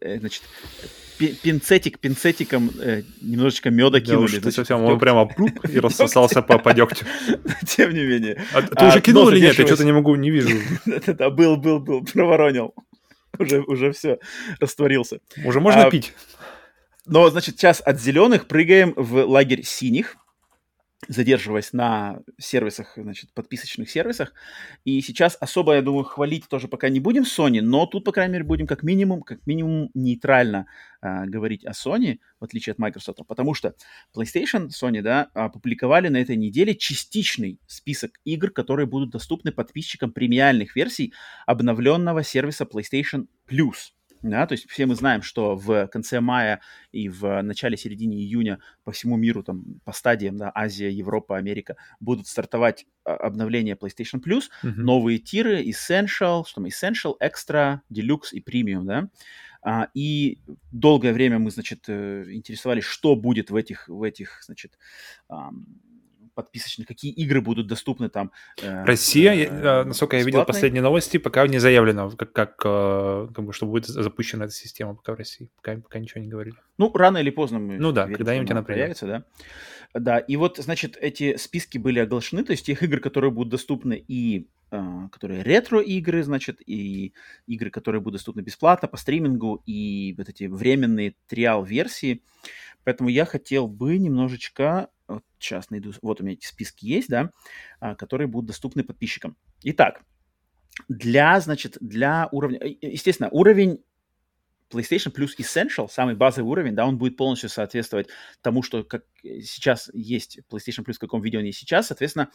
э, значит, пинцетик пинцетиком э, немножечко меда да кинули. Уж, совсем, он прямо пруп и рассосался по, по дегтю. Тем не менее. А, ты а, уже кинул или нет? Я что-то не могу, не вижу. Да, был, был, был, проворонил. Уже, уже все, растворился. Уже можно а, пить. Но, значит, сейчас от зеленых прыгаем в лагерь синих задерживаясь на сервисах, значит, подписочных сервисах. И сейчас особо, я думаю, хвалить тоже пока не будем Sony, но тут, по крайней мере, будем как минимум, как минимум нейтрально а, говорить о Sony, в отличие от Microsoft, потому что PlayStation, Sony, да, опубликовали на этой неделе частичный список игр, которые будут доступны подписчикам премиальных версий обновленного сервиса PlayStation Plus. Да, то есть все мы знаем, что в конце мая и в начале-середине июня по всему миру, там, по стадиям, да, Азия, Европа, Америка, будут стартовать а, обновления PlayStation Plus, mm-hmm. новые тиры, Essential, что там, Essential, Extra, Deluxe и Premium, да. А, и долгое время мы, значит, э, интересовались, что будет в этих, в этих, значит, подписочных, какие игры будут доступны там. Э, Россия, э, э, насколько я видел последние новости, пока не заявлено, как, как, э, как бы, что будет запущена эта система пока в России, пока, пока ничего не говорили. Ну, рано или поздно мы Ну да, когда-нибудь она появится, да. Да, и вот, значит, эти списки были оглашены, то есть тех игр, которые будут доступны и э, которые ретро-игры, значит, и игры, которые будут доступны бесплатно по стримингу, и вот эти временные триал-версии. Поэтому я хотел бы немножечко вот сейчас найду, вот у меня эти списки есть, да, а, которые будут доступны подписчикам. Итак, для, значит, для уровня, естественно, уровень PlayStation Plus Essential, самый базовый уровень, да, он будет полностью соответствовать тому, что как сейчас есть PlayStation Plus, в каком виде он есть сейчас. Соответственно,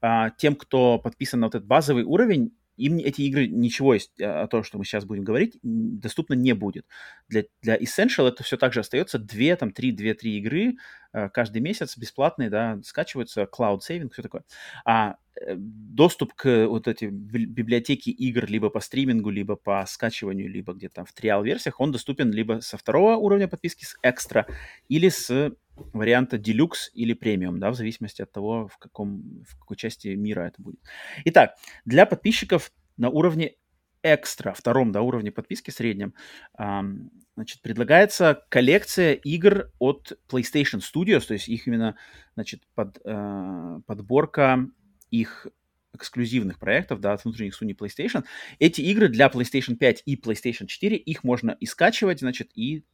а, тем, кто подписан на вот этот базовый уровень, им эти игры ничего есть а, о том, что мы сейчас будем говорить, доступно не будет. Для, для Essential это все также остается 2, там, 3, 2-3 игры э, каждый месяц бесплатные, да, скачиваются, cloud saving, все такое. А э, доступ к вот этой библиотеке игр либо по стримингу, либо по скачиванию, либо где-то в триал-версиях, он доступен либо со второго уровня подписки, с экстра, или с варианта Deluxe или Premium, да, в зависимости от того, в, каком, в какой части мира это будет. Итак, для подписчиков на уровне экстра, втором да, уровне подписки среднем, эм, значит, предлагается коллекция игр от PlayStation Studios, то есть их именно, значит, под, э, подборка их эксклюзивных проектов, да, от внутренних Sony PlayStation. Эти игры для PlayStation 5 и PlayStation 4, их можно и скачивать, значит, и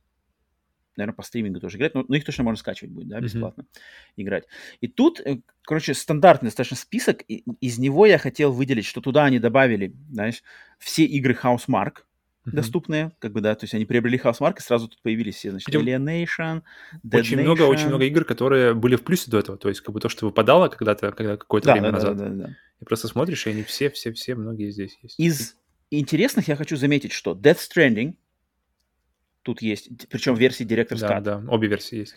наверное, по стримингу тоже играть, но, но их точно можно скачивать будет, да, бесплатно mm-hmm. играть. И тут, э, короче, стандартный достаточно список, и из него я хотел выделить, что туда они добавили, знаешь, все игры Housemark, mm-hmm. доступные, как бы, да, то есть они приобрели Housemark, и сразу тут появились все, значит, Хотим... Alienation, Dead очень Nation. много, очень много игр, которые были в плюсе до этого, то есть как бы то, что выпадало когда-то, когда какое-то да, время да, назад. Да, да, да. И просто смотришь, и они все, все, все, многие здесь есть. Из интересных я хочу заметить, что Death Stranding, тут есть, причем версии Director's да, Cut. Да, обе версии есть.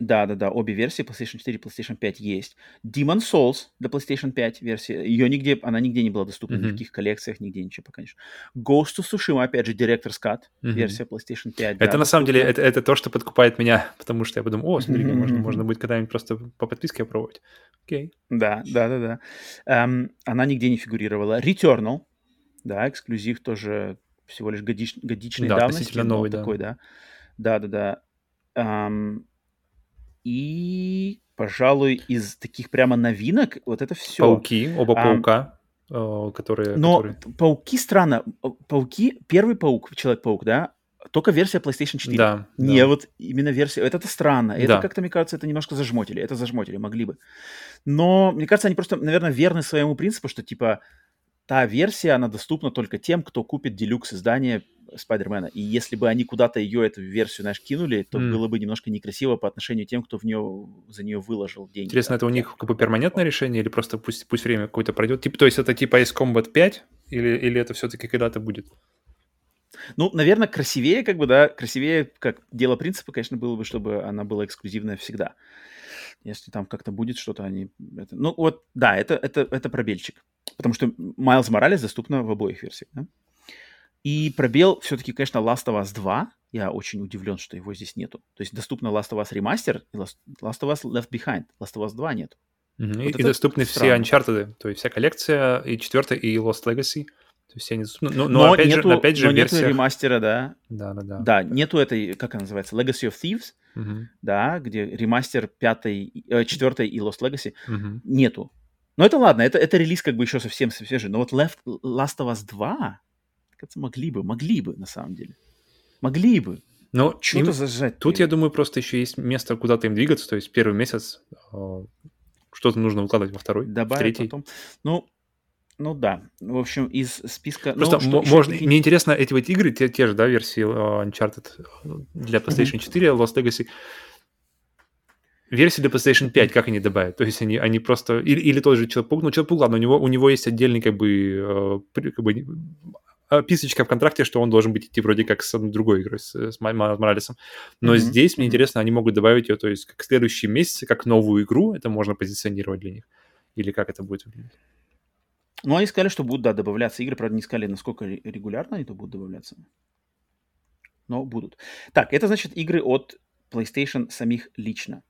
Да, да, да, обе версии PlayStation 4 и PlayStation 5 есть. Demon Souls для PlayStation 5 версия, ее нигде, она нигде не была доступна, mm-hmm. ни в каких коллекциях, нигде ничего пока ничего. Ghost of Tsushima, опять же, Director's Cut, mm-hmm. версия PlayStation 5. Это да, на самом деле, это, это то, что подкупает меня, потому что я подумал, о, смотри, mm-hmm. можно, можно будет когда-нибудь просто по подписке опробовать. Окей. Okay. Да, да, да, да. Эм, она нигде не фигурировала. Returnal, да, эксклюзив тоже всего лишь годич, годичной да, давности. новый, такой, да. Да, да, да. Um, и, пожалуй, из таких прямо новинок вот это все. Пауки, оба um, паука, э, которые... Но которые... пауки странно. Пауки, первый паук, Человек-паук, да, только версия PlayStation 4. Да. Не да. вот именно версия. Это, это странно. Это да. как-то, мне кажется, это немножко зажмотили. Это зажмотили, могли бы. Но, мне кажется, они просто, наверное, верны своему принципу, что, типа, та версия, она доступна только тем, кто купит делюкс издание Спайдермена. И если бы они куда-то ее, эту версию, знаешь, кинули, то mm. было бы немножко некрасиво по отношению к тем, кто в нее, за нее выложил деньги. Интересно, это у них как бы перманентное решение или просто пусть, пусть время какое-то пройдет? Типа, то есть это типа Ace Combat 5 или, или это все-таки когда-то будет? Ну, наверное, красивее, как бы, да, красивее, как дело принципа, конечно, было бы, чтобы она была эксклюзивная всегда. Если там как-то будет что-то, они... Это... Ну, вот, да, это, это, это пробельчик. Потому что Майлз Моралес доступна в обоих версиях. Да? И пробел все-таки, конечно, Last of Us 2. Я очень удивлен, что его здесь нету. То есть доступна Last of Us Remaster и Last, Last of Us Left Behind. Last of Us 2 нету. Mm-hmm. Вот и, и доступны странно. все Uncharted, то есть вся коллекция, и четвертая, и Lost Legacy. То есть все они доступны. Но, но, но опять нету, же, опять же но нету ремастера, да. Да, да, да. Да, нету этой, как она называется, Legacy of Thieves, uh-huh. да, где ремастер пятой, э, четвертой и Lost Legacy. Uh-huh. Нету. Но это ладно, это, это релиз как бы еще совсем свежий. Но вот Left, Last of Us 2, кажется, могли бы, могли бы на самом деле. Могли бы. Но что-то зажать. Тут, я думаю, просто еще есть место, куда-то им двигаться. То есть первый месяц э, что-то нужно выкладывать во второй, Добавить в третий. Потом. Ну, ну да. В общем, из списка... Просто ну, можно... Еще... Мне интересно, эти вот игры, те, те же, да, версии uh, Uncharted для PlayStation mm-hmm. 4, Lost Legacy, версии для PlayStation 5, как они добавят? То есть они, они просто... Или, или тот же Человек-паук, ну, Человек-паук, ладно, у него, у него есть отдельный, как бы, э, как бы писочка в контракте, что он должен быть идти вроде как с другой игрой, с, с Моралесом. Но mm-hmm. здесь, мне интересно, они могут добавить ее, то есть как следующий месяц, как новую игру, это можно позиционировать для них. Или как это будет выглядеть? Ну, они сказали, что будут, да, добавляться игры, правда, не сказали, насколько регулярно они то будут добавляться. Но будут. Так, это значит игры от PlayStation самих лично.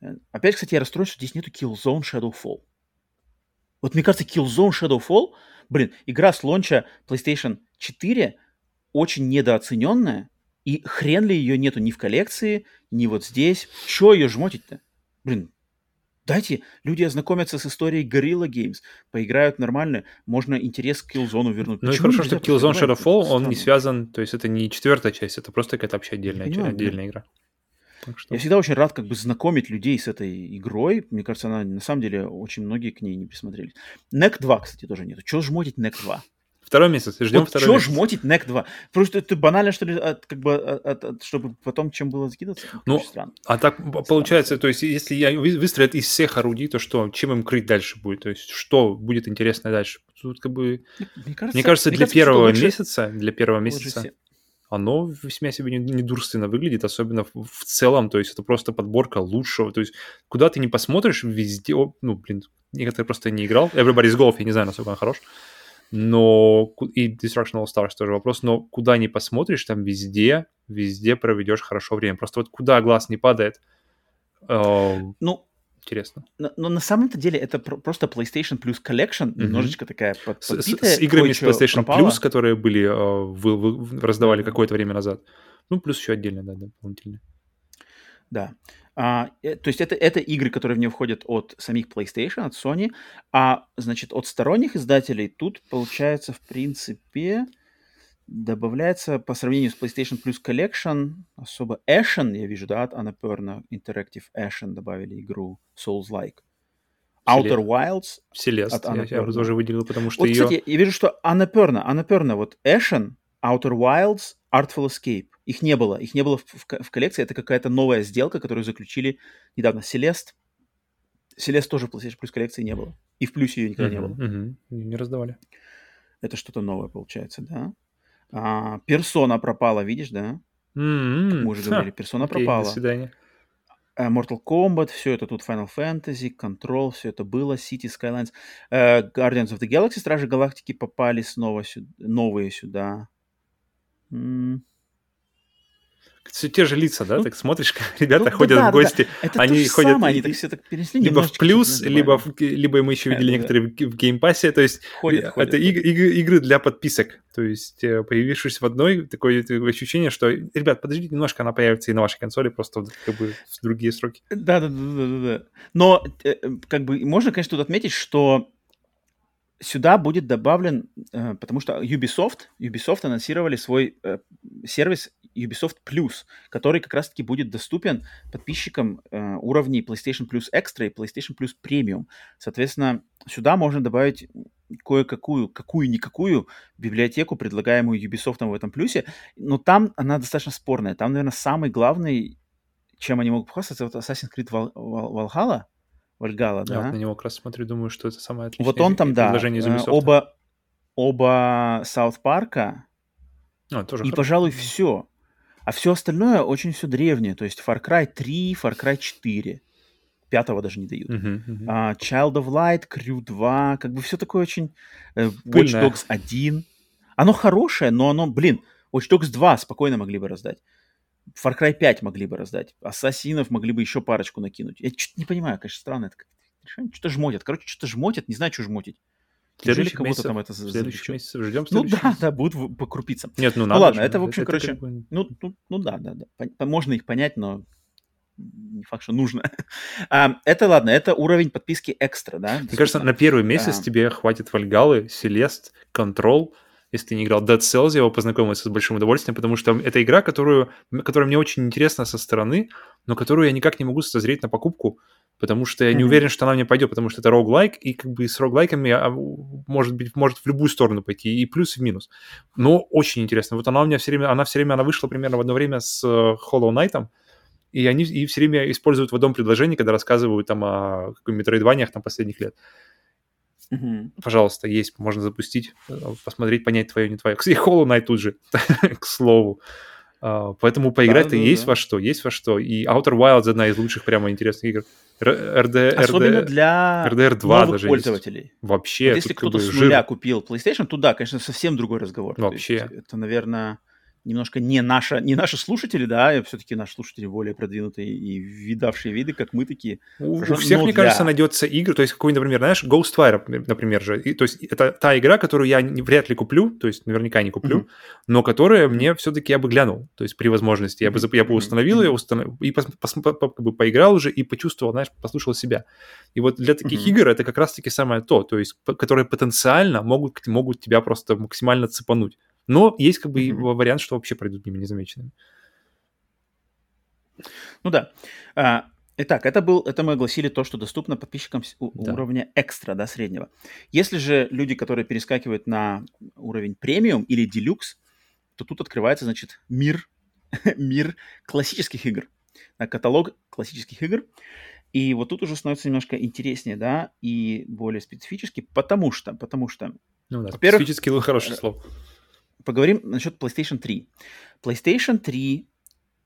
Э, опять, кстати, я расстроен, что здесь нету Killzone Shadowfall. Вот мне кажется, Killzone Shadowfall, блин, игра с лонча PlayStation 4 очень недооцененная, и хрен ли ее нету ни в коллекции, ни вот здесь. Чего ее жмотить-то? Блин, дайте люди ознакомятся с историей Guerrilla Games, поиграют нормально, можно интерес к Killzone вернуть. Ну и хорошо, что Killzone Shadowfall, он не связан, то есть это не четвертая часть, это просто какая-то вообще отдельная, понимаю, отдельная игра. Что... Я всегда очень рад как бы знакомить людей с этой игрой. Мне кажется, она на самом деле очень многие к ней не присмотрелись. NEC 2, кстати, тоже нету. Чего жмотить NEC 2? Второй месяц, ждем вот второй месяц. Что жмотить NEC 2? Просто это банально, что ли, от, как бы, от, от, чтобы потом чем было закидываться? Ну, странно. а так странно. получается, то есть если я выстрелят из всех орудий, то что, чем им крыть дальше будет? То есть что будет интересно дальше? Тут как бы... Мне кажется, мне кажется для кажется, первого лучше... месяца, для первого месяца оно весьма себе недурственно выглядит, особенно в, в целом, то есть это просто подборка лучшего, то есть куда ты не посмотришь, везде, ну, блин, некоторые просто не играл, Everybody's Golf, я не знаю, насколько он хорош, но и Destruction All Stars тоже вопрос, но куда не посмотришь, там везде, везде проведешь хорошо время. Просто вот куда глаз не падает, э, ну, интересно. Но, но на самом-то деле это просто PlayStation Plus Collection, mm-hmm. немножечко такая под, с, с, играми с PlayStation пропала. Plus, которые были, э, вы, вы раздавали какое-то время назад. Ну, плюс еще отдельно, да, дополнительно. Да. А, э, то есть это, это игры, которые в нее входят от самих PlayStation, от Sony, а, значит, от сторонних издателей тут, получается, в принципе, добавляется по сравнению с PlayStation Plus Collection особо Ashen, я вижу, да, от Annapurna Interactive Ashen добавили игру Souls-like. Outer Wilds Celeste, от Annapurna. я, я тоже выделил, потому что вот, ее... кстати, я вижу, что Annapurna, Annapurna, вот Ashen, Outer Wilds, Artful Escape. Их не было. Их не было в, в, в коллекции. Это какая-то новая сделка, которую заключили недавно. Celeste. Celeste тоже в PlayStation Plus коллекции не было. И в плюсе ее никогда uh-huh, не было. Uh-huh. Не раздавали. Это что-то новое получается, да? А, персона пропала, видишь, да? Mm-hmm. Как мы уже говорили, персона okay, пропала. До свидания. Uh, Mortal Kombat, все это тут Final Fantasy, Control, все это было, City Skylines. Э, Guardians of the Galaxy, Стражи Галактики попали снова сюда, новые сюда. М- все те же лица, да? Ну, так смотришь, как ребята ну, ходят да, в гости. Да, да. они ходят самое, они так все так перенесли либо в плюс, либо, в, либо мы еще видели да, некоторые да. в Game Pass е. То есть ходят, это ходят, иг- иг- игры для подписок. То есть э, появившись в одной, такое, ощущение, что, ребят, подождите немножко, она появится и на вашей консоли, просто как бы в другие сроки. Да, да, да, да, да. Но э, как бы можно, конечно, тут отметить, что сюда будет добавлен, э, потому что Ubisoft, Ubisoft анонсировали свой сервис Ubisoft Plus, который как раз-таки будет доступен подписчикам э, уровней PlayStation Plus Extra и PlayStation Plus Premium. Соответственно, сюда можно добавить кое-какую, какую-никакую библиотеку, предлагаемую Ubisoft в этом плюсе, но там она достаточно спорная. Там, наверное, самый главный, чем они могут похвастаться, это вот Assassin's Creed Val- Val- Valhalla, Вальгала, да? Я вот на него как раз смотрю, думаю, что это самое отличное Вот он там, да, э, оба, оба Саут Парка, а, тоже и, хорошо. пожалуй, все. А все остальное очень все древнее. То есть Far Cry 3, Far Cry 4. Пятого даже не дают. Uh-huh, uh-huh. Uh, Child of Light, Crew 2. Как бы все такое очень... Uh, Watch Dogs 1. Оно хорошее, но оно, блин, Watch Dogs 2 спокойно могли бы раздать. Far Cry 5 могли бы раздать. Ассасинов могли бы еще парочку накинуть. Я что-то не понимаю, конечно, странно это решение. Что-то жмотят. Короче, что-то жмотят, не знаю, что жмотить. Следующих кому-то там это Следующих месяцев ждем Ну да, месяц. да, будут по крупицам. Нет, ну надо Ну ладно, же, это, в общем, это короче, как бы... ну, ну, ну да, да, да. Можно их понять, но не факт, что нужно. а, это ладно, это уровень подписки экстра, да? Мне кажется, на первый месяц а... тебе хватит Вальгалы, Селест, Контрол, если ты не играл Dead Cells, я его познакомился с большим удовольствием, потому что это игра, которую, которая мне очень интересна со стороны, но которую я никак не могу созреть на покупку, потому что я mm-hmm. не уверен, что она мне пойдет, потому что это роглайк, и как бы с роглайками а, может быть может в любую сторону пойти, и плюс, и минус. Но очень интересно. Вот она у меня все время, она все время, она вышла примерно в одно время с э, Hollow Knight, и они и все время используют в одном предложении, когда рассказывают там о метроидваниях там последних лет. Mm-hmm. Пожалуйста, есть, можно запустить, э, посмотреть, понять твое, не твое. Кстати, Hollow Knight тут же, к слову. Uh, поэтому поиграть-то да, да, есть да. во что, есть во что. И Outer Wilds одна из лучших прямо интересных игр. RD, Особенно RD, для RDR 2 новых даже пользователей. Есть. Вообще. Вот если кто-то с нуля купил PlayStation, то да, конечно, совсем другой разговор. Вообще. Это, наверное, немножко не, наша, не наши слушатели, да, все-таки наши слушатели более продвинутые и видавшие виды, как мы такие. У, у всех, мне для... кажется, найдется игры, то есть какой-нибудь, например, знаешь, Ghostwire, например же, и, то есть это та игра, которую я не, вряд ли куплю, то есть наверняка не куплю, mm-hmm. но которая мне все-таки я бы глянул, то есть при возможности, я бы, я бы установил ее, установ... и пос, пос, по, как бы поиграл уже и почувствовал, знаешь, послушал себя. И вот для таких mm-hmm. игр это как раз-таки самое то, то есть которые потенциально могут, могут тебя просто максимально цепануть. Но есть как бы mm-hmm. вариант, что вообще пройдут мимо незамеченными. Ну да. А, итак, это, был, это мы огласили то, что доступно подписчикам да. уровня экстра, да, среднего. Если же люди, которые перескакивают на уровень премиум или делюкс, то тут открывается, значит, мир, мир классических игр. Каталог классических игр. И вот тут уже становится немножко интереснее, да, и более специфически, потому что, потому что, ну да, специфически ну, хорошее слово поговорим насчет PlayStation 3. PlayStation 3,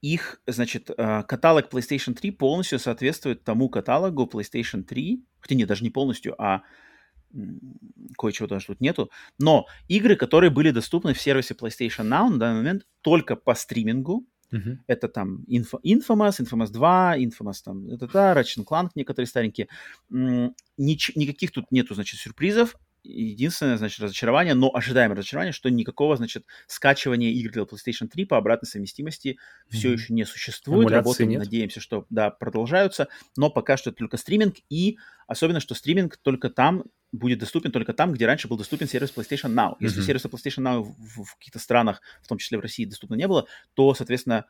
их, значит, э, каталог PlayStation 3 полностью соответствует тому каталогу PlayStation 3, хотя нет, даже не полностью, а кое-чего даже тут нету, но игры, которые были доступны в сервисе PlayStation Now на данный момент только по стримингу, Uh-huh. Это там Info, Infamous, Infamous 2, Infamous там, это да, Ratchet Clank некоторые старенькие. Нич, никаких тут нету, значит, сюрпризов единственное, значит, разочарование, но ожидаемое разочарование, что никакого, значит, скачивания игр для PlayStation 3 по обратной совместимости mm-hmm. все еще не существует. Эмуляции Работы, нет. надеемся, что, да, продолжаются, но пока что это только стриминг, и особенно, что стриминг только там будет доступен только там, где раньше был доступен сервис PlayStation Now. Если mm-hmm. сервиса PlayStation Now в, в каких-то странах, в том числе в России, доступно не было, то, соответственно,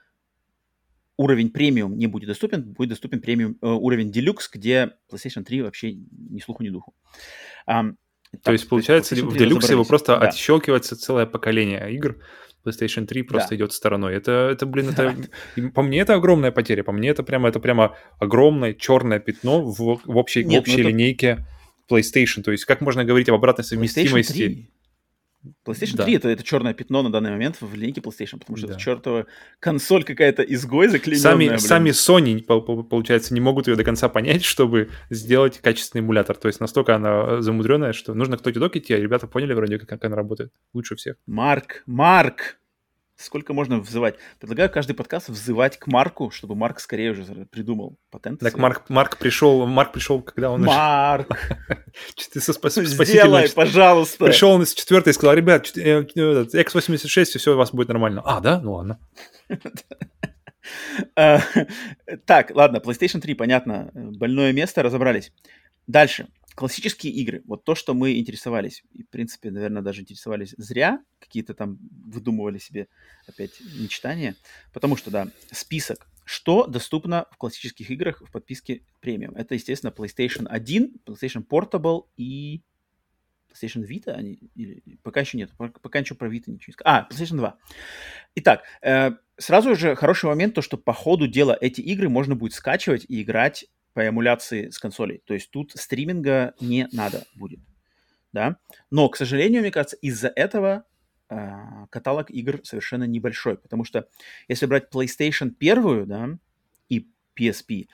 уровень премиум не будет доступен, будет доступен премиум э, уровень Deluxe, где PlayStation 3 вообще ни слуху, ни духу. Um, то есть, получается, в делюксе его просто да. отщелкивается целое поколение игр. PlayStation 3 просто да. идет стороной. Это, это, блин, это по мне это огромная потеря. По мне это прямо, это прямо огромное черное пятно в, в общей, Нет, в общей ну, линейке PlayStation. То есть, как можно говорить об обратной совместимости? PlayStation да. 3 это, это черное пятно на данный момент в линейке PlayStation, потому что да. это чертова консоль какая-то изгой заклиненная. Сами, сами Sony, получается, не могут ее до конца понять, чтобы сделать качественный эмулятор. То есть настолько она замудренная, что нужно кто-то док идти, а ребята поняли вроде, как, как она работает. Лучше всех. Марк, Марк, Сколько можно взывать? Предлагаю каждый подкаст взывать к Марку, чтобы Марк скорее уже придумал патент. Так Марк, Марк пришел, Марк пришел, когда он... Марк! Сделай, пожалуйста! Пришел он из четвертой и сказал, ребят, X86, все у вас будет нормально. А, да? Ну ладно. Э, так, ладно, PlayStation 3, понятно, больное место, разобрались. Дальше классические игры, вот то, что мы интересовались, и, в принципе, наверное, даже интересовались зря, какие-то там выдумывали себе опять мечтания, потому что, да, список, что доступно в классических играх в подписке премиум. Это, естественно, PlayStation 1, PlayStation Portable и PlayStation Vita, они, или, пока еще нет, пока, ничего про Vita ничего не сказал. А, PlayStation 2. Итак, э, сразу же хороший момент, то, что по ходу дела эти игры можно будет скачивать и играть по эмуляции с консолей. То есть тут стриминга не надо будет. Да? Но, к сожалению, мне кажется, из-за этого э, каталог игр совершенно небольшой. Потому что если брать PlayStation первую да, и PSP,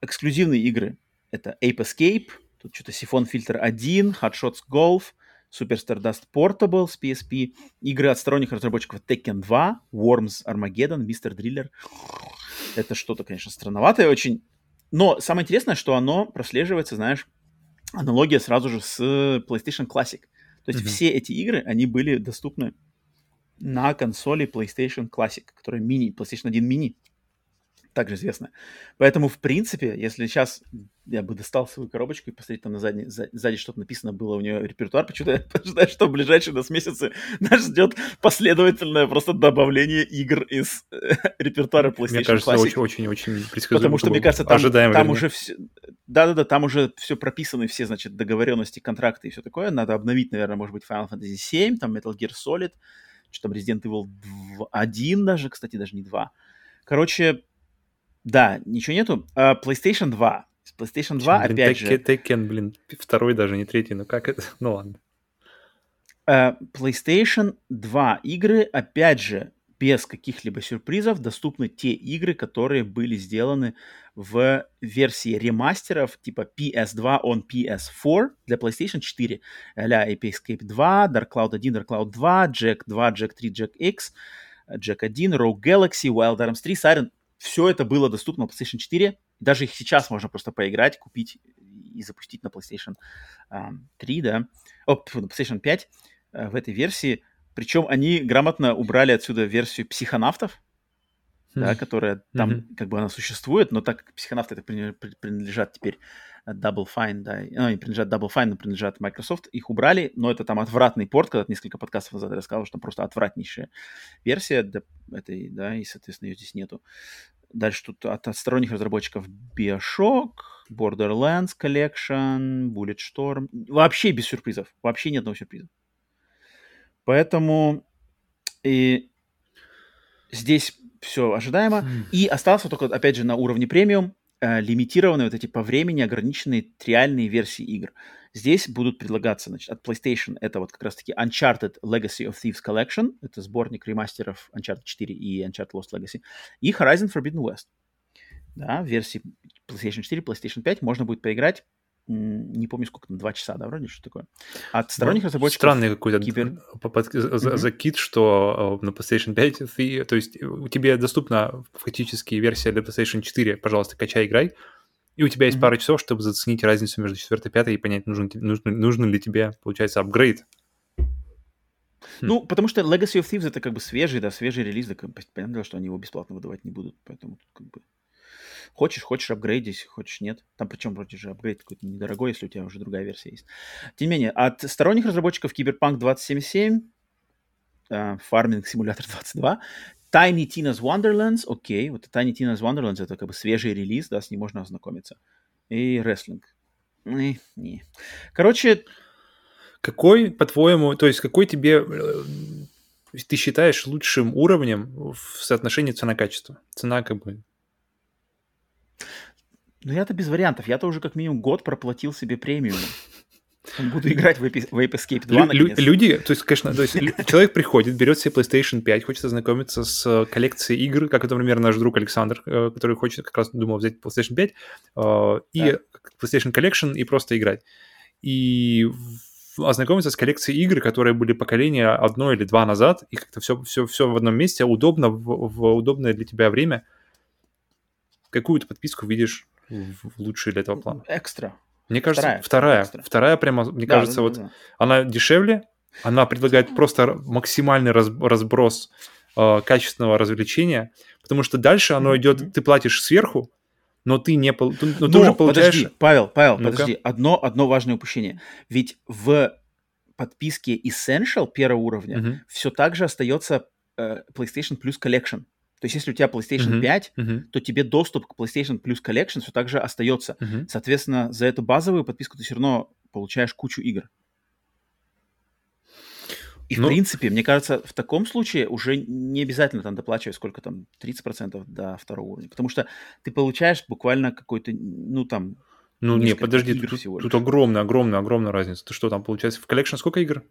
эксклюзивные игры это Ape Escape, тут что-то Siphon Filter 1, Hot Shots Golf, Super Stardust Portable с PSP, игры от сторонних разработчиков Tekken 2, Worms Armageddon, Mr. Driller. Это что-то, конечно, странноватое очень. Но самое интересное, что оно прослеживается, знаешь, аналогия сразу же с PlayStation Classic. То есть mm-hmm. все эти игры, они были доступны на консоли PlayStation Classic, которая мини, PlayStation 1 мини. Также известная. Поэтому, в принципе, если сейчас я бы достал свою коробочку и посмотреть, там на задней, сзади что-то написано было у нее репертуар, почему-то я ожидаю, что в ближайшие нас месяцы нас ждет последовательное просто добавление игр из э, репертуара PlayStation Мне кажется, очень-очень-очень предсказуемо. Потому что, мне кажется, там, ожидаемо, там уже все... Да-да-да, там уже все прописаны, все, значит, договоренности, контракты и все такое. Надо обновить, наверное, может быть, Final Fantasy 7, там Metal Gear Solid, что там Resident Evil 1 даже, кстати, даже не 2. Короче, да, ничего нету. Uh, PlayStation 2. PlayStation 2, блин, опять же... Tekken, блин, второй даже, не третий, ну как это? Ну ладно. Uh, PlayStation 2 игры, опять же, без каких-либо сюрпризов, доступны те игры, которые были сделаны в версии ремастеров типа PS2 on PS4 для PlayStation 4, а-ля Ape Escape 2, Dark Cloud 1, Dark Cloud 2, Jack 2, Jack 3, Jack X, Jack 1, Rogue Galaxy, Wild Arms 3, Siren. Все это было доступно на PlayStation 4. Даже их сейчас можно просто поиграть, купить и запустить на PlayStation 3, да. О, на PlayStation 5 э, в этой версии. Причем они грамотно убрали отсюда версию психонавтов, да, которая там mm-hmm. как бы она существует, но так как психонавты это принадлежат теперь Double Fine, да, ну, они принадлежат Double Fine, но принадлежат Microsoft, их убрали, но это там отвратный порт, когда несколько подкастов назад я рассказывал, что там просто отвратнейшая версия этой, да, и, соответственно, ее здесь нету. Дальше тут от, от сторонних разработчиков Bioshock, Borderlands Collection, Bulletstorm. Вообще без сюрпризов. Вообще ни одного сюрприза. Поэтому и здесь все ожидаемо. Mm. И остался только, опять же, на уровне премиум э, лимитированные вот эти по времени ограниченные триальные версии игр. Здесь будут предлагаться, значит, от PlayStation это вот как раз-таки Uncharted Legacy of Thieves Collection, это сборник ремастеров Uncharted 4 и Uncharted Lost Legacy, и Horizon Forbidden West. Да, в версии PlayStation 4, PlayStation 5 можно будет поиграть не помню сколько два часа, да, вроде что такое. От сторонних ну, разработчиков... Странный какой-то кибер... mm-hmm. закид, что э, на PlayStation 5 ты, то есть у тебя доступна фактически версия для PlayStation 4, пожалуйста, качай, играй, и у тебя есть mm-hmm. пара часов, чтобы заценить разницу между четвертой и пятой и понять, нужен, нужен, нужен ли тебе, получается, апгрейд. Ну, хм. потому что Legacy of Thieves это как бы свежий, да, свежий релиз, да, понятно, что они его бесплатно выдавать не будут, поэтому как бы Хочешь, хочешь апгрейдить, хочешь нет. Там причем вроде же апгрейд какой-то недорогой, если у тебя уже другая версия есть. Тем не менее, от сторонних разработчиков Cyberpunk 2077, uh, Farming Simulator 22, Tiny Tina's Wonderlands, окей, вот Tiny Tina's Wonderlands это как бы свежий релиз, да, с ним можно ознакомиться. И Wrestling. Не, не. Короче... Какой, по-твоему, то есть какой тебе э, ты считаешь лучшим уровнем в соотношении цена-качество? Цена как бы ну, я-то без вариантов. Я-то уже как минимум год проплатил себе премиум. Буду играть в Ape, Escape 2 Лю- Люди, то есть, конечно, то есть человек приходит, берет себе PlayStation 5, хочет ознакомиться с коллекцией игр, как это, например, наш друг Александр, э, который хочет, как раз думал взять PlayStation 5, э, и да. PlayStation Collection, и просто играть. И ознакомиться с коллекцией игр, которые были поколения одно или два назад, и как-то все, все, все в одном месте, удобно, в, в удобное для тебя время. Какую то подписку видишь в лучшие для этого плана. Экстра. Мне кажется, вторая. Вторая, экстра. вторая прямо, мне да, кажется, да, вот да. она дешевле, она предлагает просто максимальный разброс э, качественного развлечения, потому что дальше оно mm-hmm. идет, ты платишь сверху, но ты не но, но ты уже получаешь. Подожди, Павел, Павел, ну подожди, одно одно важное упущение, ведь в подписке Essential первого уровня mm-hmm. все так же остается э, PlayStation Plus Collection. То есть, если у тебя PlayStation uh-huh, 5, uh-huh. то тебе доступ к PlayStation Plus Collection все так же остается. Uh-huh. Соответственно, за эту базовую подписку ты все равно получаешь кучу игр. И, ну, в принципе, мне кажется, в таком случае уже не обязательно там доплачивать сколько там, 30% до второго уровня. Потому что ты получаешь буквально какой-то, ну, там... Ну, не, подожди, тут, тут огромная, огромная, огромная разница. Ты что там, получается, в Collection сколько игр?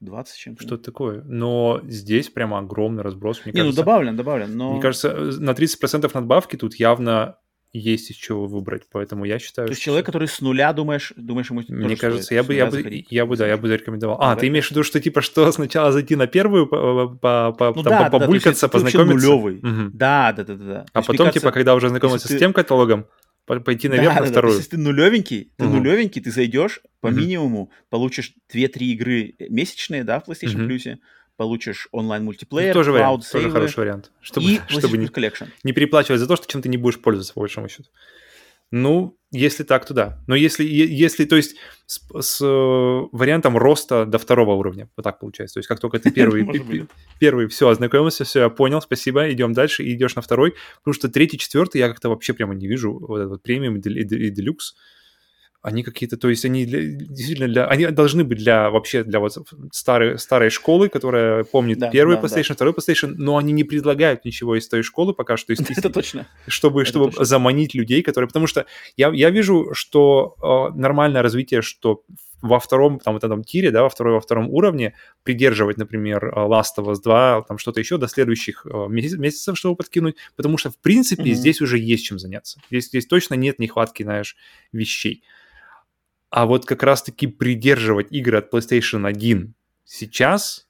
Э, 20 чем-то. Что-то такое. Но здесь прямо огромный разброс. Мне Не, ну кажется, ну добавлен, добавлен, но... Мне кажется, на 30% надбавки тут явно есть из чего выбрать, поэтому я считаю. То есть что... человек, который с нуля думаешь, думаешь ему Мне кажется, я бы, я бы, я бы, да, я бы зарекомендовал. А, ты имеешь в виду, что типа что сначала зайти на первую, по, по, по, ну, там, да, побулькаться, да, познакомиться. нулевый. Угу. Да, да, да, да. А потом кажется, типа, когда уже знакомился с тем каталогом, пойти наверх да, на да, вторую. Да. Если ты нулевенький, ты угу. нулевенький, ты зайдешь по угу. минимуму, получишь 2-3 игры месячные, да, в PlayStation угу. Plus, получишь онлайн-мультиплеер, тоже вариант, тоже хороший вариант. Чтобы, и чтобы не, Collection. не переплачивать за то, что чем ты не будешь пользоваться, по большому счету. Ну, если так, то да. Но если, если то есть с, с э, вариантом роста до второго уровня, вот так получается. То есть как только ты первый, первый все, ознакомился, все, я понял, спасибо, идем дальше, и идешь на второй, потому что третий, четвертый я как-то вообще прямо не вижу вот этот премиум и делюкс. Они какие-то, то есть они для, действительно для, они должны быть для вообще для вот старой старой школы, которая помнит да, первый да, PlayStation, да. второй PlayStation, но они не предлагают ничего из той школы пока что. Из, Это точно. Чтобы Это чтобы точно. заманить людей, которые, потому что я я вижу, что э, нормальное развитие, что во втором там вот этом тире, да, во второй во втором уровне придерживать, например, Last of Us 2, там что-то еще до следующих э, месяц, месяцев, чтобы подкинуть, потому что в принципе mm-hmm. здесь уже есть чем заняться. Здесь здесь точно нет нехватки, знаешь, вещей. А вот как раз-таки придерживать игры от PlayStation 1 сейчас,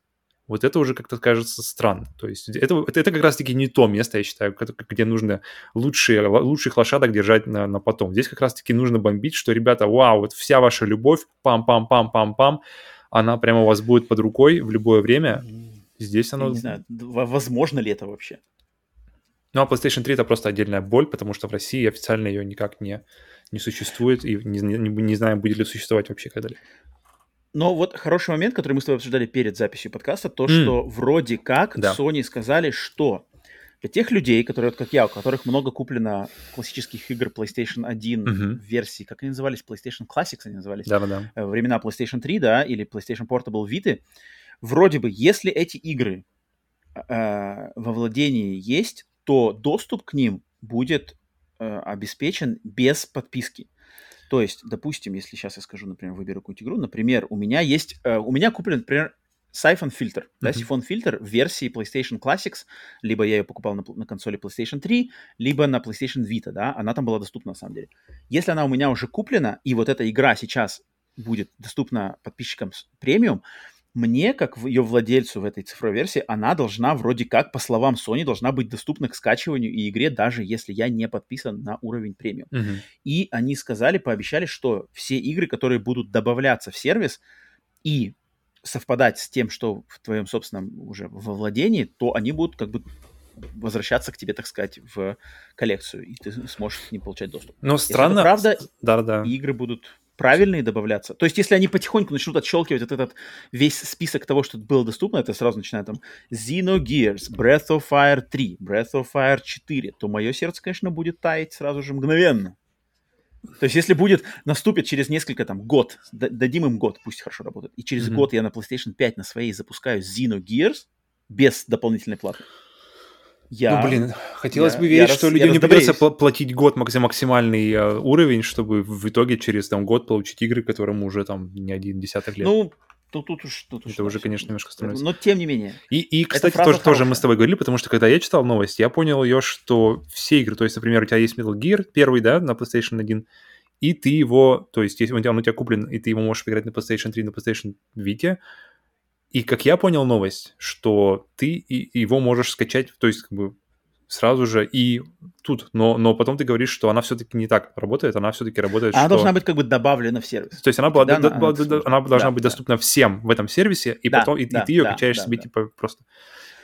вот это уже как-то кажется странно. То есть это, это, это как раз-таки не то место, я считаю, где нужно лучшие, лучших лошадок держать на, на потом. Здесь как раз-таки нужно бомбить, что, ребята, вау, вот вся ваша любовь, пам-пам-пам-пам-пам, она прямо у вас будет под рукой в любое время. Здесь оно... Я не знаю, возможно ли это вообще? Ну, а PlayStation 3 это просто отдельная боль, потому что в России официально ее никак не, не существует, и не, не, не знаем, будет ли существовать вообще когда-либо. Но вот хороший момент, который мы с тобой обсуждали перед записью подкаста, то, mm. что вроде как да. Sony сказали, что для тех людей, которые, как я, у которых много куплено классических игр PlayStation 1 mm-hmm. версии, как они назывались, PlayStation Classics они назывались, да, да. Э, времена PlayStation 3, да, или PlayStation Portable Vita, вроде бы, если эти игры э, во владении есть, то доступ к ним будет Э, обеспечен без подписки. То есть, допустим, если сейчас я скажу, например, выберу какую-нибудь игру, например, у меня есть, э, у меня куплен, например, Siphon фильтр, mm-hmm. да, Siphon фильтр в версии PlayStation Classics, либо я ее покупал на, на консоли PlayStation 3, либо на PlayStation Vita, да, она там была доступна на самом деле. Если она у меня уже куплена, и вот эта игра сейчас будет доступна подписчикам премиум, мне, как ее владельцу в этой цифровой версии, она должна вроде как, по словам Sony, должна быть доступна к скачиванию и игре, даже если я не подписан на уровень премиум. Uh-huh. И они сказали, пообещали, что все игры, которые будут добавляться в сервис и совпадать с тем, что в твоем собственном уже во владении, то они будут как бы возвращаться к тебе, так сказать, в коллекцию, и ты сможешь к ним получать доступ. Но странно... правда, да, да. игры будут правильные добавляться. То есть, если они потихоньку начнут отщелкивать вот этот весь список того, что было доступно, это сразу начинает там Xenogears, Breath of Fire 3, Breath of Fire 4, то мое сердце, конечно, будет таять сразу же мгновенно. То есть, если будет, наступит через несколько, там, год, дадим им год, пусть хорошо работает, и через mm-hmm. год я на PlayStation 5 на своей запускаю Xenogears без дополнительной платы, я, ну, блин, хотелось я, бы верить, я что раз, людям не придется платить год максимальный э, уровень, чтобы в итоге через там год получить игры, которым уже там не один десяток лет. Ну, тут, тут уж... Тут Это уж, уже, конечно, немножко становится. Но тем не менее. И, и кстати, тоже, тоже мы с тобой говорили, потому что когда я читал новость, я понял ее, что все игры, то есть, например, у тебя есть Metal Gear первый, да, на PlayStation 1, и ты его, то есть, если он у тебя куплен, и ты его можешь играть на PlayStation 3, на PlayStation Vita, и как я понял новость, что ты и его можешь скачать, то есть как бы сразу же и тут, но, но потом ты говоришь, что она все-таки не так работает, она все-таки работает, Она что... должна быть как бы добавлена в сервис. То есть она, была, да, она, она, она должна да, быть доступна да. всем в этом сервисе, и да, потом и, да, и ты ее да, качаешь да, себе да. типа просто...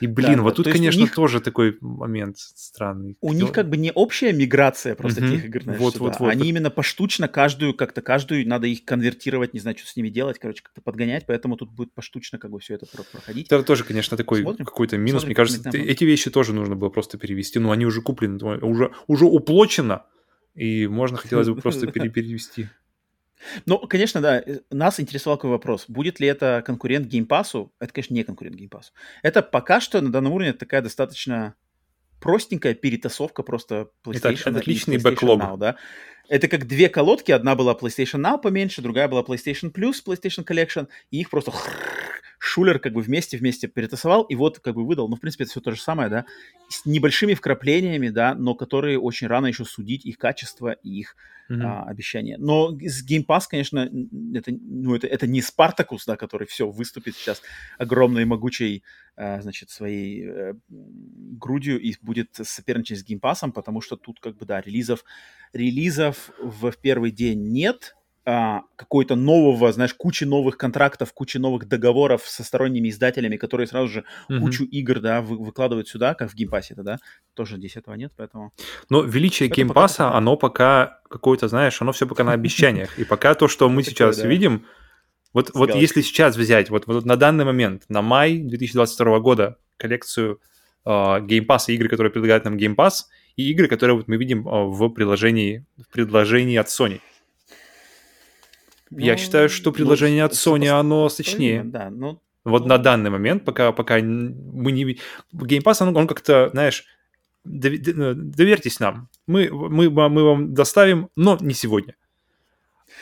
И, блин, да, вот да. тут, То конечно, них... тоже такой момент странный. У Кто... них как бы не общая миграция просто угу. тех игр, знаешь, вот, вот, вот, Они вот. именно поштучно каждую, как-то каждую, надо их конвертировать, не знаю, что с ними делать, короче, как-то подгонять, поэтому тут будет поштучно как бы все это проходить. Это тоже, конечно, такой Смотрим. какой-то минус. Смотрим, Мне кажется, ты, эти вещи тоже нужно было просто перевести, но они уже куплены, уже, уже уплочено, и можно хотелось бы просто перевести. Ну, конечно, да. Э, нас интересовал какой вопрос. Будет ли это конкурент геймпасу? Это, конечно, не конкурент геймпасу. Это пока что на данном уровне такая достаточно простенькая перетасовка просто PlayStation это, это отличный бэклог. Now, да? Это как две колодки. Одна была PlayStation Now поменьше, другая была PlayStation Plus, PlayStation Collection. И их просто Шулер как бы вместе-вместе перетасовал и вот как бы выдал. Ну, в принципе, это все то же самое, да, с небольшими вкраплениями, да, но которые очень рано еще судить их качество и их mm-hmm. а, обещания. Но с Game Pass, конечно, это, ну, это, это не Спартакус, да, который все выступит сейчас огромной могучей, а, значит, своей а, грудью и будет соперничать с Game Pass, потому что тут как бы, да, релизов, релизов в первый день нет, а, какой-то нового, знаешь, кучи новых контрактов, кучи новых договоров со сторонними издателями, которые сразу же mm-hmm. кучу игр, да, вы, выкладывают сюда, как в Game Pass е это, да, тоже здесь этого нет, поэтому... Но величие геймпасса, пока... оно пока какое-то, знаешь, оно все пока на обещаниях, и пока то, что мы сейчас видим, вот, вот если сейчас взять, вот, вот на данный момент, на май 2022 года коллекцию Game Pass, игры, которые предлагают нам Pass, и игры, которые вот мы видим uh, в приложении, в предложении от Sony. Ну, Я считаю, что предложение ну, от Sony, оно сочнее. Да, ну, вот ну... на данный момент, пока, пока мы не... Game Pass, он, он как-то, знаешь, доверьтесь нам. Мы, мы, мы вам доставим, но не сегодня.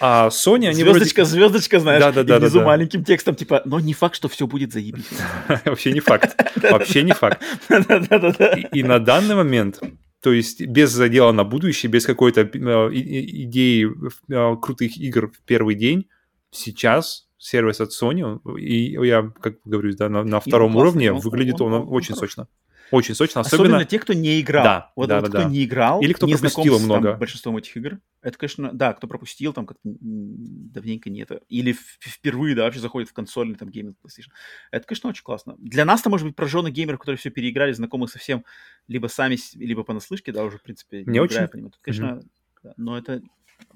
А Sony, они Звездочка, вроде... звездочка, знаешь, да, да, да, и внизу да, да. маленьким текстом, типа, но не факт, что все будет заебись. Вообще не факт. Вообще не факт. И на данный момент, то есть без задела на будущее, без какой-то э, идеи э, крутых игр в первый день, сейчас сервис от Sony, и я, как говорю, да, на, на втором уровне выглядит он, очень сочно. Очень сочно, особенно... Особенно те, кто не играл. Да, вот, да, вот да, кто да. не играл, Или кто не пропустил с, много. Там, большинством этих игр. Это, конечно, да, кто пропустил, там как давненько не это. Или впервые, да, вообще заходит в консольный там гейминг PlayStation. Это, конечно, очень классно. Для нас-то, может быть, прожженных геймеров, которые все переиграли, знакомы совсем либо сами, либо понаслышке, да, уже, в принципе, не, не очень. По нему. Тут, конечно, mm-hmm. да, но это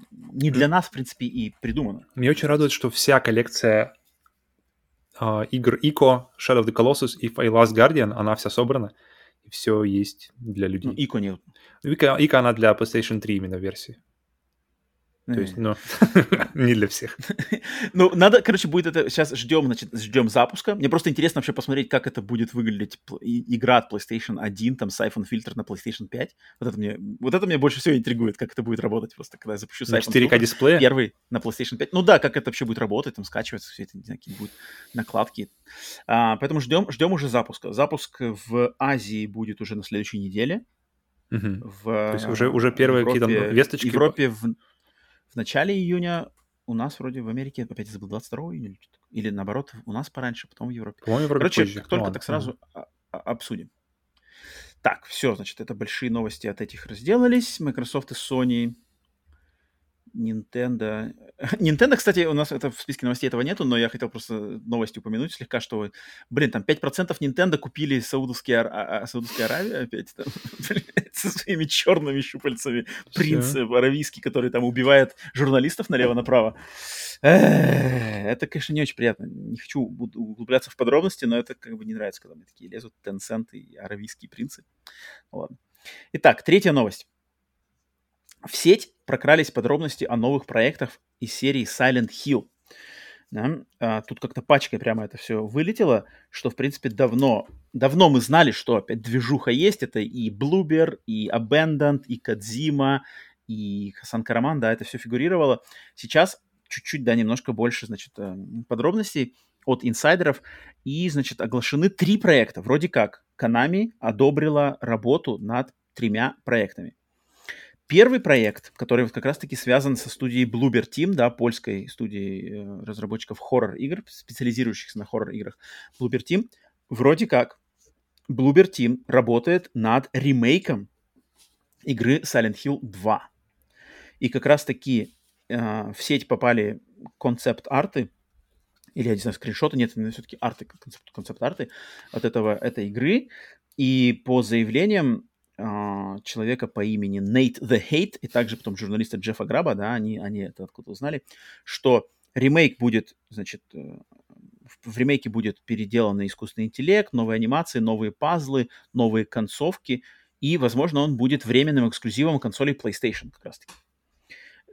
не для нас, в принципе, и придумано. Мне очень радует, что вся коллекция uh, игр ICO, Shadow of the Colossus и Last Guardian, она вся собрана все есть для людей. Ну, Ико нет. Ика, Ика, она для PlayStation 3 именно версии. То есть, ну, не для всех. Ну, надо, короче, будет это... Сейчас ждем, значит, ждем запуска. Мне просто интересно вообще посмотреть, как это будет выглядеть игра от PlayStation 1, там, iPhone фильтр на PlayStation 5. Вот это мне, вот это меня больше всего интригует, как это будет работать просто, когда я запущу с iPhone 4К дисплея? Первый на PlayStation 5. Ну да, как это вообще будет работать, там, скачиваться, все это, не знаю, какие будут накладки. А, поэтому ждем, ждем уже запуска. Запуск в Азии будет уже на следующей неделе. Угу. В, То есть уже, уже первые какие-то весточки? В Европе в, в начале июня у нас вроде в Америке, опять забыл, 22 июня или наоборот, у нас пораньше, потом в Европе. По-моему, Европе Короче, позже. как только ну, так сразу угу. обсудим. Так, все, значит, это большие новости от этих разделались. Microsoft и Sony Nintendo. Nintendo, кстати, у нас это в списке новостей этого нету, но я хотел просто новости упомянуть слегка, что, блин, там 5% Nintendo купили Саудовские, а, а, Саудовские Аравии опять там, со своими черными щупальцами. Принц аравийский, который там убивает журналистов налево-направо. Это, конечно, не очень приятно. Не хочу углубляться в подробности, но это как бы не нравится, когда мне такие лезут Tencent и аравийские принцы. Ладно. Итак, третья новость. В сеть прокрались подробности о новых проектах из серии Silent Hill. Да? А, тут как-то пачкой прямо это все вылетело, что, в принципе, давно, давно мы знали, что опять движуха есть. Это и Bloober, и Abandoned, и Кадзима, и Хасан Караман, да, это все фигурировало. Сейчас чуть-чуть, да, немножко больше, значит, э, подробностей от инсайдеров. И, значит, оглашены три проекта. Вроде как, Konami одобрила работу над тремя проектами. Первый проект, который вот как раз-таки связан со студией Bloober Team, да, польской студией э, разработчиков хоррор-игр, специализирующихся на хоррор-играх Bloober Team, вроде как Bloober Team работает над ремейком игры Silent Hill 2. И как раз-таки э, в сеть попали концепт-арты, или, я не знаю, скриншоты, нет, все-таки арты, концепт-арты от этого, этой игры. И по заявлениям человека по имени Нейт The Hate и также потом журналиста Джеффа Граба, да, они, они это откуда узнали, что ремейк будет, значит, э, в ремейке будет переделанный искусственный интеллект, новые анимации, новые пазлы, новые концовки, и, возможно, он будет временным эксклюзивом консолей PlayStation как раз-таки.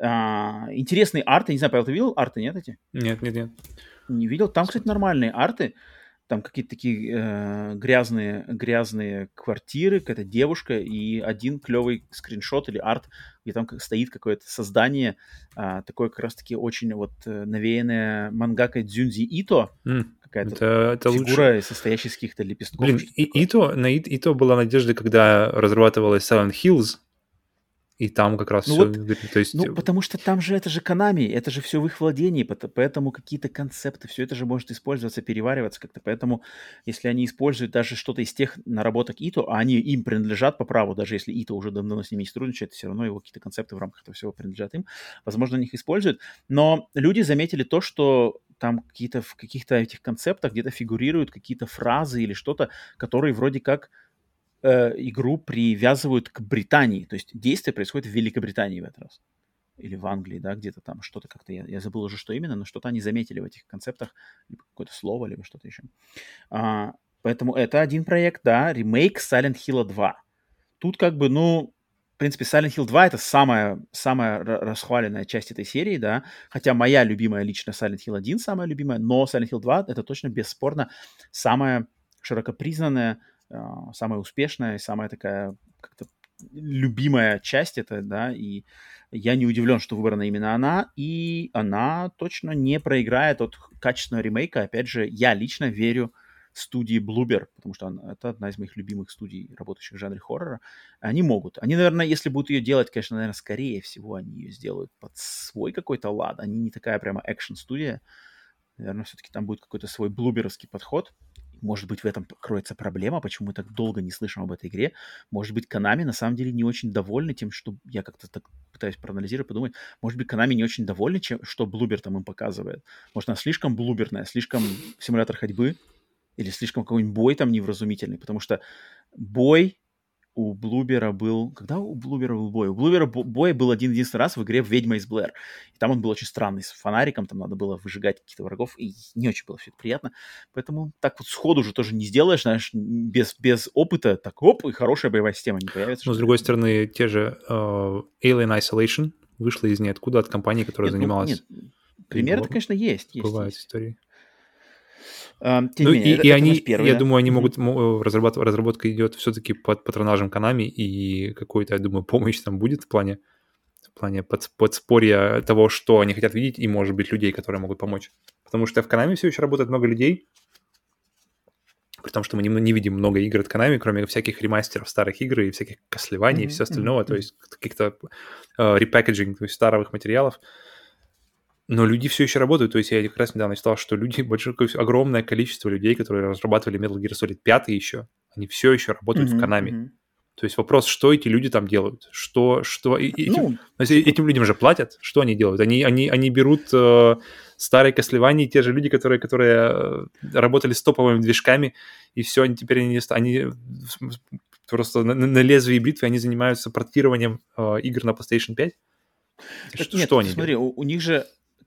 А, интересный арт, я не знаю, Павел, ты видел арты, нет эти? Нет, нет, нет. Не видел? Там, кстати, нормальные арты там какие-то такие э, грязные, грязные квартиры, какая-то девушка и один клевый скриншот или арт, где там стоит какое-то создание, э, такое как раз-таки очень вот э, навеянное мангакой Дзюнзи Ито, mm. какая-то это, это фигура, лучше. состоящая из каких-то лепестков. Блин, и, Ито, на Ито была надежда, когда разрабатывалась Silent Hills, и там как раз ну все, вот, то есть... Ну, потому что там же это же Konami, это же все в их владении, поэтому какие-то концепты, все это же может использоваться, перевариваться как-то. Поэтому, если они используют даже что-то из тех наработок Ито, а они им принадлежат по праву, даже если Ито уже давно с ними не сотрудничает, все равно его какие-то концепты в рамках этого всего принадлежат им. Возможно, они их используют. Но люди заметили то, что там какие-то в каких-то этих концептах где-то фигурируют какие-то фразы или что-то, которые вроде как э, игру привязывают к Британии. То есть действие происходит в Великобритании в этот раз. Или в Англии, да, где-то там что-то как-то, я, я забыл уже, что именно, но что-то они заметили в этих концептах, либо какое-то слово, либо что-то еще. А, поэтому это один проект, да, ремейк Silent Hill 2. Тут как бы, ну, в принципе, Silent Hill 2 это самая, самая расхваленная часть этой серии, да, хотя моя любимая лично Silent Hill 1 самая любимая, но Silent Hill 2 это точно бесспорно самая широко признанная, а, самая успешная, самая такая как-то любимая часть это, да, и я не удивлен, что выбрана именно она, и она точно не проиграет от качественного ремейка. Опять же, я лично верю студии Bloober, потому что она, это одна из моих любимых студий, работающих в жанре хоррора. Они могут. Они, наверное, если будут ее делать, конечно, наверное, скорее всего, они ее сделают под свой какой-то лад. Они не такая прямо экшн-студия. Наверное, все-таки там будет какой-то свой блуберовский подход. Может быть, в этом кроется проблема, почему мы так долго не слышим об этой игре. Может быть, Konami на самом деле не очень довольны тем, что я как-то так пытаюсь проанализировать, подумать. Может быть, Konami не очень довольны, чем, что Блубер там им показывает. Может, она слишком блуберная, слишком симулятор ходьбы, или слишком какой-нибудь бой там невразумительный, потому что бой у Блубера был... Когда у Блубера был бой? У Блубера бой был один-единственный раз в игре «Ведьма из Блэр». И там он был очень странный, с фонариком, там надо было выжигать каких-то врагов, и не очень было все это приятно. Поэтому так вот сходу уже тоже не сделаешь, знаешь, без, без опыта, так оп, и хорошая боевая система не появится. Но, с другой стороны, те же uh, Alien Isolation вышла из ниоткуда от компании, которая нет, ну, занималась... Ну, нет, примеры конечно, есть. есть Бывают есть. истории. Um, ну менее, и, это, и это они, первый, я думаю, они могут, разработка, разработка идет все-таки под патронажем Konami, и какой-то, я думаю, помощь там будет в плане, в плане под, подспорья того, что они хотят видеть, и, может быть, людей, которые могут помочь. Потому что в Konami все еще работает много людей, при том, что мы не, не видим много игр от Konami, кроме всяких ремастеров старых игр и всяких кослеваний mm-hmm. и все остального, mm-hmm. то есть каких-то э, то есть старых материалов. Но люди все еще работают. То есть я как раз недавно читал, что люди, большое, огромное количество людей, которые разрабатывали Metal Gear Solid 5 еще, они все еще работают mm-hmm, в Konami. Mm-hmm. То есть вопрос, что эти люди там делают? Что, что... И, этим, ну, этим людям же платят. Что они делают? Они, они, они берут э, старые Кослевания, те же люди, которые, которые э, работали с топовыми движками, и все, они теперь они, они просто на, на лезвии бритвы, они занимаются портированием э, игр на PlayStation 5. Так что, нет, что они смотри, у, у них же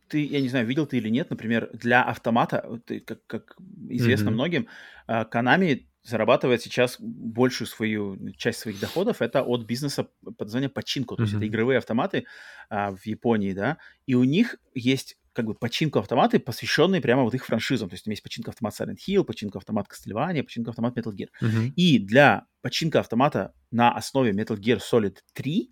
ты, я не знаю, видел ты или нет, например, для автомата, ты, как, как известно mm-hmm. многим, Konami зарабатывает сейчас большую свою часть своих доходов это от бизнеса под названием починку, то mm-hmm. есть это игровые автоматы а, в Японии, да, и у них есть как бы починку автоматы, посвященные прямо вот их франшизам. То есть там есть починка автомат Silent Hill, починка автомат Castlevania, починка автомат Metal Gear. Uh-huh. И для починка автомата на основе Metal Gear Solid 3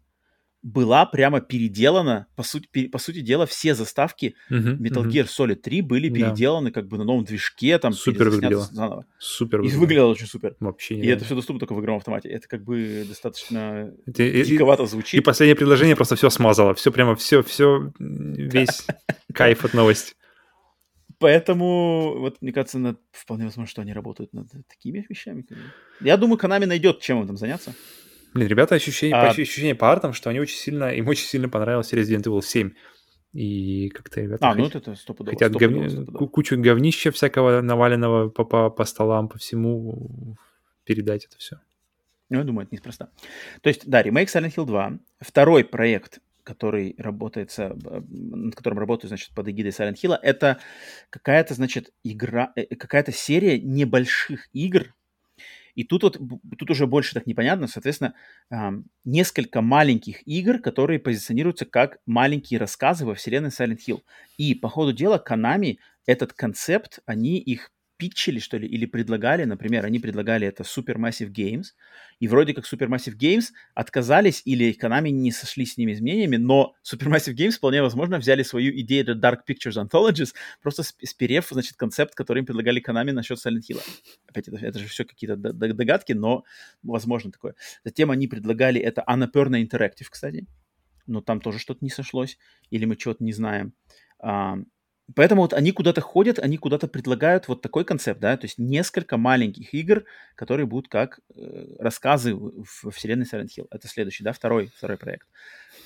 была прямо переделана, по сути, по сути дела, все заставки uh-huh, Metal uh-huh. Gear Solid 3 были переделаны да. как бы на новом движке, там, супер выглядело. заново. Супер выглядело. И выглядело очень супер. Вообще не И это все доступно только в игровом автомате. Это как бы достаточно это, диковато звучит. И последнее предложение просто все смазало. Все прямо, все, все, весь кайф от новости. Поэтому, вот, мне кажется, над, вполне возможно, что они работают над такими вещами. Я думаю, Konami найдет, чем им там заняться. Блин, ребята, ощущение, а... ощущение по артам, что они очень сильно, им очень сильно понравилась Resident Evil 7. И как-то ребята а, ну, это стопудово, хотят стопудово, говни... стопудово. кучу говнища всякого наваленного по, по, по столам, по всему передать это все. Ну, я думаю, это неспроста. То есть, да, ремейк Silent Hill 2. Второй проект, который работается, над которым работаю, значит, под эгидой Silent Hill, это какая-то, значит, игра, э, какая-то серия небольших игр, и тут вот тут уже больше так непонятно, соответственно, несколько маленьких игр, которые позиционируются как маленькие рассказы во вселенной Silent Hill. И по ходу дела Konami этот концепт, они их питчили, что ли, или предлагали, например, они предлагали это Supermassive Games, и вроде как Supermassive Games отказались или Konami не сошли с ними изменениями, но Supermassive Games вполне возможно взяли свою идею The Dark Pictures Anthologies, просто сперев, значит, концепт, который им предлагали Konami насчет Silent Hill. Опять, это, это же все какие-то догадки, но возможно такое. Затем они предлагали это Annapurna Interactive, кстати, но там тоже что-то не сошлось, или мы чего-то не знаем. Поэтому вот они куда-то ходят, они куда-то предлагают вот такой концепт, да, то есть несколько маленьких игр, которые будут как э, рассказы в, в вселенной Silent Hill. Это следующий, да, второй, второй проект.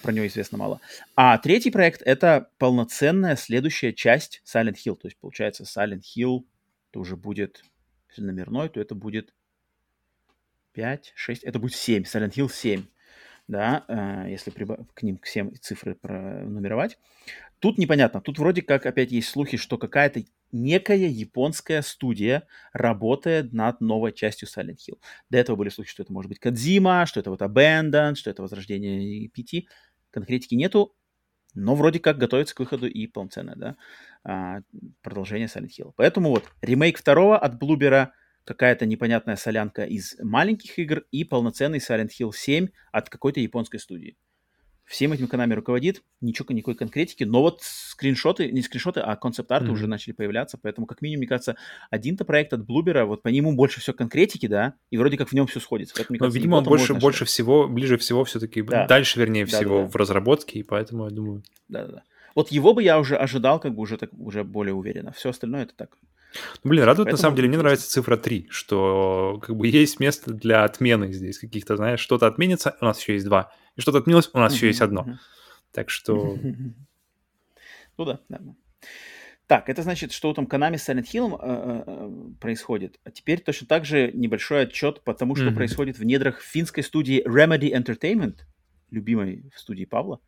Про него известно мало. А третий проект — это полноценная следующая часть Silent Hill. То есть, получается, Silent Hill это уже будет, если номерной, то это будет 5, 6, это будет 7, Silent Hill 7 да, э, если к ним всем цифры пронумеровать. Тут непонятно. Тут вроде как опять есть слухи, что какая-то некая японская студия работает над новой частью Silent Hill. До этого были слухи, что это может быть Кадзима, что это вот Abandon, что это Возрождение PT. Конкретики нету, но вроде как готовится к выходу и полноценное, да, а, продолжение Silent Hill. Поэтому вот ремейк второго от Блубера, какая-то непонятная солянка из маленьких игр и полноценный Silent Hill 7 от какой-то японской студии всем этим каналами руководит, ничего, никакой конкретики, но вот скриншоты, не скриншоты, а концепт-арты mm-hmm. уже начали появляться, поэтому как минимум, мне кажется, один-то проект от Блубера, вот по нему больше все конкретики, да, и вроде как в нем все сходится. Поэтому, но, кажется, видимо, он больше, больше всего, ближе всего все-таки, да. дальше, вернее, да, всего да, да. в разработке, и поэтому, я думаю... Да-да-да. Вот его бы я уже ожидал как бы уже, так, уже более уверенно. Все остальное это так, ну, блин, радует Поэтому... на самом деле, мне нравится цифра 3, что как бы есть место для отмены здесь каких-то, знаешь, что-то отменится, у нас еще есть два, и что-то отменилось, у нас еще есть одно. Так что... Ну да, да. Так, это значит, что там Konami с Silent Hill э, э, происходит. А теперь точно так же небольшой отчет по тому, что mm-hmm. происходит в недрах финской студии Remedy Entertainment, любимой в студии Павла.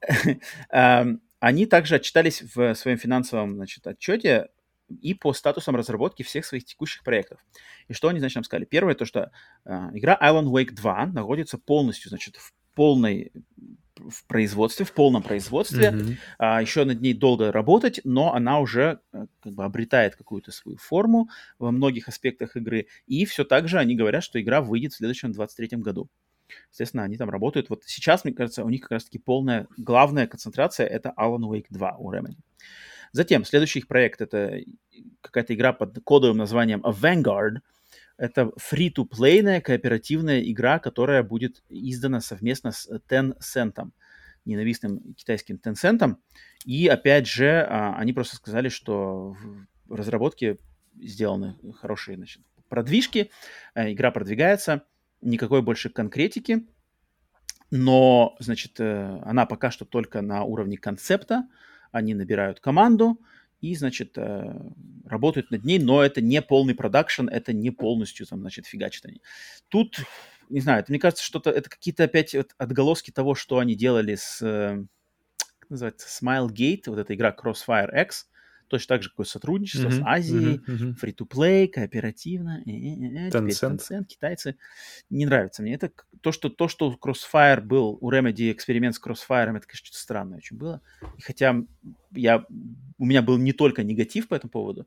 Эм, они также отчитались в своем финансовом значит, отчете и по статусам разработки всех своих текущих проектов. И что они, значит, нам сказали? Первое, то, что э, игра Island Wake 2 находится полностью, значит, в полной в производстве, в полном производстве. Mm-hmm. А, еще над ней долго работать, но она уже э, как бы обретает какую-то свою форму во многих аспектах игры. И все так же они говорят, что игра выйдет в следующем 23 году. Естественно, они там работают. Вот сейчас, мне кажется, у них как раз-таки полная, главная концентрация — это Alan Wake 2 у Remedy. Затем, следующий их проект — это какая-то игра под кодовым названием Vanguard. Это free-to-play кооперативная игра, которая будет издана совместно с Tencent, ненавистным китайским Tencent. И опять же, а, они просто сказали, что в разработке сделаны хорошие значит, продвижки, э, игра продвигается, никакой больше конкретики, но, значит, э, она пока что только на уровне концепта, они набирают команду и, значит, э, работают над ней, но это не полный продакшн, это не полностью, там, значит, фигачат они. Тут, не знаю, это, мне кажется, что-то, это какие-то опять отголоски того, что они делали с, э, как называется, Smilegate, вот эта игра Crossfire X, точно так же, какое сотрудничество mm-hmm, с Азией, mm-hmm, free-to-play, кооперативно, Tencent. Tencent, китайцы. Не нравится мне. Это то, что, то, что Crossfire был, у Remedy эксперимент с Crossfire, это, конечно, что-то странное очень было. И хотя я, у меня был не только негатив по этому поводу,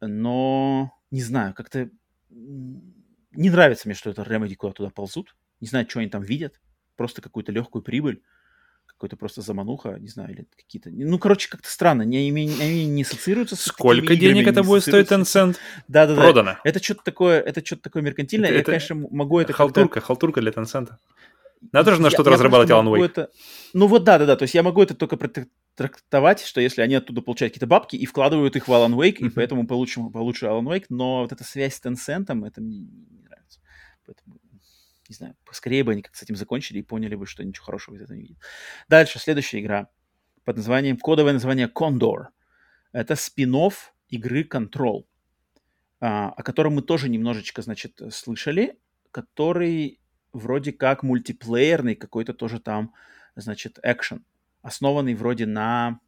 но не знаю, как-то не нравится мне, что это Remedy куда туда ползут. Не знаю, что они там видят. Просто какую-то легкую прибыль какой-то просто замануха, не знаю, или какие-то... Ну, короче, как-то странно, они, они не ассоциируются с Сколько денег это будет стоить Tencent? Да-да-да. Продано. Это что-то такое, это что-то такое меркантильное. Это, я, это конечно, могу это Халтурка, халтурка для Tencent. Надо же на что-то разрабатывать Alan Wake. Это... Ну вот да-да-да, то есть я могу это только трактовать, что если они оттуда получают какие-то бабки и вкладывают их в Alan Wake, mm-hmm. и поэтому получим, получше Alan Wake, но вот эта связь с Tencent, это мне не нравится. Поэтому не знаю, поскорее бы они как с этим закончили и поняли бы, что ничего хорошего из этого не видят. Дальше, следующая игра под названием, кодовое название Condor. Это спин игры Control, а, о котором мы тоже немножечко, значит, слышали, который вроде как мультиплеерный, какой-то тоже там, значит, экшен, основанный вроде на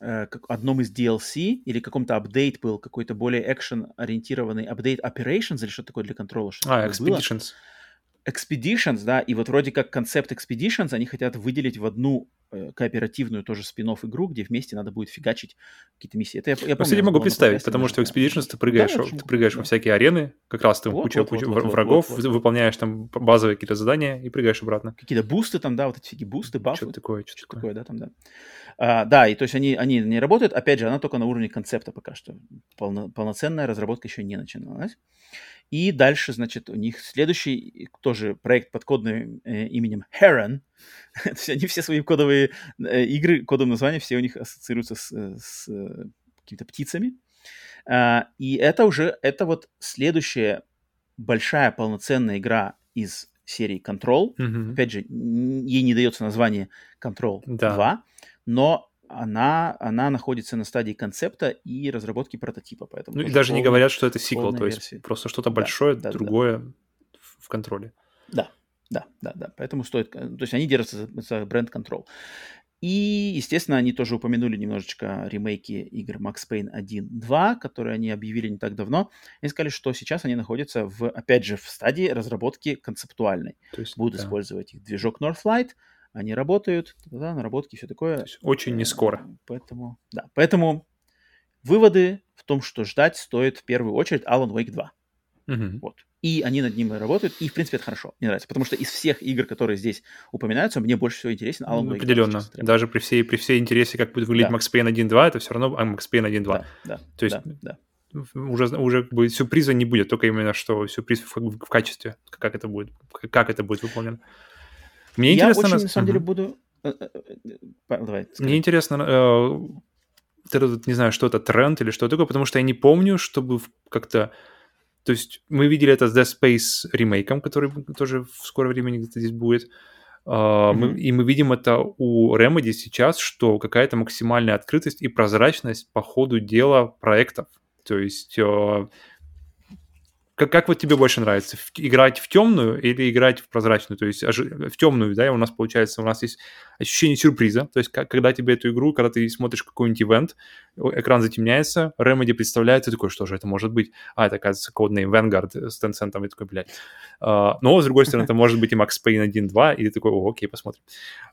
э, одном из DLC или каком-то апдейт был, какой-то более экшен-ориентированный апдейт Operations или что такое для контрола? Что а, Expeditions. Было. Expeditions, да, и вот вроде как концепт Expeditions они хотят выделить в одну э, кооперативную тоже спин игру, где вместе надо будет фигачить какие-то миссии. Это я, я помню, Кстати, могу представить, потому что в Expeditions ты прыгаешь, да, ты прыгаешь да. во всякие арены, как раз там вот, куча, вот, куча вот, врагов, вот, вот. выполняешь там базовые какие-то задания и прыгаешь обратно. Какие-то бусты там, да, вот эти всякие бусты, бафы. Что-то такое, что-то такое. такое, да, там, да. А, да, и то есть они, они не работают, опять же, она только на уровне концепта пока что. Полно, полноценная разработка еще не начиналась. И дальше, значит, у них следующий тоже проект под кодным э, именем Heron. То есть они все свои кодовые э, игры, кодовые названия, все у них ассоциируются с, с э, какими-то птицами. А, и это уже, это вот следующая большая полноценная игра из серии Control. Mm-hmm. Опять же, ей не дается название Control да. 2, но она, она находится на стадии концепта и разработки прототипа. Поэтому ну и даже не говорят, что это сиквел, то есть версия. просто что-то большое, да, другое да. в контроле. Да, да, да, да. Поэтому стоит... То есть они держатся за, за бренд Control. И, естественно, они тоже упомянули немножечко ремейки игр Max Payne 1, 2, которые они объявили не так давно. Они сказали, что сейчас они находятся, в, опять же, в стадии разработки концептуальной. То есть, Будут да. использовать их движок Northlight, они работают, да, наработки, все такое. То есть очень не скоро. Поэтому, да, поэтому выводы в том, что ждать стоит в первую очередь Alan Wake 2. Угу. Вот. И они над ним работают, и, в принципе, это хорошо. Мне нравится, потому что из всех игр, которые здесь упоминаются, мне больше всего интересен Alan Wake. Определенно. 2, Даже при всей, при всей интересе, как будет выглядеть да. Max Payne 1.2, это все равно Max Payne 1.2. Да, да, То есть да, да. уже, уже как бы сюрприза не будет, только именно что сюрприз в, в качестве, как это будет, как это будет выполнено. Мне я интересно... очень, на самом деле, буду... Э, э, э, давай, Мне интересно, этот, не знаю, что это, тренд или что такое, потому что я не помню, чтобы как-то... То есть мы видели это с Death Space ремейком, который тоже в скором времени где-то здесь будет. Uh, mm-hmm. мы, и мы видим это у Remedy сейчас, что какая-то максимальная открытость и прозрачность по ходу дела проектов. То есть uh, как, как вот тебе больше нравится? Играть в темную или играть в прозрачную? То есть в темную, да, у нас получается, у нас есть ощущение сюрприза. То есть как, когда тебе эту игру, когда ты смотришь какой-нибудь ивент, экран затемняется, Remedy представляет, ты такой, что же это может быть? А, это, оказывается, кодный Vanguard с Tencent, и такой, блядь. Uh, но, с другой стороны, это может быть и Max Payne 1, 2, и ты такой, о, окей, посмотрим.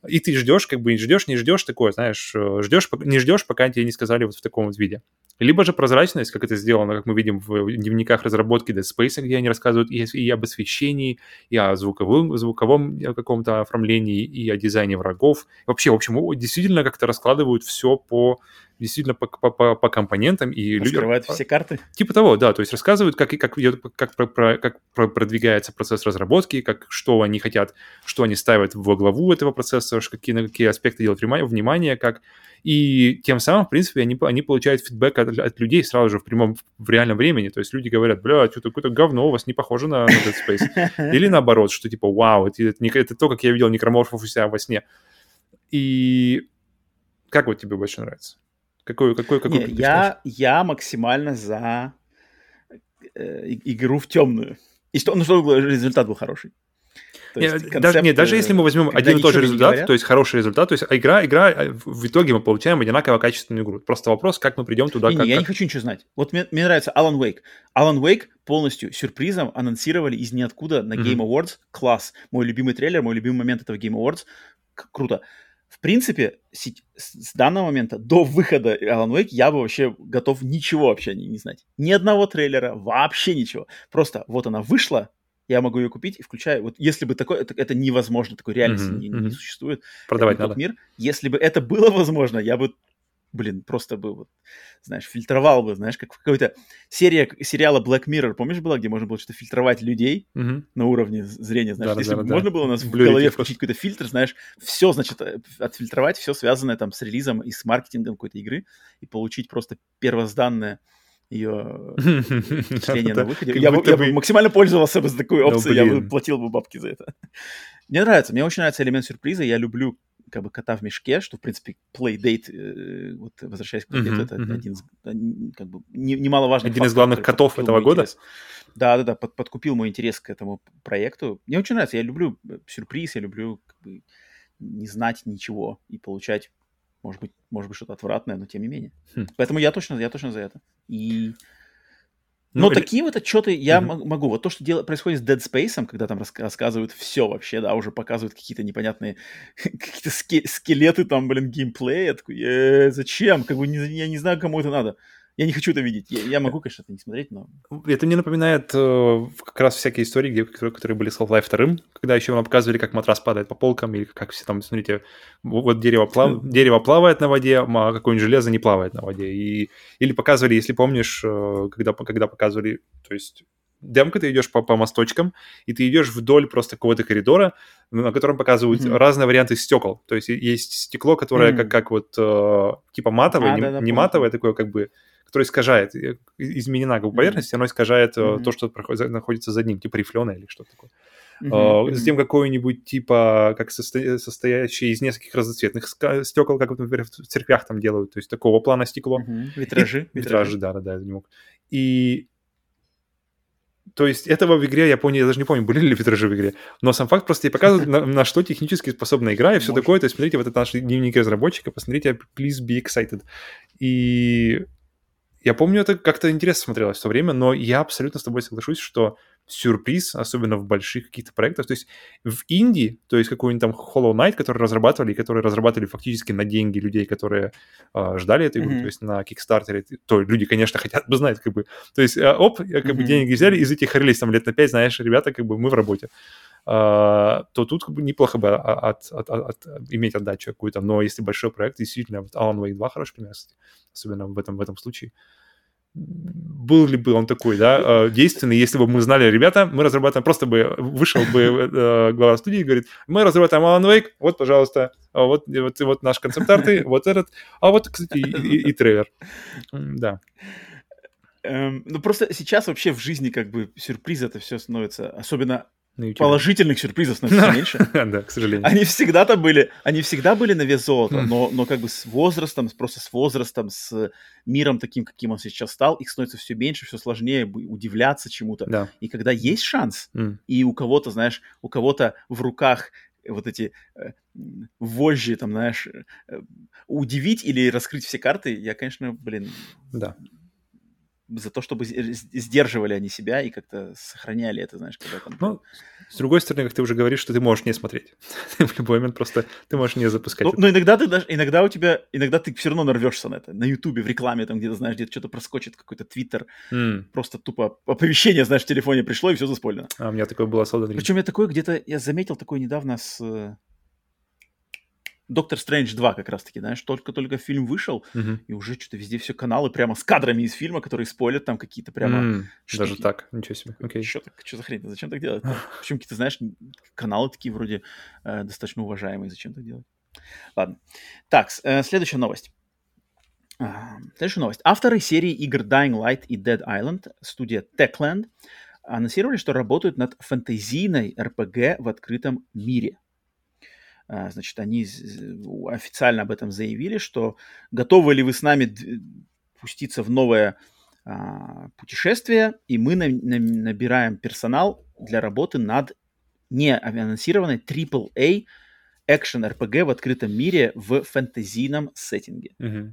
И ты ждешь, как бы, не ждешь, не ждешь такое, знаешь, э, ждешь, не ждешь, пока тебе не сказали вот в таком вот виде. Либо же прозрачность, как это сделано, как мы видим в дневниках разработки Dead Space, где они рассказывают и, и об освещении, и о звуковом, звуковом каком-то оформлении, и о дизайне врагов. Вообще, в общем, действительно как-то раскладывают все по действительно по, по, по компонентам и Раскрывают люди... все карты? Типа того, да, то есть рассказывают, как, как, идет, как, про, про, как продвигается процесс разработки, как, что они хотят, что они ставят во главу этого процесса, какие, на какие аспекты делать внимание, как и тем самым, в принципе, они, они получают фидбэк от, от людей сразу же в прямом, в реальном времени. То есть люди говорят, бля, что-то какое-то говно у вас не похоже на, на Dead Space. Или наоборот, что типа, вау, это, это, это то, как я видел некроморфов у себя во сне. И как вот тебе больше нравится? Какой, какой, какой не, я, я максимально за э, игру в темную. И что, ну, чтобы результат был хороший. То нет, концепт, даже, нет, даже если мы возьмем один и тот же результат, то есть хороший результат, то есть игра, игра, э, в итоге мы получаем одинаково качественную игру. Просто вопрос, как мы придем туда. Не, как, не, я как... не хочу ничего знать. Вот мне, мне нравится Alan Wake. Alan Wake полностью сюрпризом анонсировали из ниоткуда на Game Awards. Класс. Мой любимый трейлер, мой любимый момент этого Game Awards. Круто. В принципе, с, данного момента до выхода Alan Wake я бы вообще готов ничего вообще не, не знать. Ни одного трейлера, вообще ничего. Просто вот она вышла, я могу ее купить и включаю. Вот если бы такое, это, это невозможно, такой реальности mm-hmm, не, не существует. Продавать надо. мир. Если бы это было возможно, я бы, блин, просто бы, вот, знаешь, фильтровал бы, знаешь, как в какой-то серия сериала Black Mirror, помнишь, была, где можно было что-то фильтровать людей mm-hmm. на уровне зрения, знаешь, да, если да, бы да, можно было у нас в голове включить какой-то фильтр, знаешь, все, значит, э, отфильтровать, все связанное там с релизом и с маркетингом какой-то игры и получить просто первозданное ее чтение на выходе. Я, бы, я бы максимально пользовался бы за такую ну, опцию, я бы платил бы бабки за это. Мне нравится, мне очень нравится элемент сюрприза, я люблю как бы кота в мешке, что, в принципе, Playdate, э, вот возвращаясь к Playdate, это один из, как бы, немаловажный Один из главных котов этого года? Да-да-да, под, подкупил мой интерес к этому проекту. Мне очень нравится, я люблю э, сюрприз, я люблю как бы, не знать ничего и получать может быть, может быть что-то отвратное, но тем не менее. Хм. Поэтому я точно, я точно за это. И Но ну, такие вот отчеты я mm-hmm. могу. Вот то, что дело, происходит с Dead Space, когда там рас- рассказывают все вообще, да, уже показывают какие-то непонятные какие-то ски- скелеты там, блин, геймплея. Я такой, э, зачем? Как бы не, я не знаю, кому это надо. Я не хочу это видеть. Я, я могу, конечно, это не смотреть, но... Это мне напоминает э, как раз всякие истории, где, которые, которые были с Half-Life 2, когда еще вам показывали, как матрас падает по полкам, или как все там, смотрите, вот дерево, плав... дерево плавает на воде, а какое-нибудь железо не плавает на воде. И... Или показывали, если помнишь, э, когда, когда показывали, то есть демка, ты идешь по, по мосточкам, и ты идешь вдоль просто какого-то коридора, на котором показывают mm-hmm. разные варианты стекол. То есть есть стекло, которое mm-hmm. как, как вот э, типа матовое, а, не, да, да, не матовое, такое как бы которое искажает, э, изменена как бы поверхность, mm-hmm. оно искажает mm-hmm. то, что проходит, находится за ним, типа рифлена или что-то такое. Mm-hmm. Затем какое-нибудь типа, как состо... состоящее из нескольких разноцветных стекол, как, например, в церквях там делают, то есть такого плана стекло. Mm-hmm. Витражи. И... Витражи, да-да-да, я не мог. И то есть этого в игре, я помню, я даже не помню, были ли витражи в игре, но сам факт просто показывает, на, на что технически способна игра и все Может. такое. То есть смотрите, вот это наш дневник разработчика, посмотрите, please be excited. И я помню, это как-то интересно смотрелось в то время, но я абсолютно с тобой соглашусь, что сюрприз, особенно в больших каких-то проектах, то есть в Индии, то есть какой-нибудь там Hollow Knight, который разрабатывали, которые разрабатывали фактически на деньги людей, которые э, ждали этой игры, mm-hmm. то есть на Kickstarter, то люди, конечно, хотят бы знать, как бы, то есть, э, оп, как mm-hmm. бы деньги взяли, из этих релиз там лет на пять, знаешь, ребята, как бы мы в работе. Uh, то тут как бы неплохо бы от, от, от, от, иметь отдачу какую-то. Но если большой проект, действительно, вот Alan Wake 2 хороший пример, особенно в этом, в этом случае. Был ли бы он такой, да, э, действенный, если бы мы знали, ребята, мы разрабатываем, просто бы вышел бы э, глава студии и говорит, мы разрабатываем Alan Wake, вот, пожалуйста, а вот, вот, вот наш концепт-арт, вот этот, а вот, кстати, и, и, и трейлер. Да. Эм, ну, просто сейчас вообще в жизни как бы сюрприз это все становится, особенно положительных сюрпризов становится меньше. Да, к сожалению. Они всегда-то были, они всегда были на вес золота, но, но как бы с возрастом, просто с возрастом, с миром таким, каким он сейчас стал, их становится все меньше, все сложнее удивляться чему-то. Да. И когда есть шанс, mm. и у кого-то, знаешь, у кого-то в руках вот эти э, вожжи, там, знаешь, э, удивить или раскрыть все карты, я, конечно, блин, да за то, чтобы сдерживали они себя и как-то сохраняли это, знаешь, когда там... Ну, с другой стороны, как ты уже говоришь, что ты можешь не смотреть. в любой момент просто ты можешь не запускать. Ну, но иногда ты даже, иногда у тебя, иногда ты все равно нарвешься на это. На Ютубе, в рекламе, там где-то, знаешь, где-то что-то проскочит, какой-то твиттер. Mm. Просто тупо оповещение, знаешь, в телефоне пришло, и все заспойлено. А, у меня такое было с Причем я такое где-то, я заметил такое недавно с Доктор Стрэндж 2 как раз-таки, знаешь, только-только фильм вышел, угу. и уже что-то везде все каналы прямо с кадрами из фильма, которые спойлят там какие-то прямо... Mm, даже так, ничего себе, окей. Okay. Что, так, что за хрень, зачем так делать? Причем какие-то, знаешь, каналы такие вроде э, достаточно уважаемые, зачем так делать? Ладно. Так, э, следующая новость. Uh, следующая новость. Авторы серии игр Dying Light и Dead Island, студия Techland, анонсировали, что работают над фэнтезийной RPG в открытом мире – а, значит, они официально об этом заявили, что готовы ли вы с нами пуститься в новое а, путешествие, и мы на, на, набираем персонал для работы над не анонсированной AAA экшен RPG в открытом мире в фэнтезийном сеттинге. Mm-hmm.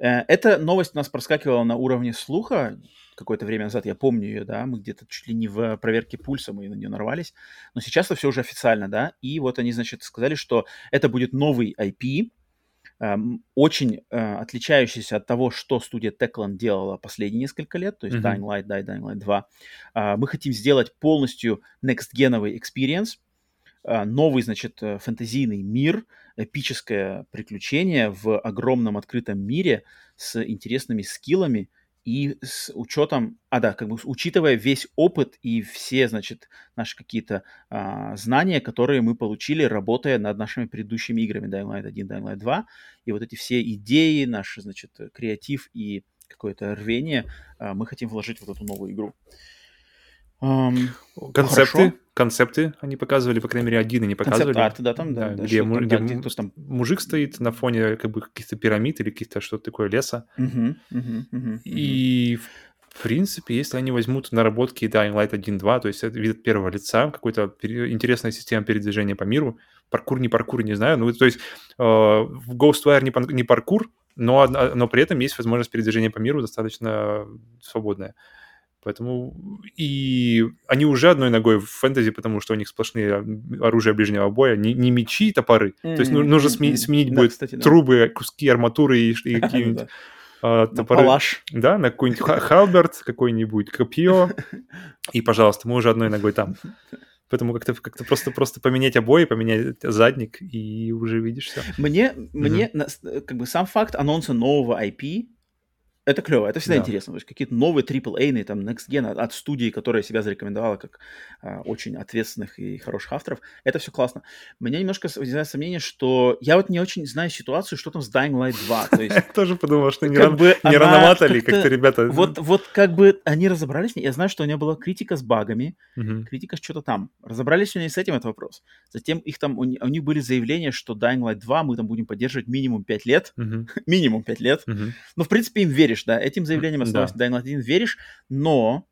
Эта новость у нас проскакивала на уровне слуха какое-то время назад, я помню ее, да, мы где-то чуть ли не в проверке пульса мы на нее нарвались, но сейчас это все уже официально, да, и вот они, значит, сказали, что это будет новый IP, эм, очень э, отличающийся от того, что студия Techland делала последние несколько лет, то есть mm-hmm. Dying Light, да, Dying Light 2. Э, мы хотим сделать полностью next-геновый experience, э, новый, значит, э, фэнтезийный мир, эпическое приключение в огромном открытом мире с интересными скиллами, и с учетом, а да, как бы учитывая весь опыт и все, значит, наши какие-то а, знания, которые мы получили, работая над нашими предыдущими играми Dying Light 1, Dying Light 2, и вот эти все идеи, наши, значит, креатив и какое-то рвение а, мы хотим вложить в вот эту новую игру. Um, концепты, концепты они показывали, по крайней мере, один они показывали. Концепт арт, да, там, да. да где, му, где, где там... мужик стоит на фоне как бы каких-то пирамид или каких-то что-то такое леса. Uh-huh, uh-huh, uh-huh, И в принципе, если они возьмут наработки Dying Light 1.2, то есть это вид первого лица, какой-то интересная система передвижения по миру, паркур, не паркур, не знаю, ну, то есть э, в Ghostwire не, не паркур, но, но при этом есть возможность передвижения по миру достаточно свободная. Поэтому и они уже одной ногой в фэнтези, потому что у них сплошные оружия ближнего боя, не, не мечи, топоры. Mm-hmm. То есть ну, нужно сме- сменить да, будет кстати, да. трубы, куски арматуры и, и какие-нибудь а, топоры. Палаш. Да, на какой-нибудь халберт, какой-нибудь копье. И, пожалуйста, мы уже одной ногой там. Поэтому как-то как просто просто поменять обои, поменять задник, и уже видишь все. Мне, mm-hmm. мне как бы сам факт анонса нового IP это клево, это всегда да. интересно. То есть какие-то новые AAA, там, Next Gen от, от студии, которая себя зарекомендовала как а, очень ответственных и хороших авторов. Это все классно. Меня немножко возникает сомнение, что я вот не очень знаю ситуацию, что там с Dying Light 2. То есть, я тоже подумал, что не, ран... бы не рановато ли как-то ребята... Вот, вот как бы они разобрались, я знаю, что у меня была критика с багами, угу. критика с что-то там. Разобрались ли они с этим, это вопрос. Затем их там, у, у них были заявления, что Dying Light 2 мы там будем поддерживать минимум 5 лет. Угу. минимум 5 лет. Угу. Ну, в принципе, им веришь веришь, да, этим заявлением основываясь да. Dying Light 1 веришь, но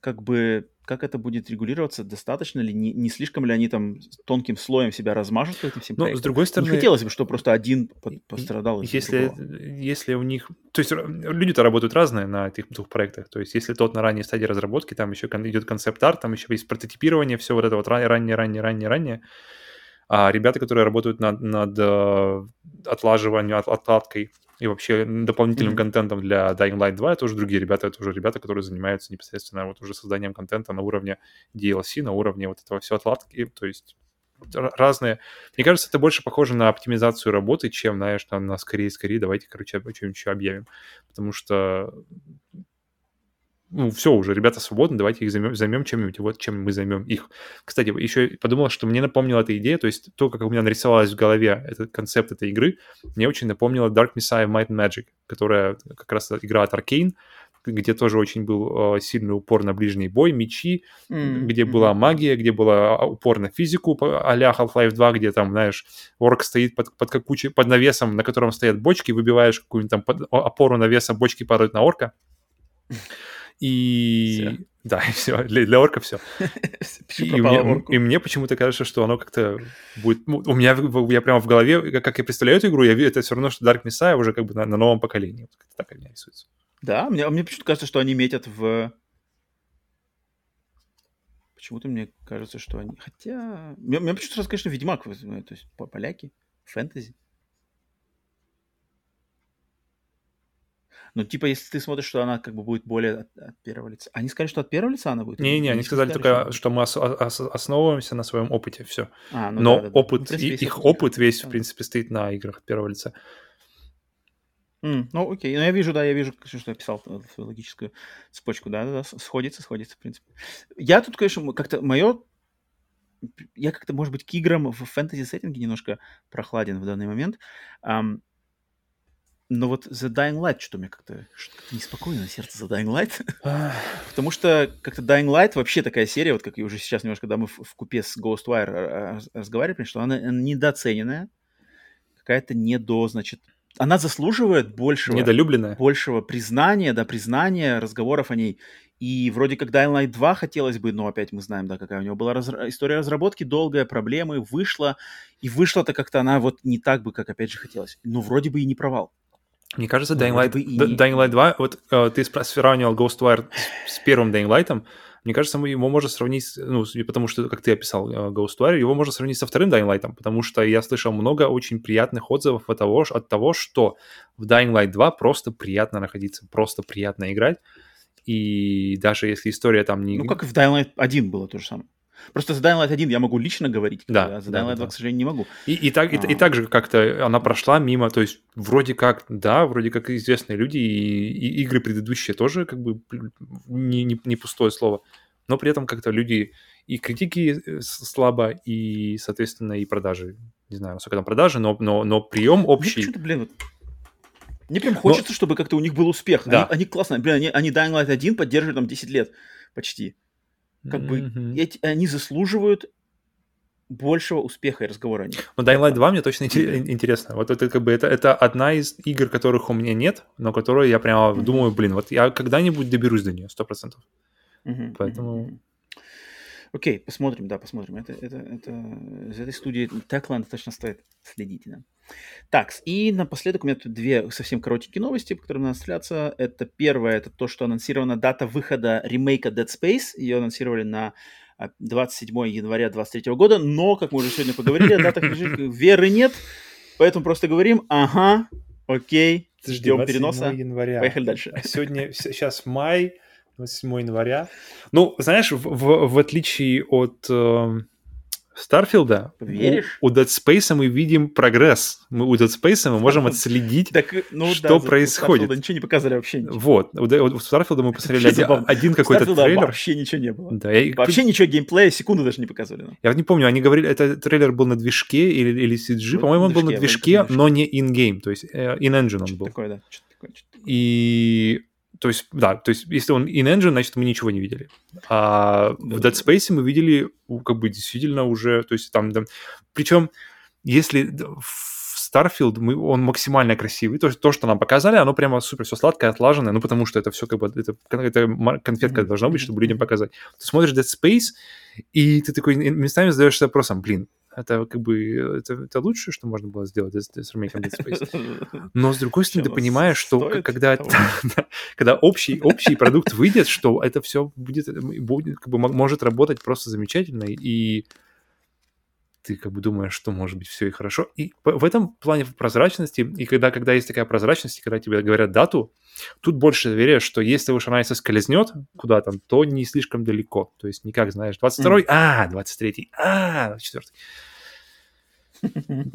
как бы как это будет регулироваться, достаточно ли, не, не слишком ли они там тонким слоем себя размажут этим всем Ну, с другой стороны... Не хотелось бы, чтобы просто один пострадал. Если, если у них... То есть люди-то работают разные на этих двух проектах. То есть если тот на ранней стадии разработки, там еще идет концепт-арт, там еще есть прототипирование, все вот это вот раннее, раннее, раннее, раннее. А ребята, которые работают над, над э, отлаживанием, от, отладкой и вообще дополнительным mm-hmm. контентом для Dying Light 2 это уже другие ребята, это уже ребята, которые занимаются непосредственно вот уже созданием контента на уровне DLC, на уровне вот этого все отладки, то есть разные. Мне кажется, это больше похоже на оптимизацию работы, чем, знаешь, на, на скорее-скорее, давайте, короче, что-нибудь еще объявим. Потому что ну, все уже, ребята свободны, давайте их займем, займем чем-нибудь, вот чем мы займем их. Кстати, еще подумал, что мне напомнила эта идея, то есть то, как у меня нарисовалась в голове этот концепт этой игры, мне очень напомнила Dark Messiah Might and Magic, которая как раз игра от Arkane, где тоже очень был э, сильный упор на ближний бой, мечи, mm-hmm. где была магия, где была а, упор на физику а-ля Half-Life 2, где там, знаешь, орк стоит под, под, как под навесом, на котором стоят бочки, выбиваешь какую-нибудь там под, опору навеса, бочки падают на орка. И... Все. Да, и все. Для, для орка все. и, мне, и мне почему-то кажется, что оно как-то будет... Ну, у меня я прямо в голове, как я представляю эту игру, я вижу, это все равно, что Dark Messiah уже как бы на, на новом поколении. Вот так у меня рисуется. Да, мне, мне почему-то кажется, что они метят в... Почему-то мне кажется, что они... Хотя... Мне, мне почему-то сразу, конечно, Ведьмак, то есть поляки, фэнтези. Ну, типа, если ты смотришь, что она как бы будет более от, от первого лица. Они сказали, что от первого лица она будет? Не-не, они сказали только, что мы ос- ос- основываемся на своем опыте, все. А, ну, Но да, да, да. опыт, ну, принципе, их опыт весь, в принципе, стоит на играх от первого лица. Mm, ну, окей. Ну, я вижу, да, я вижу, что я писал логическую цепочку, да, да, да, сходится, сходится, в принципе. Я тут, конечно, как-то мое... Я как-то, может быть, к играм в фэнтези-сеттинге немножко прохладен в данный момент. Um, но вот The Dying Light что-то меня как-то как неспокойно на сердце The Dying Light. Потому что как-то Dying Light вообще такая серия, вот как и уже сейчас немножко, когда мы в, в купе с Ghostwire разговаривали, что она, она недооцененная, какая-то недо, значит, она заслуживает большего, Недолюбленная. большего признания, да, признания, разговоров о ней. И вроде как Dying Light 2 хотелось бы, но опять мы знаем, да, какая у него была раз... история разработки, долгая, проблемы, вышла, и вышла-то как-то она вот не так бы, как опять же хотелось. Но вроде бы и не провал. Мне кажется, Dying Light, и... Dying Light 2, вот э, ты сравнивал Ghostwire с первым Dying Light, мне кажется, его можно сравнить, ну, потому что, как ты описал э, Ghostwire, его можно сравнить со вторым Dying Light, потому что я слышал много очень приятных отзывов от того, от того, что в Dying Light 2 просто приятно находиться, просто приятно играть, и даже если история там не... Ну, как и в Dying Light 1 было то же самое. Просто за Dying Light 1 я могу лично говорить, да, а за Dying Light 2, да. к сожалению, не могу. И, и, так, и, и а. так же как-то она прошла мимо, то есть вроде как, да, вроде как известные люди, и, и игры предыдущие тоже как бы не, не, не пустое слово, но при этом как-то люди и критики э, слабо, и, соответственно, и продажи. Не знаю, насколько там продажи, но, но, но прием общий... Ну, блин, вот мне прям хочется, но... чтобы как-то у них был успех. Да. Они, они классно. Блин, они, они Dying Light 1 поддерживают там 10 лет почти. Как mm-hmm. бы эти, они заслуживают большего успеха и разговора о них. Ну, Dying Light 2 мне точно интересно. Вот это как бы это, это одна из игр, которых у меня нет, но которые я прямо mm-hmm. думаю, блин, вот я когда-нибудь доберусь до нее, сто процентов. Mm-hmm. Поэтому... Окей, посмотрим, да, посмотрим. Это, это, это, из этой студии Techland точно стоит следить, да. Так, и напоследок у меня тут две совсем коротенькие новости, по которым надо стреляться. Это первое, это то, что анонсирована дата выхода ремейка Dead Space. Ее анонсировали на 27 а, января 2023 года, но, как мы уже сегодня поговорили, о датах веры нет, поэтому просто говорим, ага, окей, ждем переноса. января. Поехали дальше. А сегодня, сейчас май, 27 января. Ну, знаешь, в, в, в отличие от... Э, Старфилда, Веришь? У, у Dead Space мы видим прогресс. Мы, у Dead Space мы можем отследить, так, ну, что да, происходит. У ничего не показали вообще. Ничего. Вот. У, у Starfield мы посмотрели один, один какой-то трейлер. вообще ничего не было. Да, я... Вообще ничего геймплея, секунду даже не показывали. Я вот не помню, они говорили, это трейлер был на движке или, или CG. По-моему, он был на движке, но не in-game, то есть uh, in-engine он был. Такое, да. Такое, И то есть, да, то есть, если он in-engine, значит, мы ничего не видели. А да, в Dead Space мы видели, как бы, действительно уже, то есть, там, да, причем, если в Starfield мы, он максимально красивый, то то, что нам показали, оно прямо супер все сладкое, отлаженное, ну, потому что это все, как бы, это, это конфетка mm-hmm. должна быть, чтобы людям показать. Ты смотришь Dead Space, и ты такой местами задаешься вопросом, блин, это как бы это, это лучшее, что можно было сделать с, с ремейком Dead Space. Но с другой стороны, ты понимаешь, что когда, когда общий, общий продукт выйдет, что это все будет, будет как бы может работать просто замечательно, и ты как бы думаешь, что может быть все и хорошо. И в этом плане прозрачности, и когда, когда есть такая прозрачность, когда тебе говорят дату, тут больше доверия, что если уж она скользнет куда-то, то не слишком далеко. То есть никак, знаешь, 22-й, mm. а, 23-й, а, 24-й.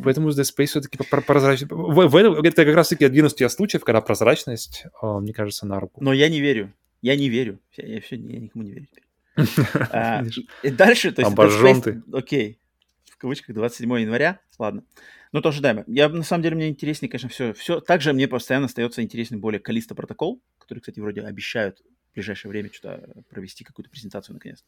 Поэтому Dead Space все-таки прозрачность. В, в, это как раз-таки один из тех случаев, когда прозрачность, мне кажется, на руку. Но я не верю. Я не верю. Я, я, все, я никому не верю а, и дальше, то есть... Обожжен ты. Окей, кавычках 27 января. Ладно. Ну, тоже ожидаемо. Я, на самом деле, мне интереснее, конечно, все. все. Также мне постоянно остается интересен более Калиста протокол, который, кстати, вроде обещают в ближайшее время что-то провести, какую-то презентацию наконец.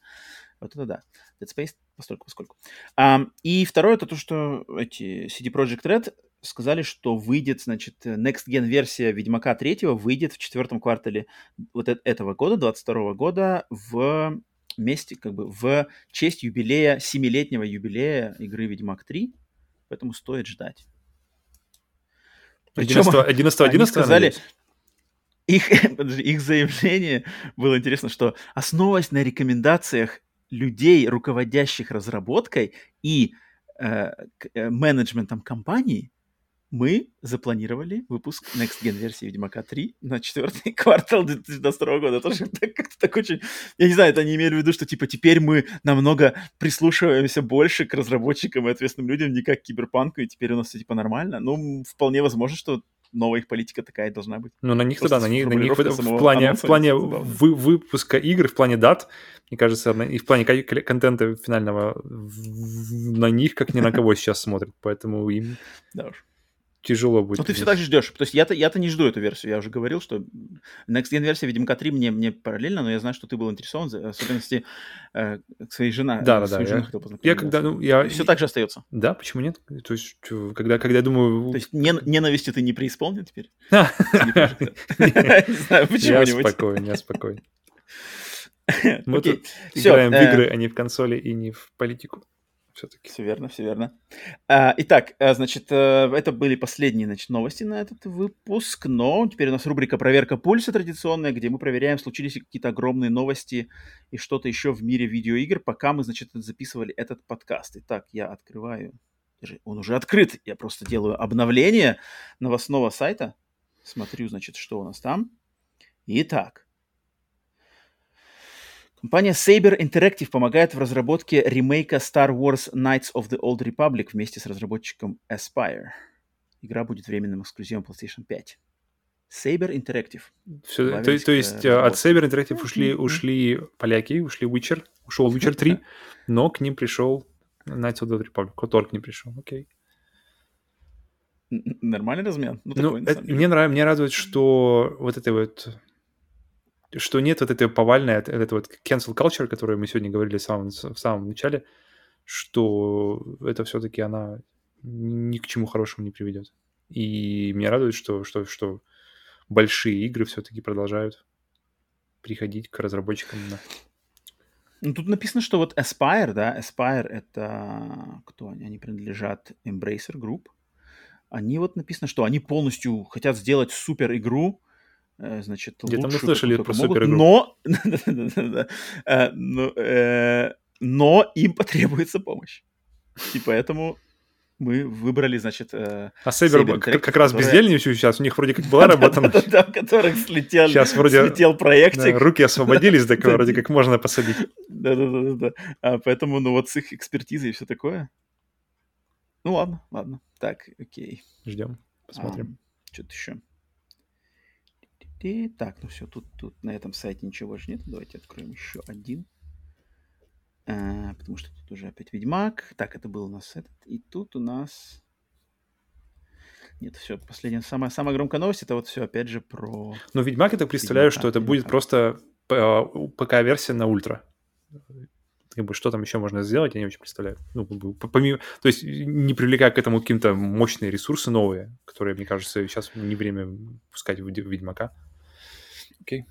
Вот это да. Dead Space постольку поскольку. А, и второе, это то, что эти CD Projekt Red сказали, что выйдет, значит, Next Gen версия Ведьмака 3 выйдет в четвертом квартале вот этого года, 22 года, в вместе, как бы в честь юбилея, семилетнего юбилея игры Ведьмак 3, поэтому стоит ждать. Причем 11, 11, 11 сказали, их, подожди, их заявление было интересно, что основываясь на рекомендациях людей, руководящих разработкой и э, э менеджментом компании, мы запланировали выпуск Next Gen версии Ведьмака 3 на четвертый квартал 2022 года. Тоже так, как-то так очень... Я не знаю, это они имели в виду, что типа теперь мы намного прислушиваемся больше к разработчикам и ответственным людям, не как к киберпанку, и теперь у нас все типа нормально. Ну, вполне возможно, что новая их политика такая должна быть. Ну, на них тогда, на них, на них в, в плане, в плане вы, выпуска игр, в плане дат, мне кажется, и в плане контента финального, на них как ни на кого сейчас смотрят, поэтому им... Да уж тяжело будет. Ну, ты все так же ждешь. То есть я-то, я-то не жду эту версию. Я уже говорил, что Next Gen версия Ведьмака 3 мне, мне параллельно, но я знаю, что ты был интересован, в особенности э, своей жены. Да, да, да. Я, я когда, ну, я... Все так же остается. Да, почему нет? То есть, когда, когда я думаю... То есть ненавистью ты не преисполнен теперь? Не знаю, почему-нибудь. Я спокоен, я спокоен. Мы тут играем в э, игры, а не в консоли и не в политику все-таки. Все верно, все верно. А, итак, а, значит, э, это были последние значит, новости на этот выпуск, но теперь у нас рубрика «Проверка пульса» традиционная, где мы проверяем, случились ли какие-то огромные новости и что-то еще в мире видеоигр, пока мы, значит, записывали этот подкаст. Итак, я открываю, он уже открыт, я просто делаю обновление новостного сайта, смотрю, значит, что у нас там. Итак, Компания Saber Interactive помогает в разработке ремейка Star Wars Knights of the Old Republic вместе с разработчиком Aspire. Игра будет временным эксклюзивом PlayStation 5. Saber Interactive. Все, то, то есть э, от Saber Interactive ушли, ушли поляки, ушли Witcher, ушел Witcher 3, но к ним пришел Knights of the Old Republic. Котор к ним пришел, окей. Нормальный размен? Ну, ну это, мне, нравится, мне радует, что вот это вот что нет вот этой повальной, это вот cancel culture, которую мы сегодня говорили в самом, в самом начале, что это все-таки она ни к чему хорошему не приведет. И меня радует, что, что, что большие игры все-таки продолжают приходить к разработчикам. Да. Ну, тут написано, что вот Aspire, да, Aspire это кто они? Они принадлежат Embracer Group. Они вот написано, что они полностью хотят сделать супер игру, значит, Где-то мы слышали про супер. Но, э, э, но им потребуется помощь. И поэтому мы выбрали, значит... Э, а Saber как, как раз которая... бездельничаю сейчас, у них вроде как была работа. Да, в которых слетел, сейчас вроде слетел проектик. руки освободились, так вроде как можно посадить. Да-да-да. А, поэтому, ну вот с их экспертизой и все такое. Ну ладно, ладно. Так, окей. Ждем, посмотрим. Что-то еще. Так, ну все, тут, тут на этом сайте ничего же нет. Давайте откроем еще один. А, потому что тут уже опять Ведьмак. Так, это был у нас этот. И тут у нас... Нет, все, последняя, самая, самая громкая новость, это вот все опять же про... Ну, Ведьмак, я так представляю, Ведьмака, что это Ведьмака. будет просто ПК-версия на ультра. Как бы, что там еще можно сделать, я не очень представляю. Ну, помимо, то есть не привлекая к этому какие-то мощные ресурсы новые, которые, мне кажется, сейчас не время пускать в Ведьмака. Окей.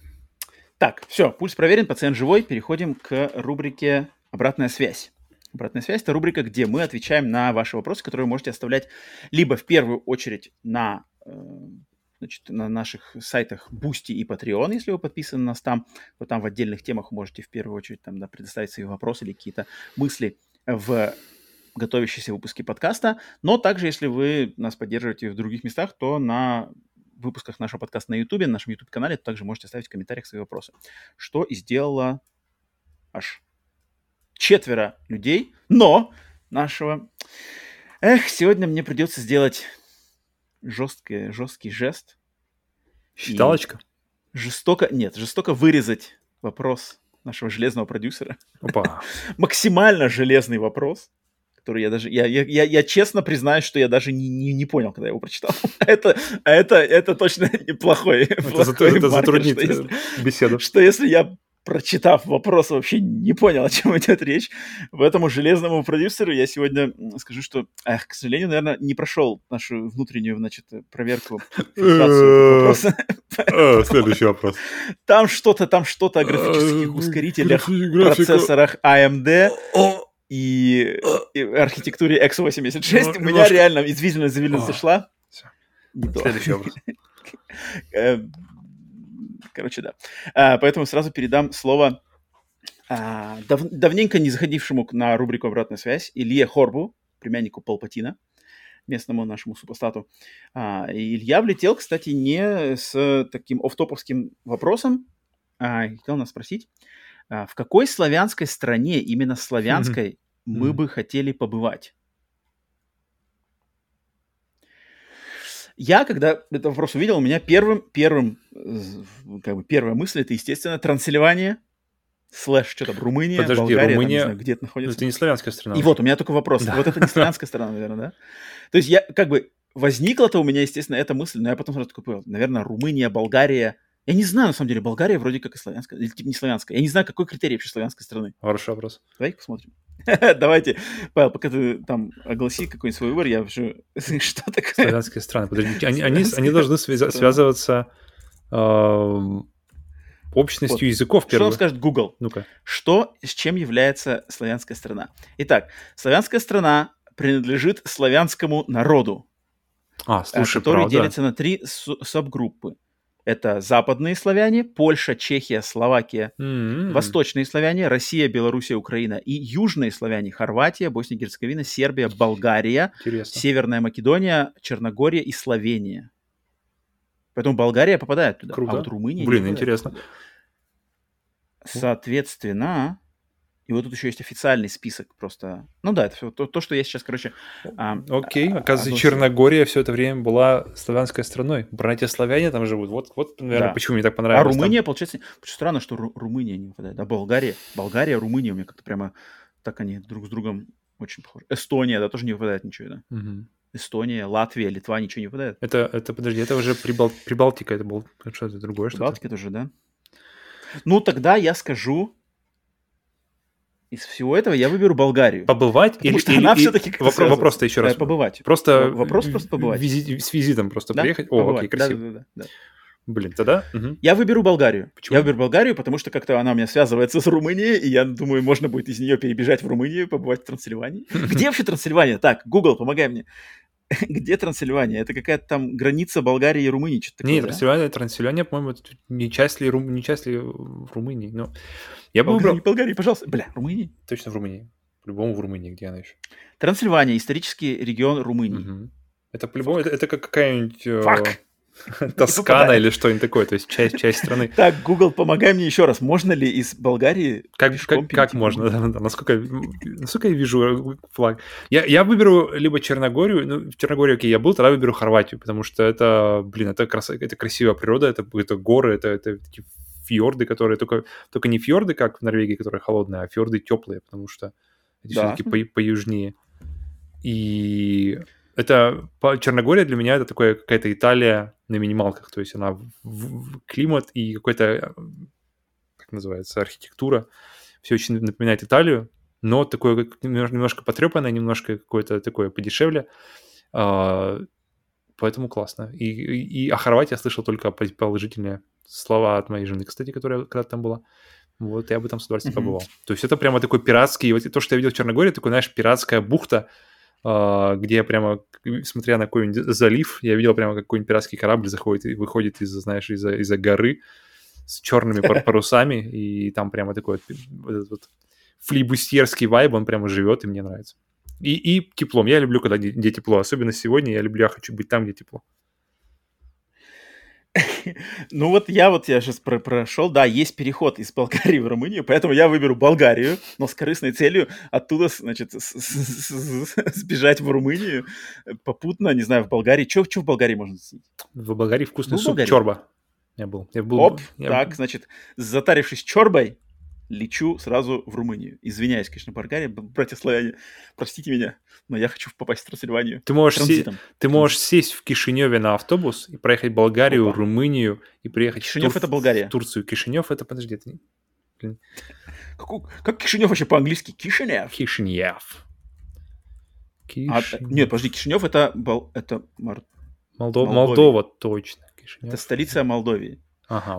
Так, все, пульс проверен, пациент живой. Переходим к рубрике Обратная связь. Обратная связь – это рубрика, где мы отвечаем на ваши вопросы, которые вы можете оставлять либо в первую очередь на, э, значит, на наших сайтах Boosty и Patreon, если вы подписаны на нас там, то там в отдельных темах можете в первую очередь там, да, предоставить свои вопросы или какие-то мысли в готовящиеся выпуски подкаста. Но также, если вы нас поддерживаете в других местах, то на выпусках нашего подкаста на YouTube, на нашем YouTube-канале, также можете оставить в комментариях свои вопросы. Что и сделала аж четверо людей, но нашего... Эх, сегодня мне придется сделать жесткий, жесткий жест. Считалочка? Жестоко, нет, жестоко вырезать вопрос нашего железного продюсера. Опа. Максимально железный вопрос, который я даже... Я, я, я, я честно признаюсь, что я даже не, не, не понял, когда я его прочитал. это, это, это точно неплохой, это, плохой это затруднит что если, беседу. Что если я прочитав вопрос, вообще не понял, о чем идет речь. Поэтому железному продюсеру я сегодня скажу, что, эх, к сожалению, наверное, не прошел нашу внутреннюю, значит, проверку. А, следующий вопрос. Там что-то, там что-то о графических а, ускорителях, процессорах AMD и, архитектуре x86. У меня реально извительная завильница зашла. Следующий вопрос. Э, Короче, да. А, поэтому сразу передам слово а, дав, давненько не заходившему на рубрику «Обратная связь» Илье Хорбу, племяннику Палпатина, местному нашему супостату. А, и Илья влетел, кстати, не с таким офтоповским вопросом, а хотел нас спросить, в какой славянской стране, именно славянской, мы бы хотели побывать? Я, когда этот вопрос увидел, у меня первым, первым, как бы первая мысль, это, естественно, Трансильвания, слэш, что там, Румыния, Подожди, Болгария, Румыния, там, знаю, где это находится. Это не славянская страна. И вот, у меня только вопрос. Да. Вот это не славянская страна, наверное, да? То есть я, как бы, возникла-то у меня, естественно, эта мысль, но я потом сразу такой понял, наверное, Румыния, Болгария, я не знаю, на самом деле, Болгария вроде как и славянская, или типа не славянская. Я не знаю, какой критерий вообще славянской страны. Хороший вопрос. Давай посмотрим. Давайте, Павел, пока ты там огласи какой-нибудь свой выбор, я уже... Что такое? Славянские страны. Подожди, они, они, они должны связываться э, общностью вот. языков. Первых. Что он скажет Google? Ну-ка. Что, с чем является славянская страна? Итак, славянская страна принадлежит славянскому народу, а, слушай, который правда. делится на три субгруппы. Это западные славяне, Польша, Чехия, Словакия, mm-hmm. восточные славяне, Россия, Белоруссия, Украина и южные славяне, Хорватия, Босния и Герцеговина, Сербия, Болгария, Интересно. Северная Македония, Черногория и Словения. Поэтому Болгария попадает туда, Круто. а вот Румыния Блин, интересно. Соответственно, и вот тут еще есть официальный список просто. Ну да, это все то, то что я сейчас, короче... А, Окей, оказывается, а, Черногория все это время была славянской страной. Братья-славяне там живут. Вот, вот наверное, да. почему мне так понравилось. А Румыния, там. получается... Странно, что Ру- Румыния не выпадает. А Болгария? Болгария, Румыния у меня как-то прямо... Так они друг с другом очень похожи. Эстония, да, тоже не выпадает ничего, да? Угу. Эстония, Латвия, Литва, ничего не выпадает. Это, это подожди, это уже Прибал... Прибалтика, это был что-то другое что-то. Прибалтика тоже, да? Ну, тогда я скажу из всего этого я выберу Болгарию. Побывать Потому или, что или, она все-таки вопрос, вопрос-то еще раз. Побывать. Просто вопрос просто побывать. Визит, с визитом просто да? приехать. Побывать. О, окей, красиво. Да, да, да, да. Блин, тогда? Угу. Я выберу Болгарию. Почему? Я выберу Болгарию, потому что как-то она у меня связывается с Румынией, и я думаю, можно будет из нее перебежать в Румынию, побывать в Трансильвании. Где вообще Трансильвания? Так, Google, помогай мне. где Трансильвания? Это какая-то там граница Болгарии и Румынии? Что-то Нет, такое, Трансильвания, да? Трансильвания, по-моему, не часть ли, Рум... не часть ли Румынии. Но я бы выбрал... Болгарии, пожалуйста. Бля, Румынии? Точно в Румынии. По-любому в Румынии, где она еще? Трансильвания, исторический регион Румынии. Угу. Это по-любому, это, это как какая-нибудь... Фак. Э, Тоскана или что-нибудь такое, то есть часть, часть страны. Так, Google, помогай мне еще раз. Можно ли из Болгарии Как, как, как можно? Да, да, насколько, насколько я вижу флаг? Я, я выберу либо Черногорию, ну, в Черногории, окей, я был, тогда выберу Хорватию, потому что это, блин, это, крас, это красивая природа, это, это горы, это, это такие фьорды, которые только, только не фьорды, как в Норвегии, которые холодные, а фьорды теплые, потому что да. все-таки по, поюжнее. И это Черногория для меня это такое какая-то Италия на минималках, то есть она в, в, климат и какой-то, как называется, архитектура, все очень напоминает Италию, но такое немножко потрепанное, немножко какое-то такое подешевле, а, поэтому классно. И, и, и о Хорватии я слышал только положительные слова от моей жены, кстати, которая когда-то там была. Вот я бы там с удовольствием mm-hmm. побывал. То есть это прямо такой пиратский, вот то, что я видел в Черногории, такой, знаешь, пиратская бухта, где я прямо, смотря на какой-нибудь залив, я видел прямо какой-нибудь пиратский корабль заходит и выходит из, знаешь, из-за, из горы с черными парусами, и там прямо такой вот, этот вот флибустьерский вайб, он прямо живет, и мне нравится. И, и теплом. Я люблю, когда где, где тепло. Особенно сегодня я люблю, я хочу быть там, где тепло. Ну вот я вот я сейчас про прошел, да, есть переход из Болгарии в Румынию, поэтому я выберу Болгарию, но с корыстной целью оттуда, значит, сбежать в Румынию, попутно, не знаю, в Болгарии. Что в Болгарии можно съесть? В Болгарии вкусный суп чорба. Я был. Я был Оп, так, значит, затарившись чорбой, лечу сразу в Румынию. Извиняюсь, конечно, Болгария, братья славяне, простите меня, но я хочу попасть в Трансильванию. Ты можешь, се- ты можешь сесть в Кишиневе на автобус и проехать Болгарию, Опа. Румынию и приехать Кишинев в, Тур- это Болгария. в Турцию. Кишинев это, подожди, это... Как, как Кишинев вообще по-английски? Кишинев. Кишинев. А, нет, подожди, Кишинев это, это Мар... Молдова, Молдова точно. Кишинев. Это столица Молдовии. Ага,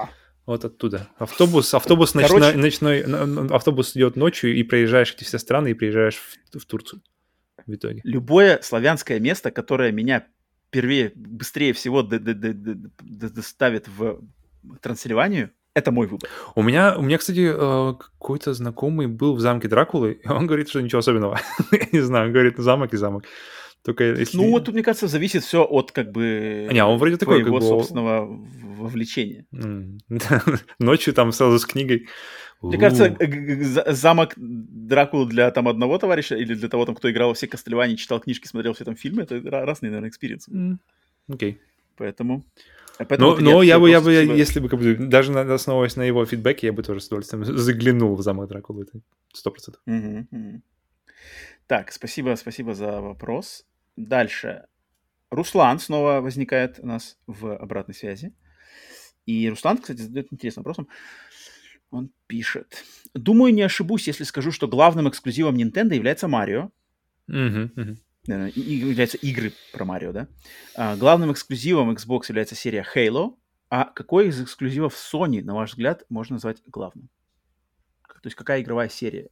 вот. Вот оттуда. Автобус, автобус Короче... ночной, ночной, автобус идет ночью, и проезжаешь эти все страны, и приезжаешь в, в Турцию в итоге. Любое славянское место, которое меня впервые, быстрее всего доставит в Трансильванию, это мой выбор. У меня, у меня, кстати, э, какой-то знакомый был в замке Дракулы, и он говорит, что ничего особенного. Я не знаю, он говорит, замок и замок. Только если... Ну, вот тут, мне кажется, зависит все от как бы не, он вроде такой, как бы... собственного вовлечения. Ночью там сразу с книгой. Мне кажется, замок Дракулы для там одного товарища или для того, там, кто играл во все Кастельвани, читал книжки, смотрел все там фильмы, это разные, наверное, experience ы. Окей. Поэтому... но, но я бы, я бы, если бы, как бы, даже основываясь на его фидбэке, я бы тоже с удовольствием заглянул в замок Дракулы, это сто процентов. Так, спасибо, спасибо за вопрос. Дальше. Руслан снова возникает у нас в обратной связи. И Руслан, кстати, задает интересный вопрос. Он пишет. Думаю, не ошибусь, если скажу, что главным эксклюзивом Nintendo является Марио. Uh-huh, uh-huh. Являются игры про Марио, да? А, главным эксклюзивом Xbox является серия Halo. А какой из эксклюзивов Sony, на ваш взгляд, можно назвать главным? То есть какая игровая серия?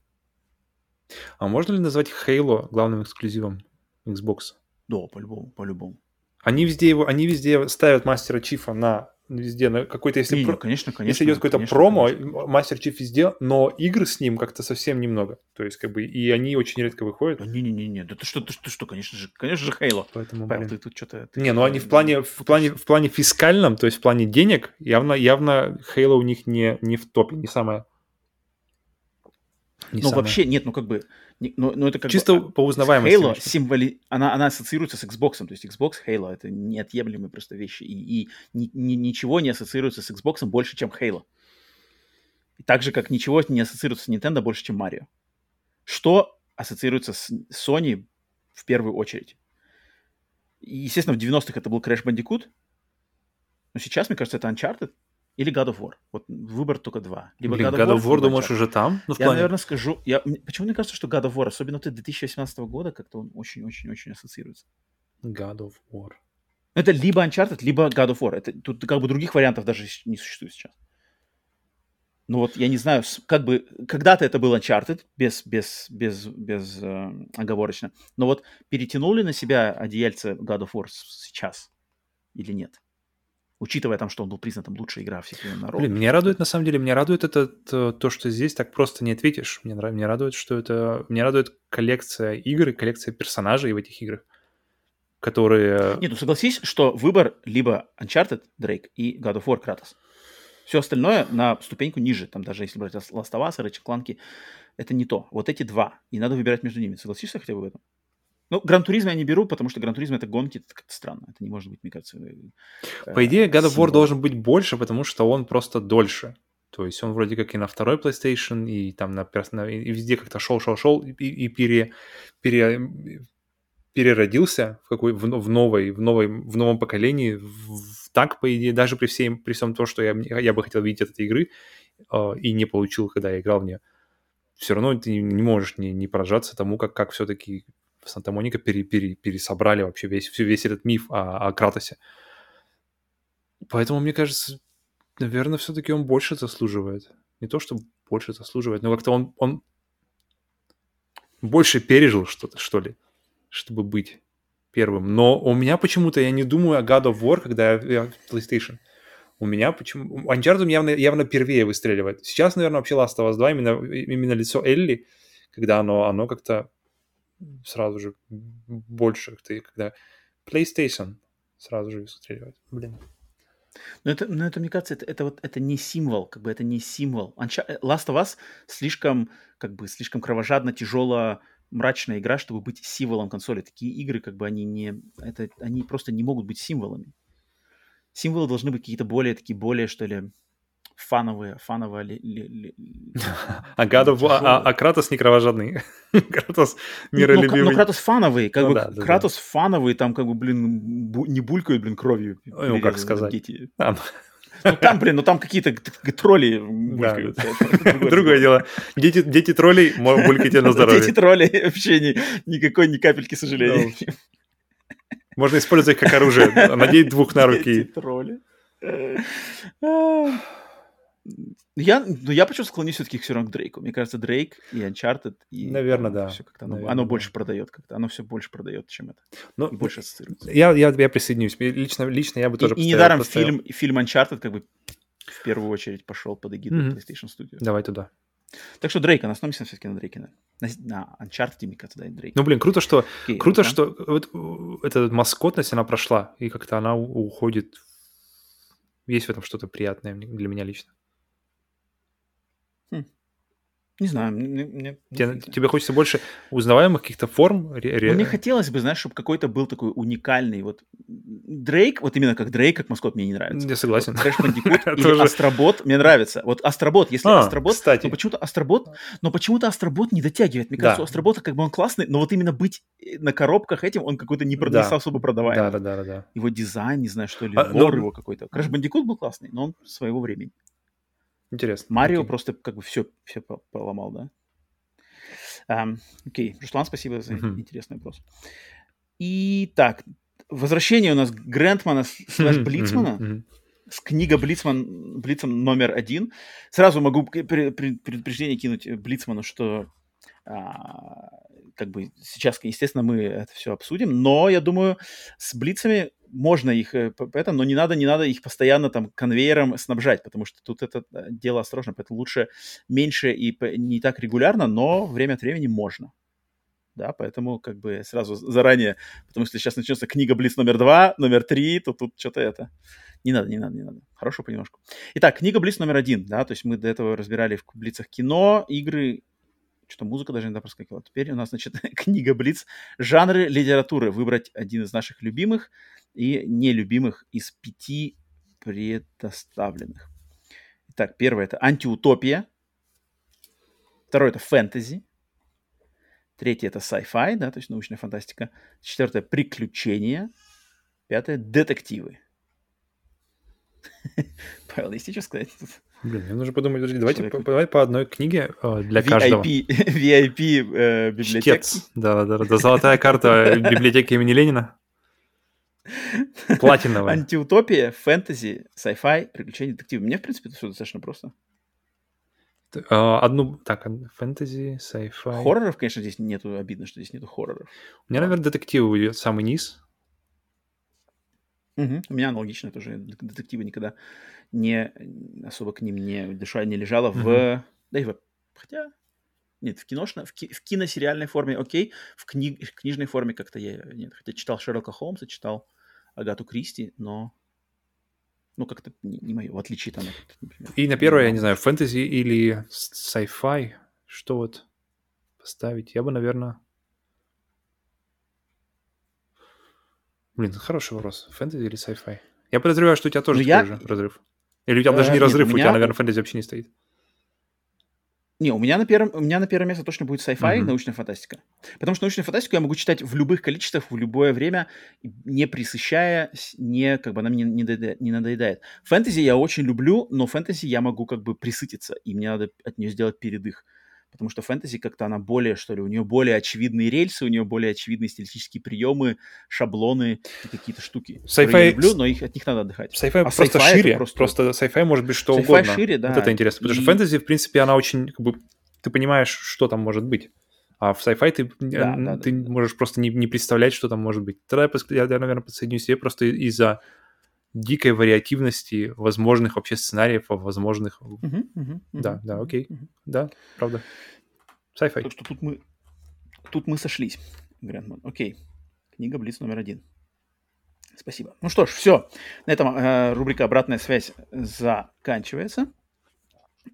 А можно ли назвать Halo главным эксклюзивом? Xbox. Да, по-любому, по-любому. Они везде его, они везде ставят мастера Чифа на везде на какой-то если не, про... конечно, конечно, если идет какой-то промо, конечно. мастер Чиф везде, но игр с ним как-то совсем немного. То есть как бы и они очень редко выходят. Не, не, не, не, да ты что, ты что, что, конечно же, конечно же, Хейло. Поэтому, Павел, ты тут что-то. Не, ну они в плане, в плане, в плане фискальном, то есть в плане денег, явно, явно Хейло у них не не в топе, не самое. Не ну самое... вообще нет, ну как бы но, но это как Чисто бы, по узнаваемости. Halo символи... она, она ассоциируется с Xbox. То есть Xbox, Halo — это неотъемлемые просто вещи. И, и ни, ни, ничего не ассоциируется с Xbox больше, чем Halo. И так же, как ничего не ассоциируется с Nintendo больше, чем Mario. Что ассоциируется с Sony в первую очередь? И, естественно, в 90-х это был Crash Bandicoot. Но сейчас, мне кажется, это Uncharted. Или God of War. Вот выбор только два. Либо Блин, God, God of War, War думаешь, уже там? Ну, я, плане... наверное, скажу... Я... Почему мне кажется, что God of War, особенно ты 2018 года, как-то он очень-очень-очень ассоциируется. God of War. Это либо Uncharted, либо God of War. Это, тут как бы других вариантов даже не существует сейчас. Ну вот я не знаю, как бы когда-то это был Uncharted, без, без, без, без э, оговорочно, но вот перетянул ли на себя одеяльце God of War сейчас или нет? Учитывая там, что он был признан там лучшей игра всех времен народа. Блин, меня радует, на самом деле, меня радует это то, то, что здесь так просто не ответишь. Мне, мне радует, что это... Мне радует коллекция игр и коллекция персонажей в этих играх, которые... Нет, ну согласись, что выбор либо Uncharted, Дрейк, и God of War, Кратос. Все остальное на ступеньку ниже. Там даже если брать Last of Us, Ratchet Clank, это не то. Вот эти два. И надо выбирать между ними. Согласишься хотя бы в этом? Ну, Гран-туризм я не беру, потому что Гран-туризм это гонки, это как-то странно. Это не может быть, мне кажется. Э, По идее, God of War должен быть больше, потому что он просто дольше. То есть он вроде как и на второй PlayStation, и там на, на и везде как-то шел, шел, шел, и, и пере, пере, переродился в какой в, в новой, в новой, в новом поколении, в, так, по идее, даже при всем, при всем том, что я, я бы хотел видеть от этой игры э, и не получил, когда я играл в нее, все равно ты не можешь не, не поражаться тому, как, как все-таки Санта-Моника пере, пере, пересобрали вообще весь, весь этот миф о, о Кратосе. Поэтому, мне кажется, наверное, все-таки он больше заслуживает. Не то, что больше заслуживает, но как-то он, он больше пережил что-то, что ли, чтобы быть первым. Но у меня почему-то, я не думаю о God of War, когда я, я PlayStation. У меня почему... Uncharted явно, явно первее выстреливает. Сейчас, наверное, вообще Last of Us 2, именно, именно лицо Элли, когда оно, оно как-то сразу же больше, ты, когда PlayStation сразу же выстреливает. Блин. Но это, но это, мне кажется, это, это вот это не символ, как бы это не символ. Last of Us слишком, как бы, слишком кровожадно, тяжело мрачная игра, чтобы быть символом консоли. Такие игры, как бы они не... Это, они просто не могут быть символами. Символы должны быть какие-то более, такие более, что ли, фановые, фановые... Ли, ли, ли, а, God of, а, а Кратос не кровожадный. Кратос миролюбивый. Ну, ну, Кратос фановый, как ну, бы, да, да, Кратос да. фановый, там, как бы, блин, бу, не булькают, блин, кровью. Ну, как сказать. Дети. А, ну. Ну там, блин, ну там какие-то тролли булькают. Другое дело. Дети, дети троллей, булькайте на здоровье. Дети троллей вообще ни, никакой, ни капельки сожаления. Можно использовать их как оружие. Надеть двух на руки. Дети тролли. Я, ну, я почему склонюсь все-таки все равно к Дрейку. Мне кажется, Дрейк и Uncharted, и Наверное, да. Все как-то оно, Наверное, оно больше продает как-то. Оно все больше продает, чем это. Ну, и больше ассоциируется. Я, я, я присоединюсь. Лично, лично я бы тоже И, и недаром поставил. фильм, фильм Uncharted как бы в первую очередь пошел под эгиду mm-hmm. PlayStation Studio. Давай туда. Так что Дрейк, остановимся все-таки на Дрейке. На, на Uncharted, мне кажется, да, Дрейк. Ну, блин, круто, что, окей, круто, ну, что вот, эта маскотность, она прошла, и как-то она уходит. Есть в этом что-то приятное для меня лично. Не знаю, мне, мне... Тебе, тебе хочется больше узнаваемых каких-то форм? Ре... Ну, мне хотелось бы, знаешь, чтобы какой-то был такой уникальный. Вот Дрейк, вот именно как Дрейк, как маскот, мне не нравится. Я согласен. Crash Bandicoot или Astro Bot мне нравится. Вот Astro Bot, если а, Astro Bot, кстати. но почему-то Astro Bot, но почему-то Astro Bot не дотягивает. Мне кажется, у Astro Bot а как бы он классный, но вот именно быть э, на коробках этим, он какой-то не, да. особо продаваемый. Да, да, да, да. Его дизайн, не знаю, что ли, а, но... его какой-то. Crash Bandicoot был классный, но он своего времени. Интересно. Марио окей. просто как бы все, все поломал, да? Эм, окей, Руслан, спасибо за uh-huh. интересный вопрос. И так, возвращение у нас Грентмана слэш Блицмана. Uh-huh. С книга Блицман, Блицман номер один. Сразу могу предупреждение кинуть Блицману, что а, как бы сейчас, естественно, мы это все обсудим, но я думаю, с Блицами можно их, э, это, но не надо, не надо их постоянно там конвейером снабжать, потому что тут это э, дело осторожно, поэтому лучше меньше и не так регулярно, но время от времени можно. Да, поэтому как бы сразу заранее, потому что сейчас начнется книга Блиц номер два, номер три, то тут что-то это... Не надо, не надо, не надо. Хорошо понемножку. Итак, книга Блиц номер один, да, то есть мы до этого разбирали в Блицах кино, игры, что-то музыка даже иногда проскакивала. Теперь у нас, значит, книга Блиц. Жанры литературы. Выбрать один из наших любимых и нелюбимых из пяти предоставленных. Итак, первое это антиутопия. Второе это фэнтези. Третье это sci-fi, да, то есть научная фантастика. Четвертое приключения. Пятое детективы. Павел, есть что сказать? Блин, мне нужно подумать, подожди, давайте по, давай по одной книге э, для VIP, каждого. VIP э, библиотеки. Да, да, да, золотая карта библиотеки имени Ленина. Платиновая. Антиутопия, фэнтези, sci-fi, приключения, детективы. Мне, в принципе, это все достаточно просто. А, одну, так, фэнтези, sci-fi. Хорроров, конечно, здесь нету, обидно, что здесь нету хорроров. У меня, наверное, детективы самый низ. Угу. У меня аналогично тоже. Детективы никогда не особо к ним не душа не лежала в... Угу. Да и в... Хотя... Нет, в киношно, в, ки, в киносериальной форме окей, в, кни, в книжной форме как-то я... Нет, хотя читал Шерлока Холмса, читал Агату Кристи, но ну, как-то не, не мое, в отличие там от, например. И на первое, я не знаю, фэнтези или sci-fi, что вот поставить? Я бы, наверное... Блин, хороший вопрос. Фэнтези или sci-fi? Я подозреваю, что у тебя тоже ну, такой я... же разрыв. Или у тебя даже не э, разрыв, у, меня... у тебя, наверное, фэнтези вообще не стоит. Не, у меня на первом, у меня на первом месте точно будет sci-fi, uh-huh. научная фантастика. Потому что научную фантастику я могу читать в любых количествах, в любое время, не присыщая, не, как бы она мне не, надоедает, не надоедает. Фэнтези я очень люблю, но фэнтези я могу как бы присытиться, и мне надо от нее сделать передых потому что фэнтези как-то она более, что ли, у нее более очевидные рельсы, у нее более очевидные стилистические приемы, шаблоны и какие-то штуки. Sci-fi... Я люблю, но их, от них надо отдыхать. Sci-fi а просто sci шире, просто... просто sci-fi может быть что sci-fi угодно. шире, да. Вот это интересно, потому и... что фэнтези, в принципе, она очень, как бы, ты понимаешь, что там может быть. А в sci-fi ты, да, да, ты да, можешь да. просто не, не представлять, что там может быть. Тогда я, я наверное, подсоединюсь себе просто из-за дикой вариативности возможных вообще сценариев, возможных... Uh-huh, uh-huh, да, uh-huh, да, окей. Uh-huh. Да, правда. Sci-fi. Так что тут мы, тут мы сошлись, Грэндман. Окей. Книга Блиц номер один. Спасибо. Ну что ж, все. На этом э, рубрика «Обратная связь» заканчивается.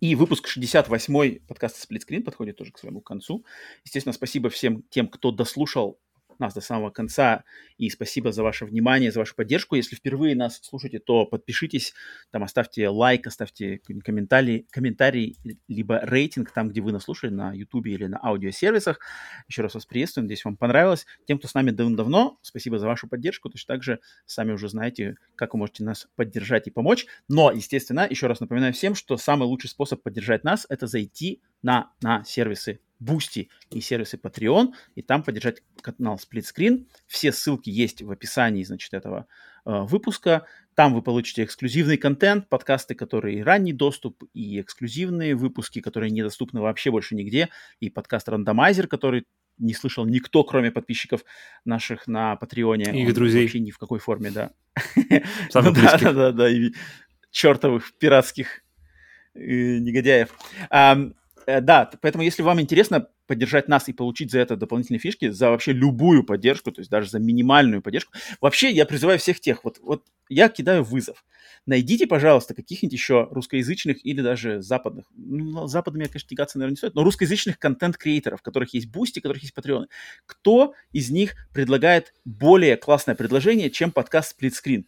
И выпуск 68 подкаста «Сплитскрин» подходит тоже к своему концу. Естественно, спасибо всем тем, кто дослушал нас до самого конца. И спасибо за ваше внимание, за вашу поддержку. Если впервые нас слушаете, то подпишитесь, там оставьте лайк, оставьте комментарий, комментарий либо рейтинг там, где вы нас слушали, на YouTube или на аудиосервисах. Еще раз вас приветствую, надеюсь, вам понравилось. Тем, кто с нами давно-давно, спасибо за вашу поддержку. Точно так же сами уже знаете, как вы можете нас поддержать и помочь. Но, естественно, еще раз напоминаю всем, что самый лучший способ поддержать нас – это зайти на, на сервисы Boosty и сервисы Patreon, и там поддержать канал Split Screen. Все ссылки есть в описании, значит, этого э, выпуска. Там вы получите эксклюзивный контент, подкасты, которые ранний доступ, и эксклюзивные выпуски, которые недоступны вообще больше нигде, и подкаст Рандомайзер, который не слышал никто, кроме подписчиков наших на Патреоне. И друзей. Вообще ни в какой форме, да. Самых Да, да, да, и чертовых пиратских э, негодяев. Э, да, поэтому если вам интересно поддержать нас и получить за это дополнительные фишки, за вообще любую поддержку, то есть даже за минимальную поддержку, вообще я призываю всех тех, вот, вот я кидаю вызов. Найдите, пожалуйста, каких-нибудь еще русскоязычных или даже западных, ну, западными, конечно, тягаться, наверное, не стоит, но русскоязычных content creator ов, которых есть Boosty, которых есть Patreon ы. Кто из них предлагает более классное предложение, чем подкаст Split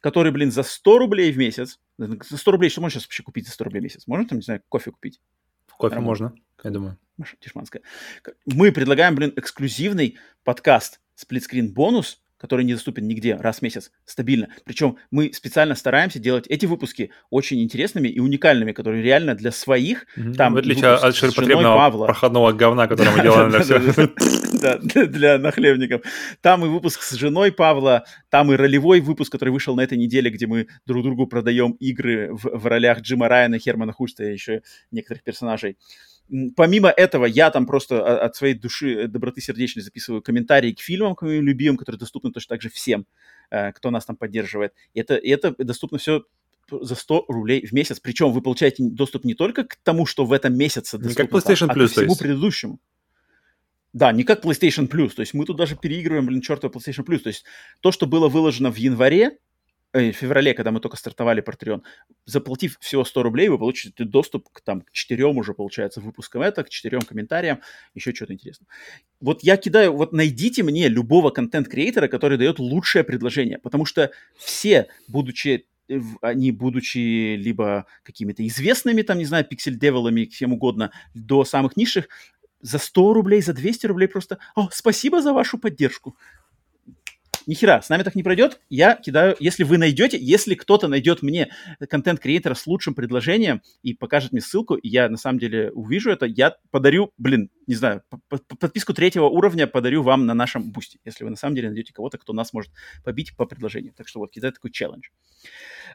который, блин, за 100 рублей в месяц, за 100 рублей, что можно сейчас вообще купить за 100 рублей в месяц? Можно там, не знаю, кофе купить? Кофе Работа. можно, я думаю. Маша Тишманская. Мы предлагаем, блин, эксклюзивный подкаст сплитскрин бонус который недоступен нигде раз в месяц, стабильно. Причем мы специально стараемся делать эти выпуски очень интересными и уникальными, которые реально для своих. Mm-hmm. Там в отличие от ширпотребного Павла. проходного говна, который мы делаем для всех. Для нахлебников. Там и выпуск с женой Павла, там и ролевой выпуск, который вышел на этой неделе, где мы друг другу продаем игры в ролях Джима Райана, Хермана Хуста и еще некоторых персонажей. Помимо этого, я там просто от своей души, э, доброты сердечной записываю комментарии к фильмам, к моим любимым, которые доступны точно так же всем, э, кто нас там поддерживает. И это, и это доступно все за 100 рублей в месяц. Причем вы получаете доступ не только к тому, что в этом месяце доступно, не как PlayStation а Plus, ко всему предыдущему. Да, не как PlayStation Plus. То есть мы тут даже переигрываем, блин, чертова PlayStation Plus. То есть то, что было выложено в январе, э, в феврале, когда мы только стартовали Patreon, заплатив всего 100 рублей, вы получите доступ к, там, к четырем уже, получается, выпускам это, к четырем комментариям, еще что-то интересное. Вот я кидаю, вот найдите мне любого контент-креатора, который дает лучшее предложение, потому что все, будучи э, они, будучи либо какими-то известными, там, не знаю, пиксель-девелами, кем угодно, до самых низших, за 100 рублей, за 200 рублей просто, о, спасибо за вашу поддержку ни хера, с нами так не пройдет. Я кидаю, если вы найдете, если кто-то найдет мне content creator а с лучшим предложением и покажет мне ссылку, и я на самом деле увижу это, я подарю, блин, не знаю, подписку третьего уровня подарю вам на нашем Boosty, если вы на самом деле найдете кого-то, кто нас может побить по предложению. Так что вот, кидаю такой челлендж.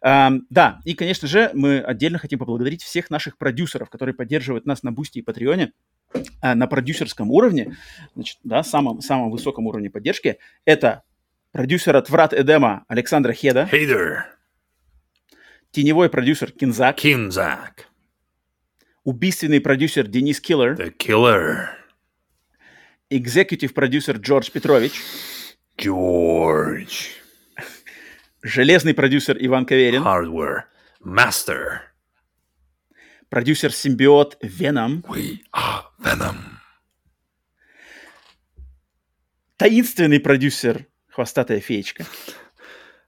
Эм, да, и, конечно же, мы отдельно хотим поблагодарить всех наших продюсеров, которые поддерживают нас на Boosty и Patreon е э, на продюсерском уровне, значит, да, самом, самом высоком уровне поддержки. Это продюсер от Врат Эдема Александра Хеда. There. Теневой продюсер Кинзак. Кинзак. Убийственный продюсер Денис Киллер. The Killer. Экзекутив продюсер Джордж Петрович. George. Железный продюсер Иван Каверин. Hardware. Master. Продюсер Симбиот Веном. We are Venom. Таинственный продюсер Хвостатая феечка.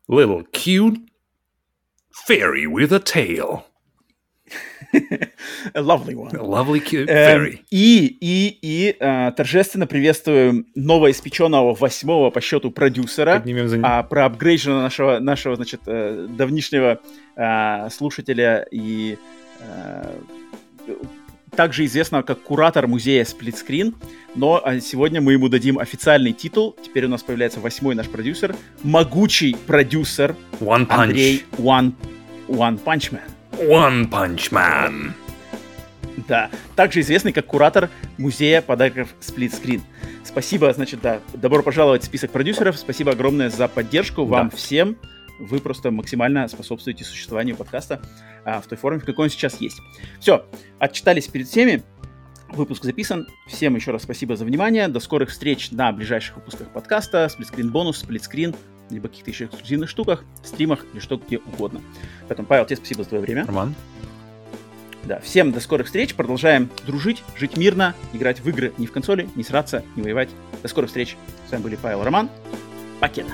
Little cute fairy with a tail. a lovely one. A lovely cute fairy. Эм, и, и, и э, торжественно приветствуем новоиспеченного восьмого по счету продюсера, Поднимем за ним. а, про апгрейджена нашего, нашего, значит, э, давнишнего э, слушателя и э, также известного как куратор музея Сплитскрин, но а, сегодня мы ему дадим официальный титул. Теперь у нас появляется восьмой наш продюсер, могучий продюсер One Punch. Андрей One, One Punch Man. One Punch Man. Да, также известный как куратор музея подарков Split Screen. Спасибо, значит, да, добро пожаловать в список продюсеров. Спасибо огромное за поддержку вам Да. всем. Вы просто максимально способствуете существованию подкаста а, в той форме, в какой он сейчас есть. Все, отчитались перед всеми. Выпуск записан. Всем еще раз спасибо за внимание. До скорых встреч на ближайших выпусках подкаста. Сплитскрин бонус, сплитскрин, либо каких-то еще эксклюзивных штуках, стримах или что где угодно. Поэтому, Павел, тебе спасибо за твое время. Роман. Да, всем до скорых встреч. Продолжаем дружить, жить мирно, играть в игры не в консоли, не сраться, не воевать. До скорых встреч. С вами были Павел Роман. Пакета.